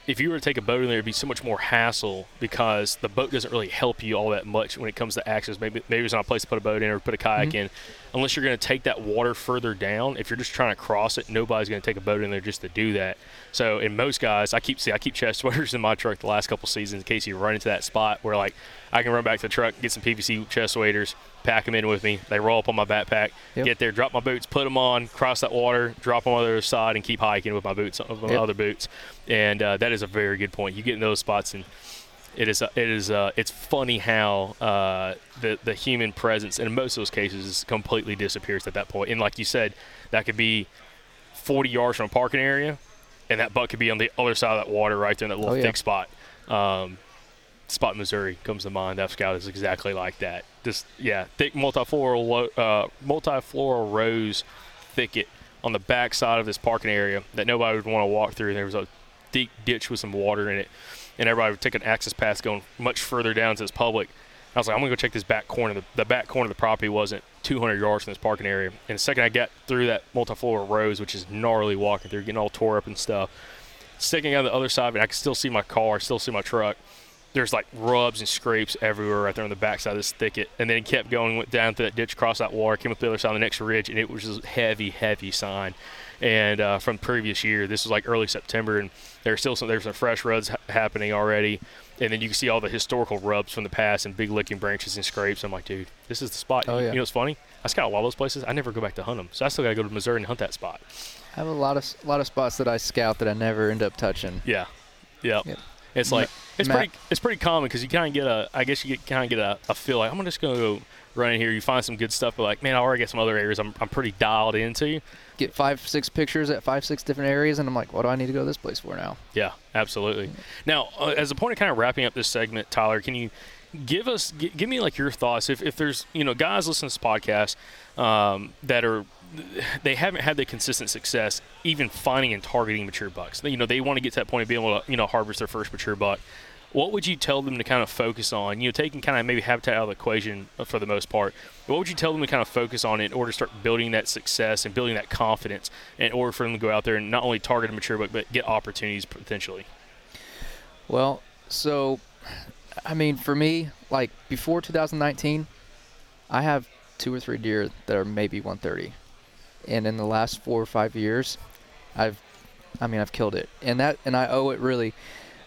Speaker 3: if you were to take a boat in there, it'd be so much more hassle because the boat doesn't really help you all that much when it comes to access. Maybe maybe there's not a place to put a boat in or put a kayak
Speaker 10: Mhm.
Speaker 3: in, unless you're going to take that water further down. If you're just trying to cross it, nobody's going to take a boat in there just to do that. So, in most guys, I keep see I keep chest <laughs> waders in my truck the last couple seasons in case you run into that spot where like I can run back to the truck, get some PVC chest waders, pack them in with me. They roll up on my backpack,
Speaker 10: Yep.
Speaker 3: get there, drop my boots, put them on, cross that water, drop them on the other side, and keep hiking with my boots, with my
Speaker 10: Yep.
Speaker 3: other boots. And uh, that is a very good point. You get in those spots and it is it is uh, it's funny how uh, the the human presence in most of those cases completely disappears at that point. And like you said, that could be 40 yards from a parking area, and that buck could be on the other side of that water right there in that little
Speaker 10: Oh, yeah.
Speaker 3: thick spot. Um, spot Missouri comes to mind. That scout is exactly like that. Just yeah, thick multifloral lo- uh, multifloral rose thicket on the back side of this parking area that nobody would want to walk through. There was a deep ditch with some water in it, and everybody would take an access path going much further down to this public. I was like, I'm gonna go check this back corner. The, the back corner of the property wasn't 200 yards from this parking area. And the second I got through that multifloral rose, which is gnarly walking through, getting all tore up and stuff, sticking on the other side, and I could still see my car, still see my truck. There's like rubs and scrapes everywhere right there on the backside of this thicket. And then it kept going, went down through that ditch, across that water, came up the other side of the next ridge, and it was just heavy, heavy sign. And uh, from previous year, this was like early September, and there's still some there's some fresh rubs ha- happening already. And then you can see all the historical rubs from the past and big licking branches and scrapes. I'm like, dude, this is the spot.
Speaker 10: Oh, yeah.
Speaker 3: You know what's funny? I scout a lot of those places. I never go back to hunt them, so I still got to go to Missouri and hunt that spot.
Speaker 10: I have a lot of a lot of spots that I scout that I never end up touching.
Speaker 3: Yeah, yep.
Speaker 10: Yep.
Speaker 3: It's like it's
Speaker 10: Matt-
Speaker 3: pretty it's pretty common because you kind of get a I guess you get kind of get a, a feel like I'm just gonna go run in here. You find some good stuff, but like man, I already got some other areas I'm I'm pretty dialed into.
Speaker 10: Get five, six pictures at five, six different areas, and I'm like, what do I need to go to this place for now?
Speaker 3: Yeah, absolutely. Now, uh, as a point of kind of wrapping up this segment, Tyler, can you give us gi- give me like your thoughts if, if there's you know guys listening to this podcast um, that are they haven't had the consistent success even finding and targeting mature bucks. You know, they want to get to that point of being able to you know harvest their first mature buck. What would you tell them to kind of focus on? You know, taking kind of maybe habitat out of the equation for the most part. What would you tell them to kind of focus on in order to start building that success and building that confidence in order for them to go out there and not only target a mature buck but get opportunities potentially?
Speaker 10: Well, so, I mean, for me, like before 2019, I have two or three deer that are maybe 130, and in the last four or five years, I've, I mean, I've killed it, and that, and I owe it really,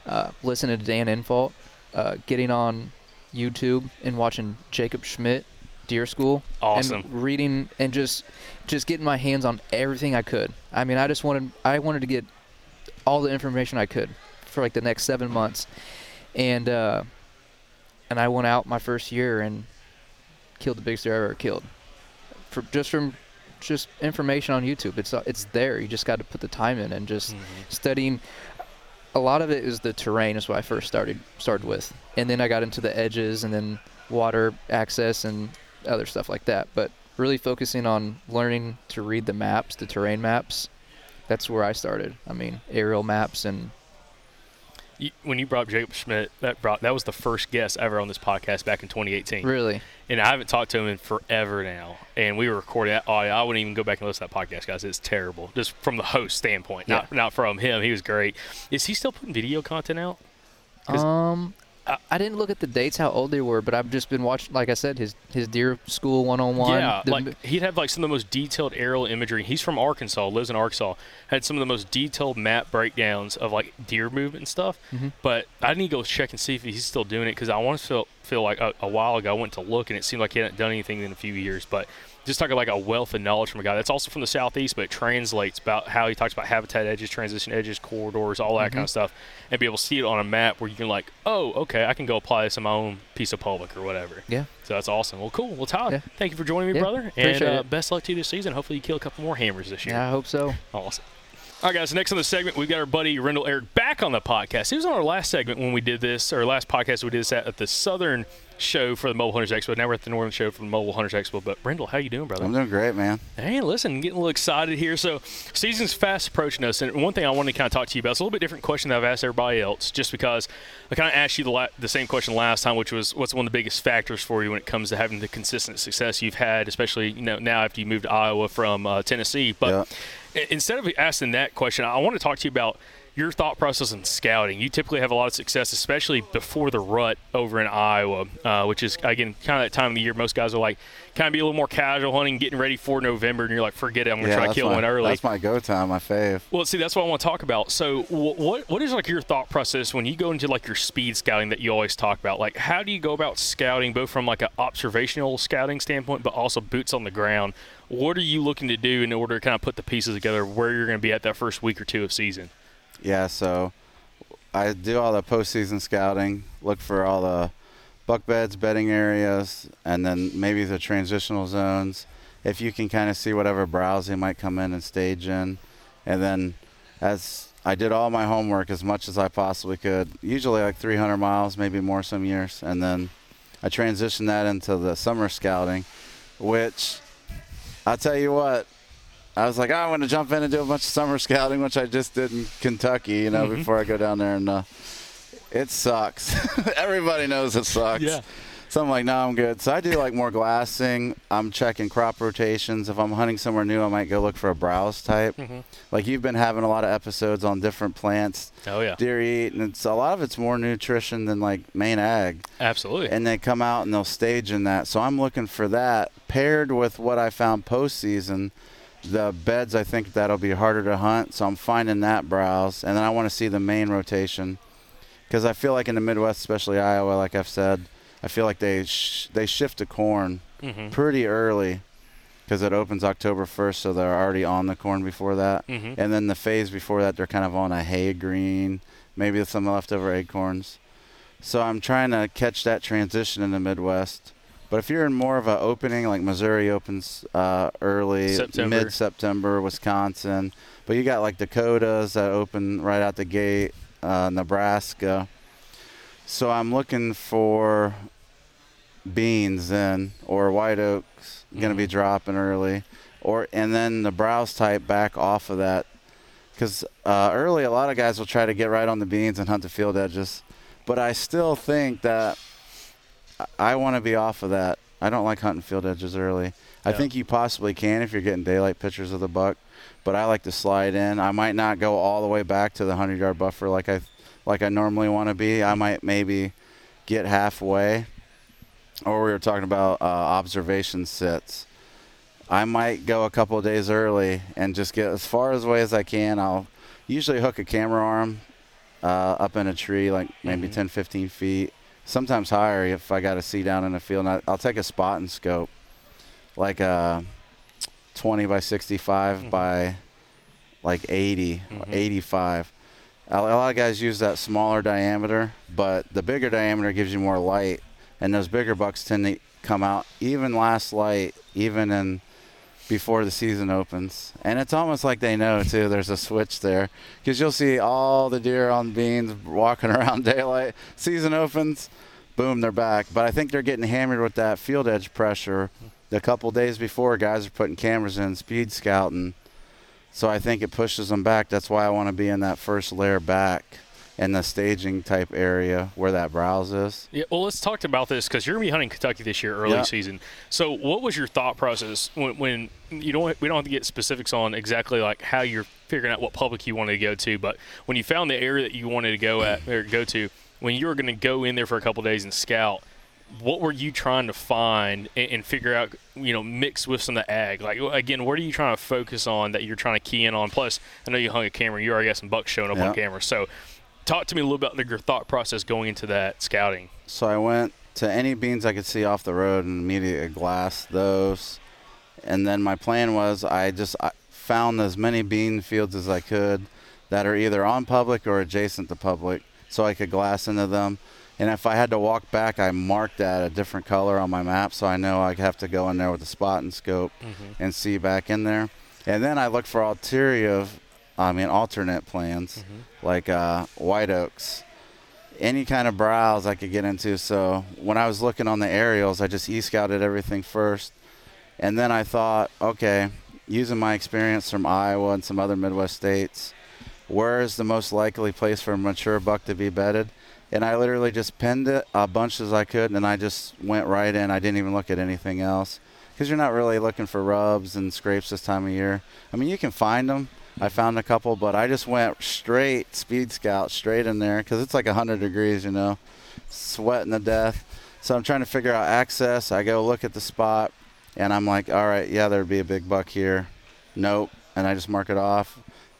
Speaker 10: uh, listening to Dan Infalt, uh, getting on YouTube and watching Jacob Schmidt, Deer School,
Speaker 3: Awesome.
Speaker 10: and reading and just, just getting my hands on everything I could. I mean, I just wanted, I wanted to get all the information I could for like the next seven months, and uh, and I went out my first year and killed the biggest deer I ever killed. For just from just information on YouTube, it's it's there. You just got to put the time in and just studying. A lot of it is the terrain is what I first started started with, and then I got into the edges and then water access and other stuff like that. But really focusing on learning to read the maps, the terrain maps, that's where I started. I mean, aerial maps and
Speaker 3: You, when you brought up Jacob Schmidt, that brought that was the first guest ever on this podcast back in 2018.
Speaker 10: really,
Speaker 3: And I haven't talked to him in forever now. And we were recording that audio. I wouldn't even go back and listen to that podcast, guys. It's terrible, just from the host standpoint, not not from him. He was great. Is he still putting video content out?
Speaker 10: Um, I, I didn't look at the dates how old they were, but I've just been watching. Like I said, his his deer school one on one.
Speaker 3: Yeah, like he'd have like some of the most detailed aerial imagery. He's from Arkansas, lives in Arkansas. Had some of the most detailed map breakdowns of like deer movement and stuff.
Speaker 10: Mm-hmm.
Speaker 3: But I need to go check and see if he's still doing it because I want to feel feel like a, a while ago I went to look and it seemed like he hadn't done anything in a few years. But just talking like a wealth of knowledge from a guy that's also from the southeast, but it translates about how he talks about habitat edges, transition edges, corridors, all that
Speaker 10: Mm-hmm.
Speaker 3: kind of stuff, and be able to see it on a map where you can like, oh, okay, I can go apply this in my own piece of public or whatever.
Speaker 10: yeah.
Speaker 3: So that's awesome. Well, cool. Well, Tyler,
Speaker 10: Yeah.
Speaker 3: thank you for joining me,
Speaker 10: Yeah,
Speaker 3: brother. And
Speaker 10: appreciate
Speaker 3: uh,
Speaker 10: it.
Speaker 3: best luck to you this season. Hopefully, you kill a couple more hammers this year.
Speaker 10: Yeah, I hope so.
Speaker 3: Awesome. All right, guys. Next on the segment, we've got our buddy Rendell Eric back on the podcast. He was on our last segment when we did this, our last podcast we did this at, at the Southern show for the Mobile Hunters Expo. Now we're at the Northern show for the Mobile Hunters Expo. But Rendell, how you doing, brother?
Speaker 11: I'm doing great, man.
Speaker 3: Hey, listen, getting a little excited here. So, season's fast approaching us, and one thing I wanted to kind of talk to you about is a little bit different question that I've asked everybody else, just because I kind of asked you the, la- the same question last time, which was what's one of the biggest factors for you when it comes to having the consistent success you've had, especially you know now after you moved to Iowa from uh, Tennessee. But i- instead of asking that question, I want to talk to you about your thought process in scouting. You typically have a lot of success, especially before the rut over in Iowa, uh, which is again kind of that time of the year. Most guys are like kind of be a little more casual hunting, getting ready for November, and you're like, forget it, I'm gonna
Speaker 11: yeah,
Speaker 3: try to kill
Speaker 11: my,
Speaker 3: one early.
Speaker 11: That's my go time, my fave.
Speaker 3: Well, see, that's what I want to talk about. So, wh- what what is like your thought process when you go into like your speed scouting that you always talk about? Like, how do you go about scouting, both from like an observational scouting standpoint, but also boots on the ground? What are you looking to do in order to kind of put the pieces together where you're going to be at that first week or two of season?
Speaker 11: Yeah, so I do all the postseason scouting, look for all the buck beds, bedding areas, and then maybe the transitional zones. If you can kind of see whatever browse they might come in and stage in, and then as I did all my homework as much as I possibly could, usually like 300 miles, maybe more some years, and then I transitioned that into the summer scouting, which I'll tell you what, I was like, oh, I'm going to jump in and do a bunch of summer scouting, which I just did in Kentucky, you know,
Speaker 3: Mhm.
Speaker 11: before I go down there. And uh, it sucks. <laughs> Everybody knows it sucks.
Speaker 3: Yeah.
Speaker 11: So I'm like, no, I'm good. So I do like more glassing. I'm checking crop rotations. If I'm hunting somewhere new, I might go look for a browse type.
Speaker 3: Mhm.
Speaker 11: Like you've been having a lot of episodes on different plants.
Speaker 3: Oh, yeah.
Speaker 11: Deer eat, and it's a lot of it's more nutrition than like main ag.
Speaker 3: Absolutely.
Speaker 11: And they come out and they'll stage in that. So I'm looking for that paired with what I found postseason. The beds, I think that'll be harder to hunt. So I'm finding that browse, and then I want to see the main rotation because I feel like in the Midwest, especially Iowa, like I've said, I feel like they sh- they shift to corn
Speaker 3: Mhm.
Speaker 11: pretty early because it opens October 1st, so they're already on the corn before that.
Speaker 3: Mhm.
Speaker 11: And then the phase before that, they're kind of on a hay green, maybe some leftover acorns. So I'm trying to catch that transition in the Midwest. But if you're in more of a opening, like Missouri opens uh, early,
Speaker 3: September.
Speaker 11: mid-September, Wisconsin, but you got like Dakotas that open right out the gate, uh, Nebraska. So I'm looking for beans then, or white oaks going to be dropping early, or and then the browse type back off of that, because uh, early a lot of guys will try to get right on the beans and hunt the field edges, but I still think that I- want to be off of that. I don't like hunting field edges early. I
Speaker 3: Yeah.
Speaker 11: think you possibly can if you're getting daylight pictures of the buck, but I like to slide in. I might not go all the way back to the hundred yard buffer like I like I normally want to be. I might maybe get halfway. Or we were talking about uh, observation sits. I might go a couple of days early and just get as far as away as I can. I'll usually hook a camera arm uh, up in a tree, like maybe 10, 15 feet, sometimes higher if I got to see down in the field. And I, I'll take a spotting scope, like a 20 by 65 mm-hmm. by like 80, mm-hmm. 85. A a lot of guys use that smaller diameter, but the bigger diameter gives you more light, and those bigger bucks tend to come out even last light, even in before the season opens. And it's almost like they know too. There's a switch there because you'll see all the deer on beans walking <laughs> around daylight. Season opens, boom, they're back. But I think they're getting hammered with that field edge pressure. The couple days before, guys are putting cameras in, speed scouting. So I think it pushes them back. That's why I want to be in that first layer back in the staging type area where that browse is.
Speaker 3: Yeah, well, let's talk about this because you're gonna be hunting Kentucky this year, early
Speaker 11: Yeah.
Speaker 3: season. So, what was your thought process when, when you don't? We don't have to get specifics on exactly like how you're figuring out what public you wanted to go to, but when you found the area that you wanted to go at or go to, when you were going to go in there for a couple days and scout, what were you trying to find and, and figure out? You know, mix with some of the ag. Like again, what are you trying to focus on that you're trying to key in on? Plus, I know you hung a camera. You already got some bucks showing up
Speaker 11: Yeah.
Speaker 3: on camera. So, talk to me a little bit about your thought process going into that scouting.
Speaker 11: So I went to any beans I could see off the road and immediately glassed those. And then my plan was I just I found as many bean fields as I could that are either on public or adjacent to public so I could glass into them. And if I had to walk back, I marked that a different color on my map so I know I have to go in there with a spotting scope mm-hmm. and see back in there. And then I look for ulterior, I mean alternate plans mm-hmm. Like uh, white oaks any kind of browse I could get into. So when I was looking on the aerials, I just e-scouted everything first, and then I thought, okay, using my experience from Iowa and some other Midwest states, where is the most likely place for a mature buck to be bedded? And I literally just pinned it a bunch as I could, and I just went right in. I didn't even look at anything else because you're not really looking for rubs and scrapes this time of year. I mean, you can find them. I found a couple, but I just went straight speed scout straight in there because it's like 100 degrees, you know, sweating to death. So I'm trying to figure out access. I go look at the spot, and I'm like, all right, yeah, there'd be a big buck here. Nope, and I just mark it off.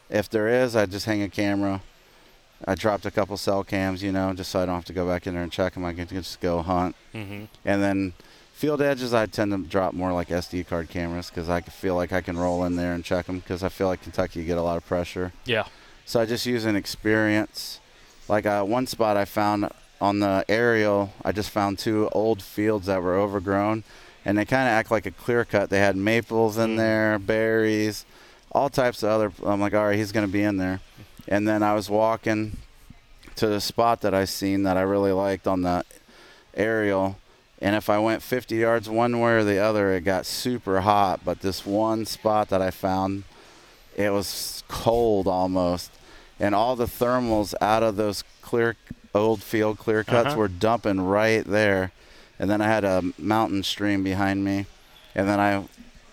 Speaker 11: If there is, I just hang a camera. I dropped a couple cell cams, you know, just so I don't have to go back in there and check them. I can just go hunt.
Speaker 3: Mhm.
Speaker 11: And then field edges, I tend to drop more like SD card cameras because I feel like I can roll in there and check them because I feel like Kentucky get a lot of pressure.
Speaker 3: Yeah.
Speaker 11: So I just use an experience. Like uh, one spot I found on the aerial, I just found two old fields that were overgrown, and they kind of act like a clear cut. They had maples in there, berries, all types of other. I'm like, all right, he's going to be in there. And then I was walking to the spot that I seen that I really liked on the aerial. And if I went 50 yards one way or the other, it got super hot. But this one spot that I found, it was cold almost. And all the thermals out of those clear, old field clear cuts
Speaker 3: Uh-huh.
Speaker 11: were dumping right there. and then I had a mountain stream behind me, and then I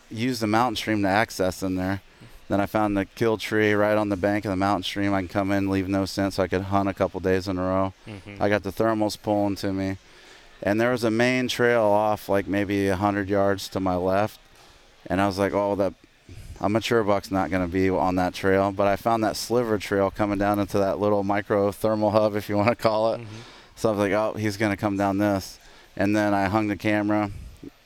Speaker 11: used the mountain stream to access in there. Then I found the kill tree right on the bank of the mountain stream. I can come in, leave no scent, so I could hunt a couple days in a row.
Speaker 3: Mhm.
Speaker 11: I got the thermals pulling to me, and there was a main trail off like maybe a hundred yards to my left, and I was like, oh, that a mature buck's not going to be on that trail. But I found that sliver trail coming down into that little micro thermal hub, if you want to call it. Mm-hmm. So I was like, oh, he's going to come down this. And then I hung the camera,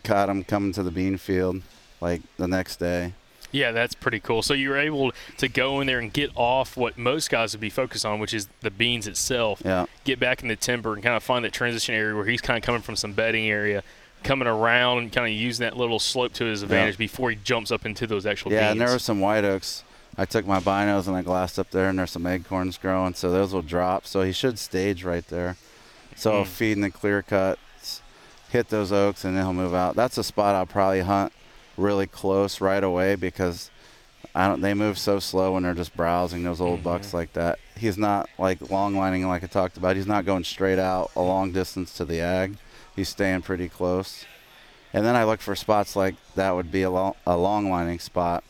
Speaker 11: caught him coming to the bean field like the next day.
Speaker 3: Yeah, that's pretty cool. So you were able to go in there and get off what most guys would be focused on, which is the beans itself.
Speaker 11: Yeah.
Speaker 3: Get back in the timber and kind of find that transition area where he's kind of coming from some bedding area, coming around and kind of using that little slope to his advantage before he jumps up into those actual beans.
Speaker 11: Yeah,
Speaker 3: beans.
Speaker 11: and there were some white oaks. I took my binos and I glassed up there, and there's some acorns growing, so those will drop. So he should stage right there. So
Speaker 3: Mm.
Speaker 11: feeding the clear cuts, hit those oaks, and then he'll move out. That's a spot I'll probably hunt really close right away because I don't. They move so slow when they're just browsing those old mm-hmm. bucks like that. He's not like long lining like I talked about. He's not going straight out a long distance to the ag. He's staying pretty close. And then I look for spots like that would be a long, a long lining spot,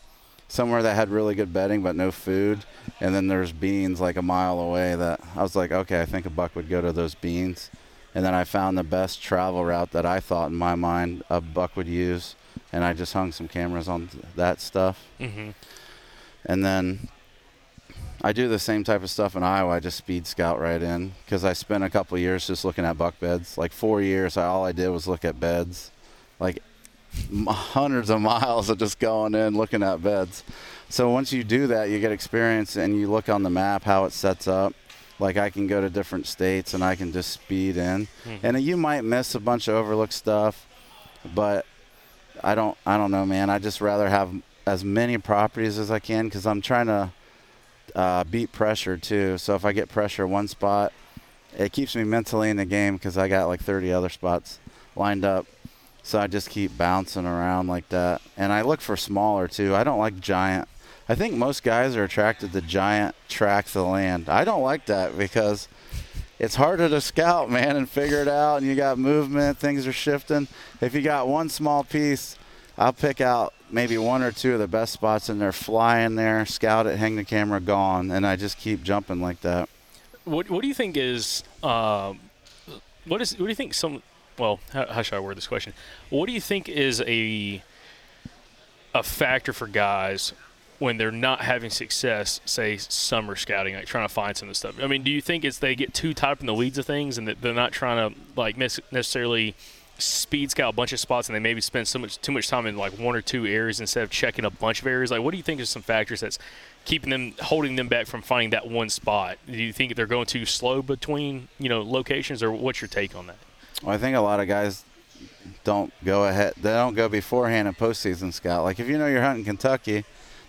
Speaker 11: somewhere that had really good bedding but no food. And then there's beans like a mile away that I was like, okay, I think a buck would go to those beans. And then I found the best travel route that I thought in my mind a buck would use, and I just hung some cameras on th- that stuff.
Speaker 3: Mhm.
Speaker 11: And then I do the same type of stuff in Iowa. I just speed scout right in because I spent a couple of years just looking at buck beds. Like four years, I, all I did was look at beds, like m- hundreds of <laughs> miles of just going in looking at beds. So once you do that, you get experience and you look on the map how it sets up. Like I can go to different states and I can just speed in,
Speaker 3: Mhm.
Speaker 11: and you might miss a bunch of overlooked stuff, but I don't I don't know, man. I just rather have as many properties as I can because I'm trying to uh, beat pressure too. So if I get pressure one spot, it keeps me mentally in the game because I got like 30 other spots lined up. So I just keep bouncing around like that, and I look for smaller too. I don't like giant. I think most guys are attracted to giant tracts of land. I don't like that because it's harder to scout, man, and figure it out. And you got movement, things are shifting. If you got one small piece, I'll pick out maybe one or two of the best spots there, fly in there, scout it, hang the camera, gone, and I just keep jumping like that.
Speaker 3: What What do you think is um, what is what do you think some well how, how should I word this question? What do you think is a a factor for guys when they're not having success, say summer scouting, like trying to find some of the stuff? I mean, do you think it's they get too tied up in the weeds of things and that they're not trying to like necessarily speed scout a bunch of spots and they maybe spend so much too much time in like one or two areas instead of checking a bunch of areas? Like, what do you think is some factors that's keeping them holding them back from finding that one spot? Do you think they're going too slow between you know locations, or what's your take on that?
Speaker 11: Well, I think a lot of guys don't go ahead. They don't go beforehand and postseason scout. Like if you know you're hunting Kentucky,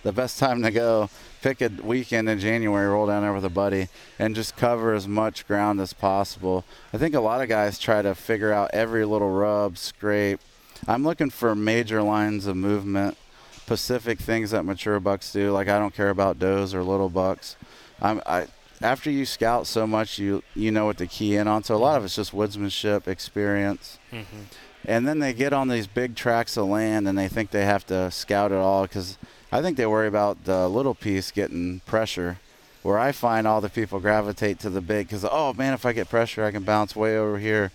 Speaker 11: the best time to go pick a weekend in January, roll down there with a buddy, and just cover as much ground as possible. I think a lot of guys try to figure out every little rub, scrape. I'm looking for major lines of movement, specific things that mature bucks do. Like I don't care about does or little bucks. I'm I after you scout so much, you you know what to key in on. So a lot of it's just woodsmanship, experience.
Speaker 3: Mm-hmm.
Speaker 11: And then they get on these big tracts of land and they think they have to scout it all because I think they worry about the little piece getting pressure. Where I find all the people gravitate to the big because, oh man, if I get pressure, I can bounce way over here,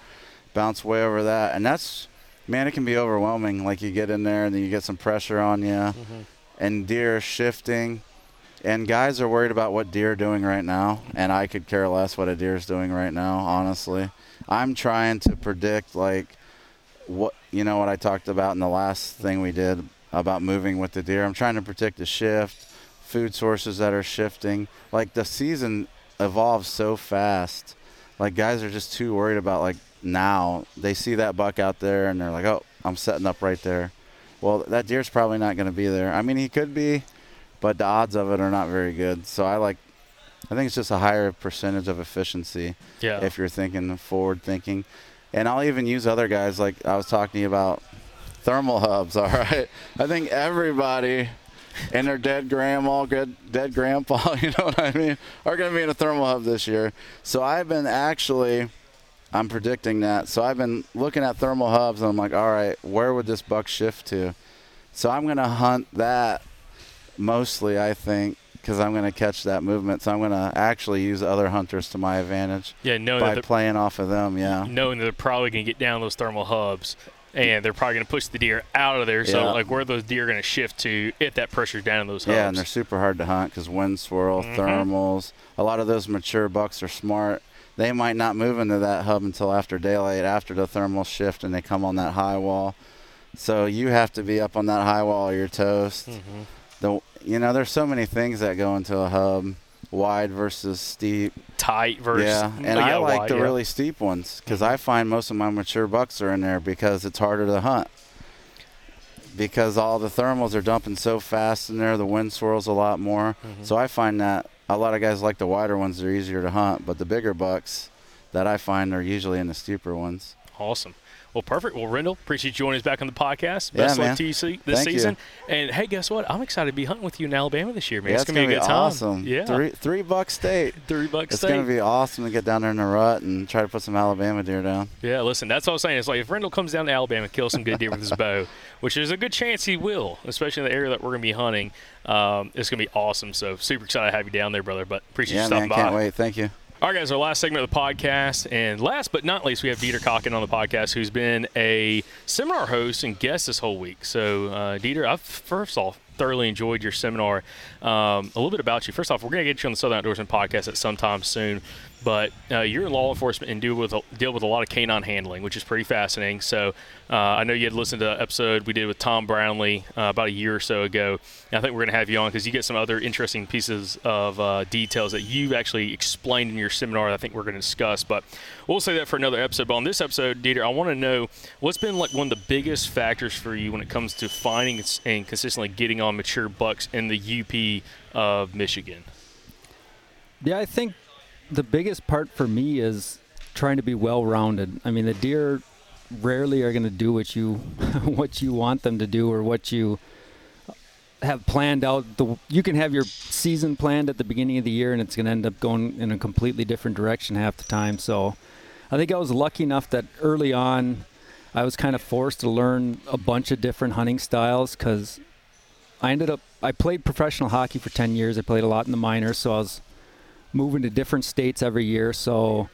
Speaker 11: bounce way over that. And that's, man, it can be overwhelming. Like you get in there and then you get some pressure on you mm-hmm. and deer shifting. And guys are worried about what deer are doing right now. And I could care less what a deer is doing right now, honestly. I'm trying to predict, like, what you know what I talked about in the last thing we did about moving with the deer. I'm trying to predict the shift, food sources that are shifting. Like the season evolves so fast. Like guys are just too worried about like now. They see that buck out there and they're like, "Oh, I'm setting up right there." Well, that deer's probably not going to be there. I mean, he could be, but the odds of it are not very good. So I like I think it's just a higher percentage of efficiency
Speaker 3: Yeah.
Speaker 11: if you're thinking forward thinking. And I'll even use other guys like I was talking to you about thermal hubs, <laughs> all right? I think everybody and their dead grandma, good dead grandpa, <laughs> you know what I mean, are going to be in a thermal hub this year. So I've been actually I'm predicting that. So I've been looking at thermal hubs, and I'm like, all right, where would this buck shift to? So I'm going to hunt that mostly, I think, because I'm going to catch that movement. So I'm going to actually use other hunters to my advantage.
Speaker 3: Yeah, knowing
Speaker 11: by
Speaker 3: that
Speaker 11: playing off of them. Yeah.
Speaker 3: knowing that they're probably going to get down those thermal hubs and they're probably going to push the deer out of there. So,
Speaker 11: Yeah.
Speaker 3: like, where are those deer going to shift to if that pressure's down in those hubs?
Speaker 11: Yeah, and they're super hard to hunt because wind swirl,
Speaker 3: Mhm.
Speaker 11: thermals. A lot of those mature bucks are smart. They might not move into that hub until after daylight, after the thermal shift, and they come on that high wall. So you have to be up on that high wall or you're toast.
Speaker 3: Mhm.
Speaker 11: The you know, there's so many things that go into a hub, wide versus steep.
Speaker 3: Tight versus
Speaker 11: yeah, and
Speaker 3: oh,
Speaker 11: I like
Speaker 3: wide,
Speaker 11: the
Speaker 3: yeah.
Speaker 11: really steep ones because I find most of my mature bucks are in there because it's harder to hunt. Because all the thermals are dumping so fast in there, the wind swirls a lot more.
Speaker 3: Mm-hmm.
Speaker 11: So I find that a lot of guys like the wider ones; they're easier to hunt. But the bigger bucks that I find are usually in the steeper ones.
Speaker 3: Awesome. Well, perfect. Well, Rendell, appreciate you joining us back on the podcast.
Speaker 11: Yeah,
Speaker 3: Best
Speaker 11: man.
Speaker 3: luck to you se- this
Speaker 11: Thank you.
Speaker 3: season. And hey, guess what? I'm excited to be hunting with you in Alabama this year, man.
Speaker 11: yeah,
Speaker 3: it's, gonna, be a good time.
Speaker 11: awesome.
Speaker 3: Yeah,
Speaker 11: three three buck state. <laughs>
Speaker 3: Three buck
Speaker 11: It's
Speaker 3: state.
Speaker 11: It's gonna be awesome to get down there in the rut and try to put some Alabama deer down.
Speaker 3: Yeah, listen, that's all I'm saying. It's like if Rendell comes down to Alabama, kills some good deer with his <laughs> bow, which there's a good chance he will, especially in the area that we're going to be hunting. Um, it's going to be awesome. So super excited to have you down there, brother. But appreciate
Speaker 11: yeah,
Speaker 3: you
Speaker 11: man,
Speaker 3: stopping
Speaker 11: can't wait. Thank you.
Speaker 3: All right, guys, our last segment of the podcast. And last but not least, we have Dieter Kochan on the podcast, who's been a seminar host and guest this whole week. So, uh, Dieter, I've first off thoroughly enjoyed your seminar. Um, a little bit about you. First off, we're going to get you on the Southern Outdoorsmen podcast at some time soon. But uh, you're in law enforcement and deal with a, deal with a lot of canine handling, which is pretty fascinating. So uh, I know you had listened to the episode we did with Tom Brownlee uh, about a year or so ago. And I think we're going to have you on because you get some other interesting pieces of uh, details that you've actually explained in your seminar. That I think we're going to discuss. But we'll say that for another episode. But on this episode, Dieter, I want to know what's been like one of the biggest factors for you when it comes to finding and consistently getting on mature bucks in the UP of Michigan.
Speaker 12: Yeah, I think the biggest part for me is trying to be well-rounded. I mean, the deer rarely are going to do what you <laughs> what you want them to do or what you have planned out. The you can have your season planned at the beginning of the year, and it's going to end up going in a completely different direction half the time. So, I think I was lucky enough that early on, I was kind of forced to learn a bunch of different hunting styles because I ended up I played professional hockey for 10 years. I played a lot in the minors, so I was moving to different states every year. So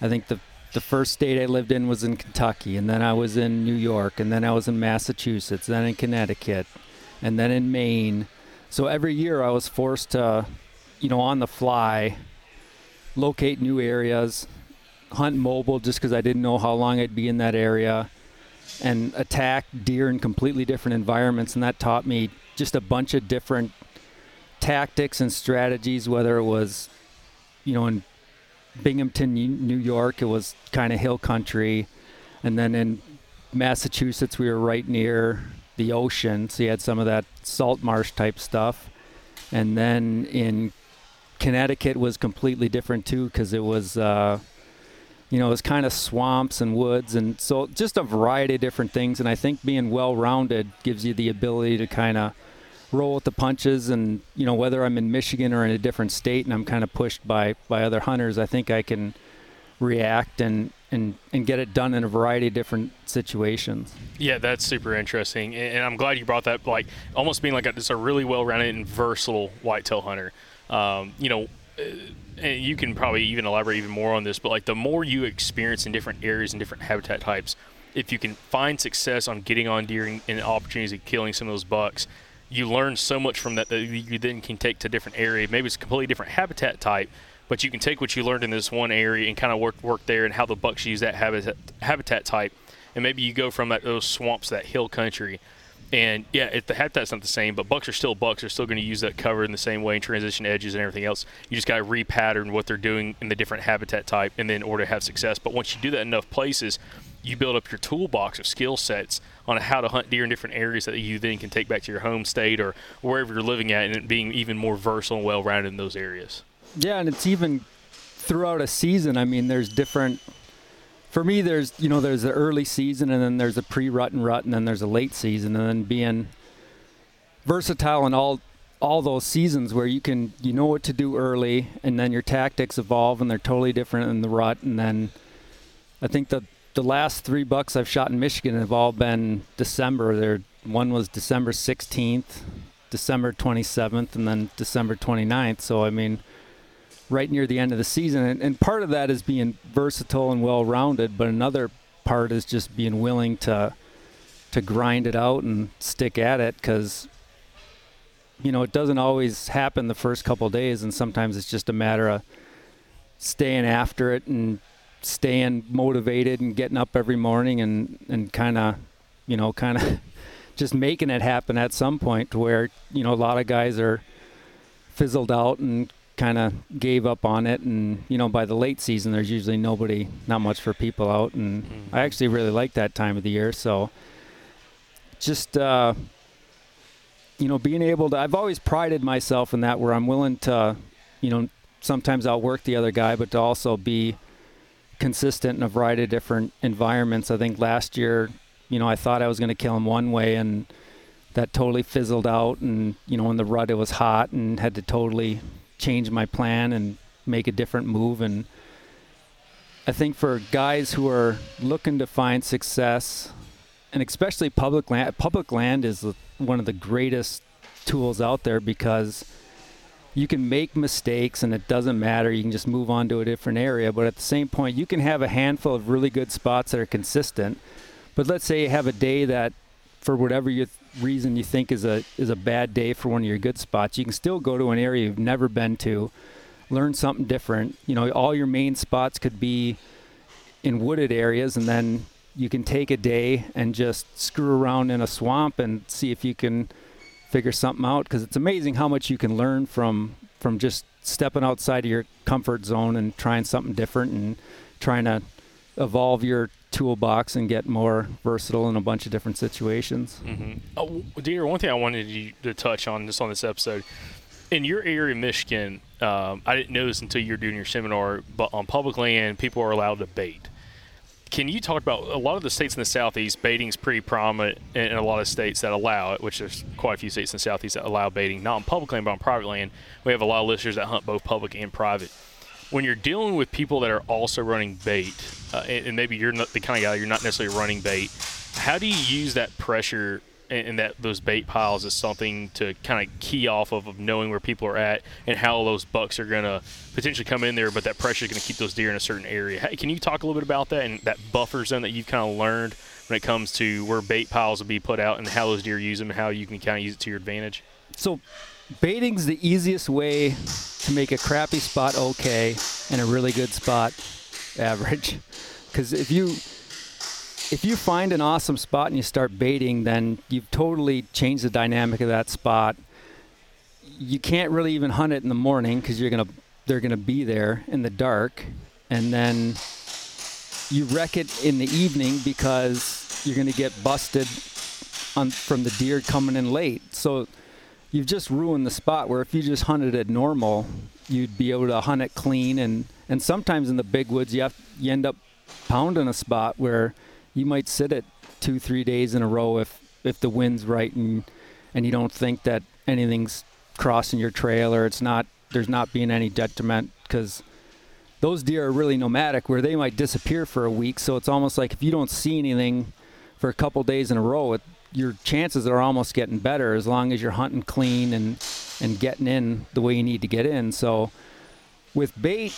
Speaker 12: I think the the first state I lived in was in Kentucky, and then I was in New York, and then I was in Massachusetts, then in Connecticut, and then in Maine. So every year I was forced to, you know, on the fly, locate new areas, hunt mobile just because I didn't know how long I'd be in that area, and attack deer in completely different environments. And that taught me just a bunch of different tactics and strategies, whether it was, you know, in Binghamton, New York, it was kind of hill country. And then in Massachusetts, we were right near the ocean, so you had some of that salt marsh type stuff. And then in Connecticut was completely different too, because it was, uh, you know, it was kind of swamps and woods, and so just a variety of different things. And I think being well-rounded gives you the ability to kind of roll with the punches. And you know, whether I'm in Michigan or in a different state, and I'm kind of pushed by by other hunters, I think I can react and and and get it done in a variety of different situations.
Speaker 3: Yeah, that's super interesting, and and I'm glad you brought that. Like almost being like a, just a really well-rounded and versatile whitetail hunter. Um, you know, uh, and you can probably even elaborate even more on this. But like the more you experience in different areas and different habitat types, if you can find success on getting on deer and, and opportunities of killing some of those bucks, you learn so much from that that you then can take to a different area. Maybe it's a completely different habitat type, but you can take what you learned in this one area and kind of work work there and how the bucks use that habitat habitat type, and maybe you go from that those swamps, that hill country, and yeah, if the habitat's not the same, but bucks are still bucks. They're still going to use that cover in the same way and transition edges and everything else. You just got to repattern what they're doing in the different habitat type, and then in order to have success. But once you do that enough places, you build up your toolbox of skill sets on how to hunt deer in different areas that you then can take back to your home state or wherever you're living at, and being even more versatile and well-rounded in those areas.
Speaker 12: Yeah, and it's even throughout a season. I mean, there's different. For me, there's you know there's the early season, and then there's a pre-rut and rut, and then there's a late season, and then being versatile in all all those seasons where you can you know what to do early, and then your tactics evolve, and they're totally different in the rut, and then I think the the last three bucks I've shot in Michigan have all been December. There, one was December 16th, December 27th, and then December 29th. So I mean, right near the end of the season, and, and part of that is being versatile and well-rounded, but another part is just being willing to to grind it out and stick at it because you know it doesn't always happen the first couple days, and sometimes it's just a matter of staying after it and staying motivated and getting up every morning and and kind of you know kind of <laughs> just making it happen at some point where you know a lot of guys are fizzled out and kind of gave up on it and you know by the late season there's usually nobody not much for people out and
Speaker 3: Mm-hmm.
Speaker 12: I actually really like that time of the year so just uh you know being able to I've always prided myself in that where I'm willing to you know sometimes outwork the other guy but to also be consistent in a variety of different environments. I think last year, you know, I thought I was going to kill him one way, and that totally fizzled out. And you know, in the rut, it was hot, and had to totally change my plan and make a different move. And I think for guys who are looking to find success, and especially public land, public land is one of the greatest tools out there because you can make mistakes and it doesn't matter. You can just move on to a different area. But at the same point, you can have a handful of really good spots that are consistent. But let's say you have a day that, for whatever you reason you think is a is a bad day for one of your good spots, you can still go to an area you've never been to, learn something different. You know, all your main spots could be in wooded areas, and then you can take a day and just screw around in a swamp and see if you can figure something out because it's amazing how much you can learn from from just stepping outside of your comfort zone and trying something different and trying to evolve your toolbox and get more versatile in a bunch of different situations.
Speaker 3: Mm-hmm. Oh, dear, one thing I wanted you to touch on just on this episode. In your area, Michigan, um, I didn't know this until you were doing your seminar, but on public land, people are allowed to bait. Can you talk about a lot of the states in the southeast? Baiting is pretty prominent in, in a lot of states that allow it, which there's quite a few states in the southeast that allow baiting, not on public land but on private land. We have a lot of listeners that hunt both public and private. When you're dealing with people that are also running bait, uh, and, and maybe you're not the kind of guy you're not necessarily running bait, how do you use that pressure and, and that those bait piles as something to kind of key off of, of knowing where people are at and how those bucks are going to potentially come in there, but that pressure is going to keep those deer in a certain area. Can you talk a little bit about that and that buffer zone that you've kind of learned when it comes to where bait piles will be put out and how those deer use them and how you can kind of use it to your advantage?
Speaker 12: So, baiting's the easiest way to make a crappy spot okay and a really good spot average. <laughs> Because if you if you find an awesome spot and you start baiting, then you've totally changed the dynamic of that spot. You can't really even hunt it in the morning because you're gonna they're gonna be there in the dark, and then you wreck it in the evening because you're gonna get busted on from the deer coming in late. So you've just ruined the spot where if you just hunted it normal, you'd be able to hunt it clean. And and sometimes in the big woods you have you end up pounding a spot where you might sit it two three days in a row if if the wind's right and and you don't think that anything's crossing your trail or it's not there's not being any detriment. Because those deer are really nomadic where they might disappear for a week. So it's almost like if you don't see anything for a couple days in a row it, your chances are almost getting better as long as you're hunting clean and and getting in the way you need to get in so with bait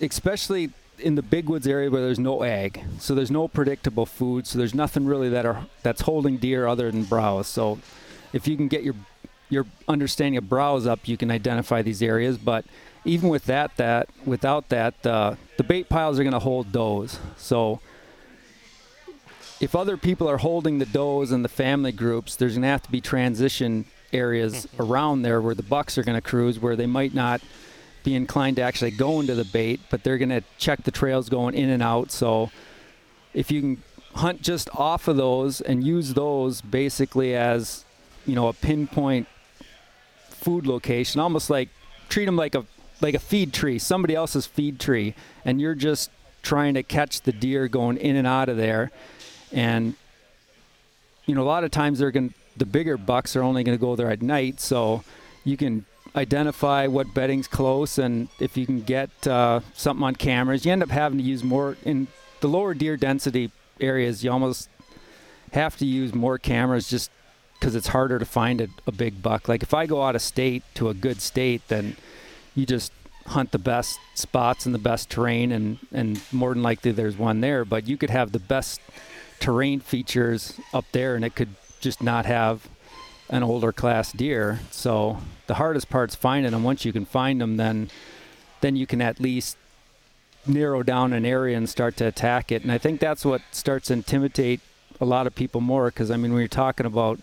Speaker 12: especially in the big woods area where there's no ag, so there's no predictable food, so there's nothing really that are that's holding deer other than browse. So if you can get your your understanding of browse up, you can identify these areas. But even with that, that without that, uh, the bait piles are going to hold does. So if other people are holding the does and the family groups, there's going to have to be transition areas mm-hmm. around there where the bucks are going to cruise, where they might not be inclined to actually go into the bait, but they're going to check the trails going in and out. So if you can hunt just off of those and use those basically as, you know, a pinpoint food location, almost like treat them like a like a feed tree, somebody else's feed tree, and you're just trying to catch the deer going in and out of there. And you know, a lot of times they're going the bigger bucks are only going to go there at night, so you can identify what bedding's close, and if you can get uh, something on cameras, you end up having to use more in the lower deer density areas, you almost have to use more cameras just because it's harder to find a, a big buck. Like if I go out of state to a good state, then you just hunt the best spots and the best terrain, and and more than likely there's one there. But you could have the best terrain features up there, and it could just not have an older class deer. So the hardest part's finding them. Once you can find them, then then you can at least narrow down an area and start to attack it. And I think that's what starts to intimidate a lot of people more. Because I mean, when you're talking about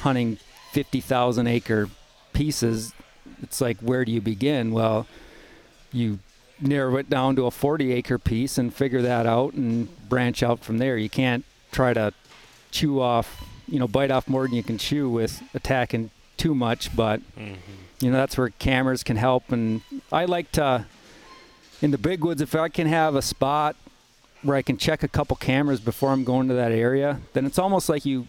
Speaker 12: hunting 50,000 acre pieces, it's like where do you begin? Well, you narrow it down to a 40 acre piece and figure that out and branch out from there. You can't try to chew off, you know, bite off more than you can chew with attacking too much, but
Speaker 3: Mm-hmm.
Speaker 12: you know, that's where cameras can help. And I like to, in the big woods, if I can have a spot where I can check a couple cameras before I'm going to that area, then it's almost like you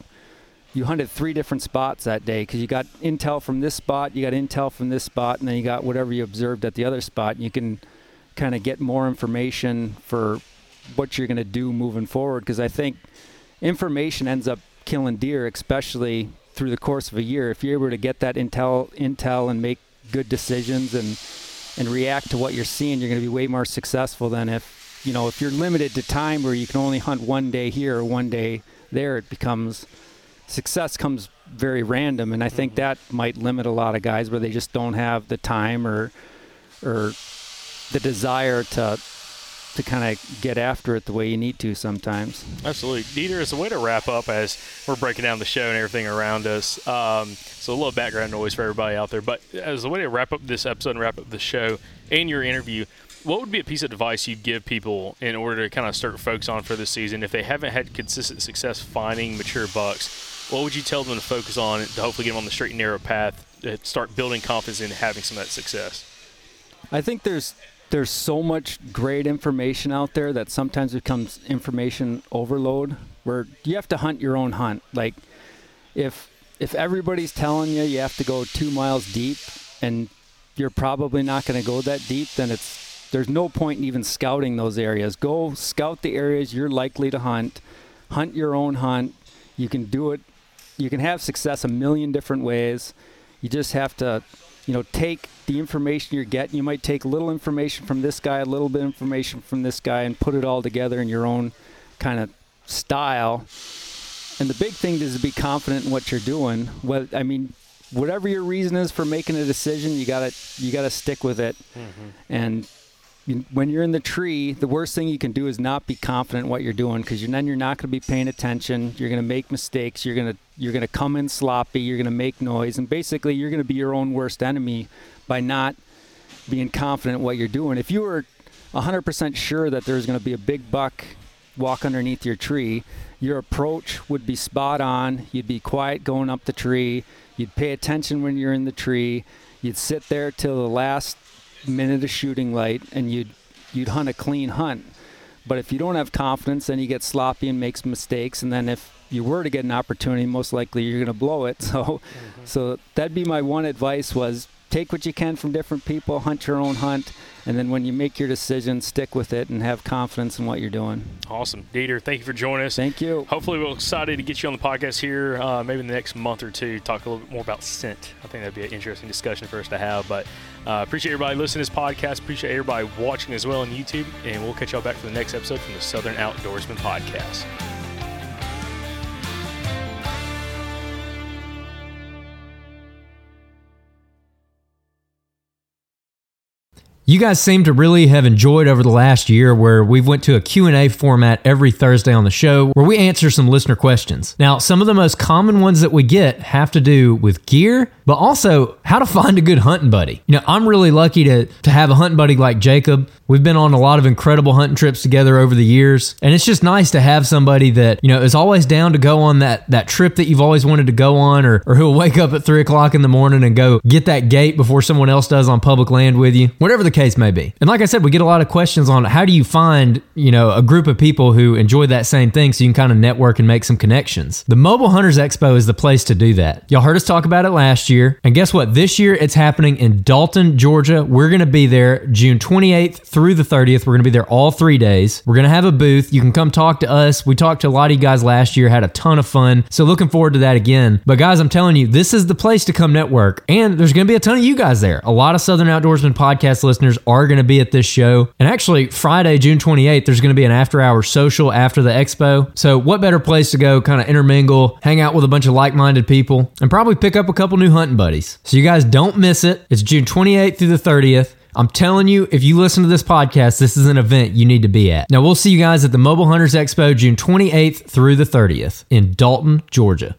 Speaker 12: you hunted three different spots that day because you got intel from this spot, you got intel from this spot, and then you got whatever you observed at the other spot. And you can kind of get more information for what you're going to do moving forward because I think information ends up killing deer, especially through the course of a year. If you're able to get that intel, intel, and make good decisions and and react to what you're seeing, you're going to be way more successful than if you know if you're limited to time where you can only hunt one day here or one day there. It becomes success comes very random, and I think mm-hmm. that might limit a lot of guys where they just don't have the time or or the desire to to kind of get after it the way you need to sometimes.
Speaker 3: Absolutely. Dieter, as a way to wrap up as we're breaking down the show and everything around us, um, so a little background noise for everybody out there, but as a way to wrap up this episode and wrap up the show and your interview, what would be a piece of advice you'd give people in order to kind of start focus on for this season if they haven't had consistent success finding mature bucks? What would you tell them to focus on to hopefully get them on the straight and narrow path to start building confidence and having some of that success?
Speaker 12: I think there's there's so much great information out there that sometimes becomes information overload where you have to hunt your own hunt. Like if if everybody's telling you you have to go 2 miles deep and you're probably not going to go that deep, then it's there's no point in even scouting those areas. Go scout the areas you're likely to hunt. Hunt your own hunt. You can do it. You can have success a million different ways. You just have to you know, take the information you're getting. You might take a little information from this guy, a little bit of information from this guy, and put it all together in your own kind of style. And the big thing is to be confident in what you're doing. What I mean, whatever your reason is for making a decision, you gotta you gotta stick with it. Mm-hmm. And you, when you're in the tree, the worst thing you can do is not be confident what you're doing because then you're not going to be paying attention. You're going to make mistakes. You're going to you're going to come in sloppy. You're going to make noise, and basically you're going to be your own worst enemy by not being confident what you're doing. If you were 100% sure that there's going to be a big buck walk underneath your tree, your approach would be spot on. You'd be quiet going up the tree. You'd pay attention when you're in the tree. You'd sit there till the last minute of shooting light and you'd you'd hunt a clean hunt. But if you don't have confidence, then you get sloppy and makes mistakes. And then if you were to get an opportunity, most likely you're going to blow it. <laughs> So, mm-hmm. so that'd be my one advice: was take what you can from different people, hunt your own hunt, and then when you make your decision, stick with it and have confidence in what you're doing.
Speaker 3: Awesome. Dieter, thank you for joining us.
Speaker 12: Thank you.
Speaker 3: Hopefully, we're excited to get you on the podcast here, uh, maybe in the next month or two, talk a little bit more about scent. I think that'd be an interesting discussion for us to have. But uh, appreciate everybody listening to this podcast. Appreciate everybody watching as well on YouTube. And we'll catch y'all back for the next episode from the Southern Outdoorsmen Podcast.
Speaker 1: You guys seem to really have enjoyed over the last year where we've went to a Q&A format every Thursday on the show where we answer some listener questions. Now, some of the most common ones that we get have to do with gear, but also how to find a good hunting buddy. You know, I'm really lucky to to have a hunting buddy like Jacob. We've been on a lot of incredible hunting trips together over the years, and it's just nice to have somebody that you know is always down to go on that that trip that you've always wanted to go on, or or who'll wake up at three o'clock in the morning and go get that gate before someone else does on public land with you. Whatever the case may be. And like I said, we get a lot of questions on how do you find, you know, a group of people who enjoy that same thing so you can kind of network and make some connections. The Mobile Hunters Expo is the place to do that. Y'all heard us talk about it last year. And guess what? This year it's happening in Dalton, Georgia. We're going to be there June 28th through the 30th. We're going to be there all three days. We're going to have a booth. You can come talk to us. We talked to a lot of you guys last year, had a ton of fun. So looking forward to that again. But guys, I'm telling you, this is the place to come network. And there's going to be a ton of you guys there. A lot of Southern Outdoorsmen podcast listeners are going to be at this show. And actually, Friday, June 28th, there's going to be an after hour social after the expo. So, what better place to go, kind of intermingle, hang out with a bunch of like minded people, and probably pick up a couple new hunting buddies. So, you guys don't miss it. It's June 28th through the 30th. I'm telling you, if you listen to this podcast, this is an event you need to be at. Now, we'll see you guys at the Mobile Hunters Expo June 28th through the 30th in Dalton, Georgia.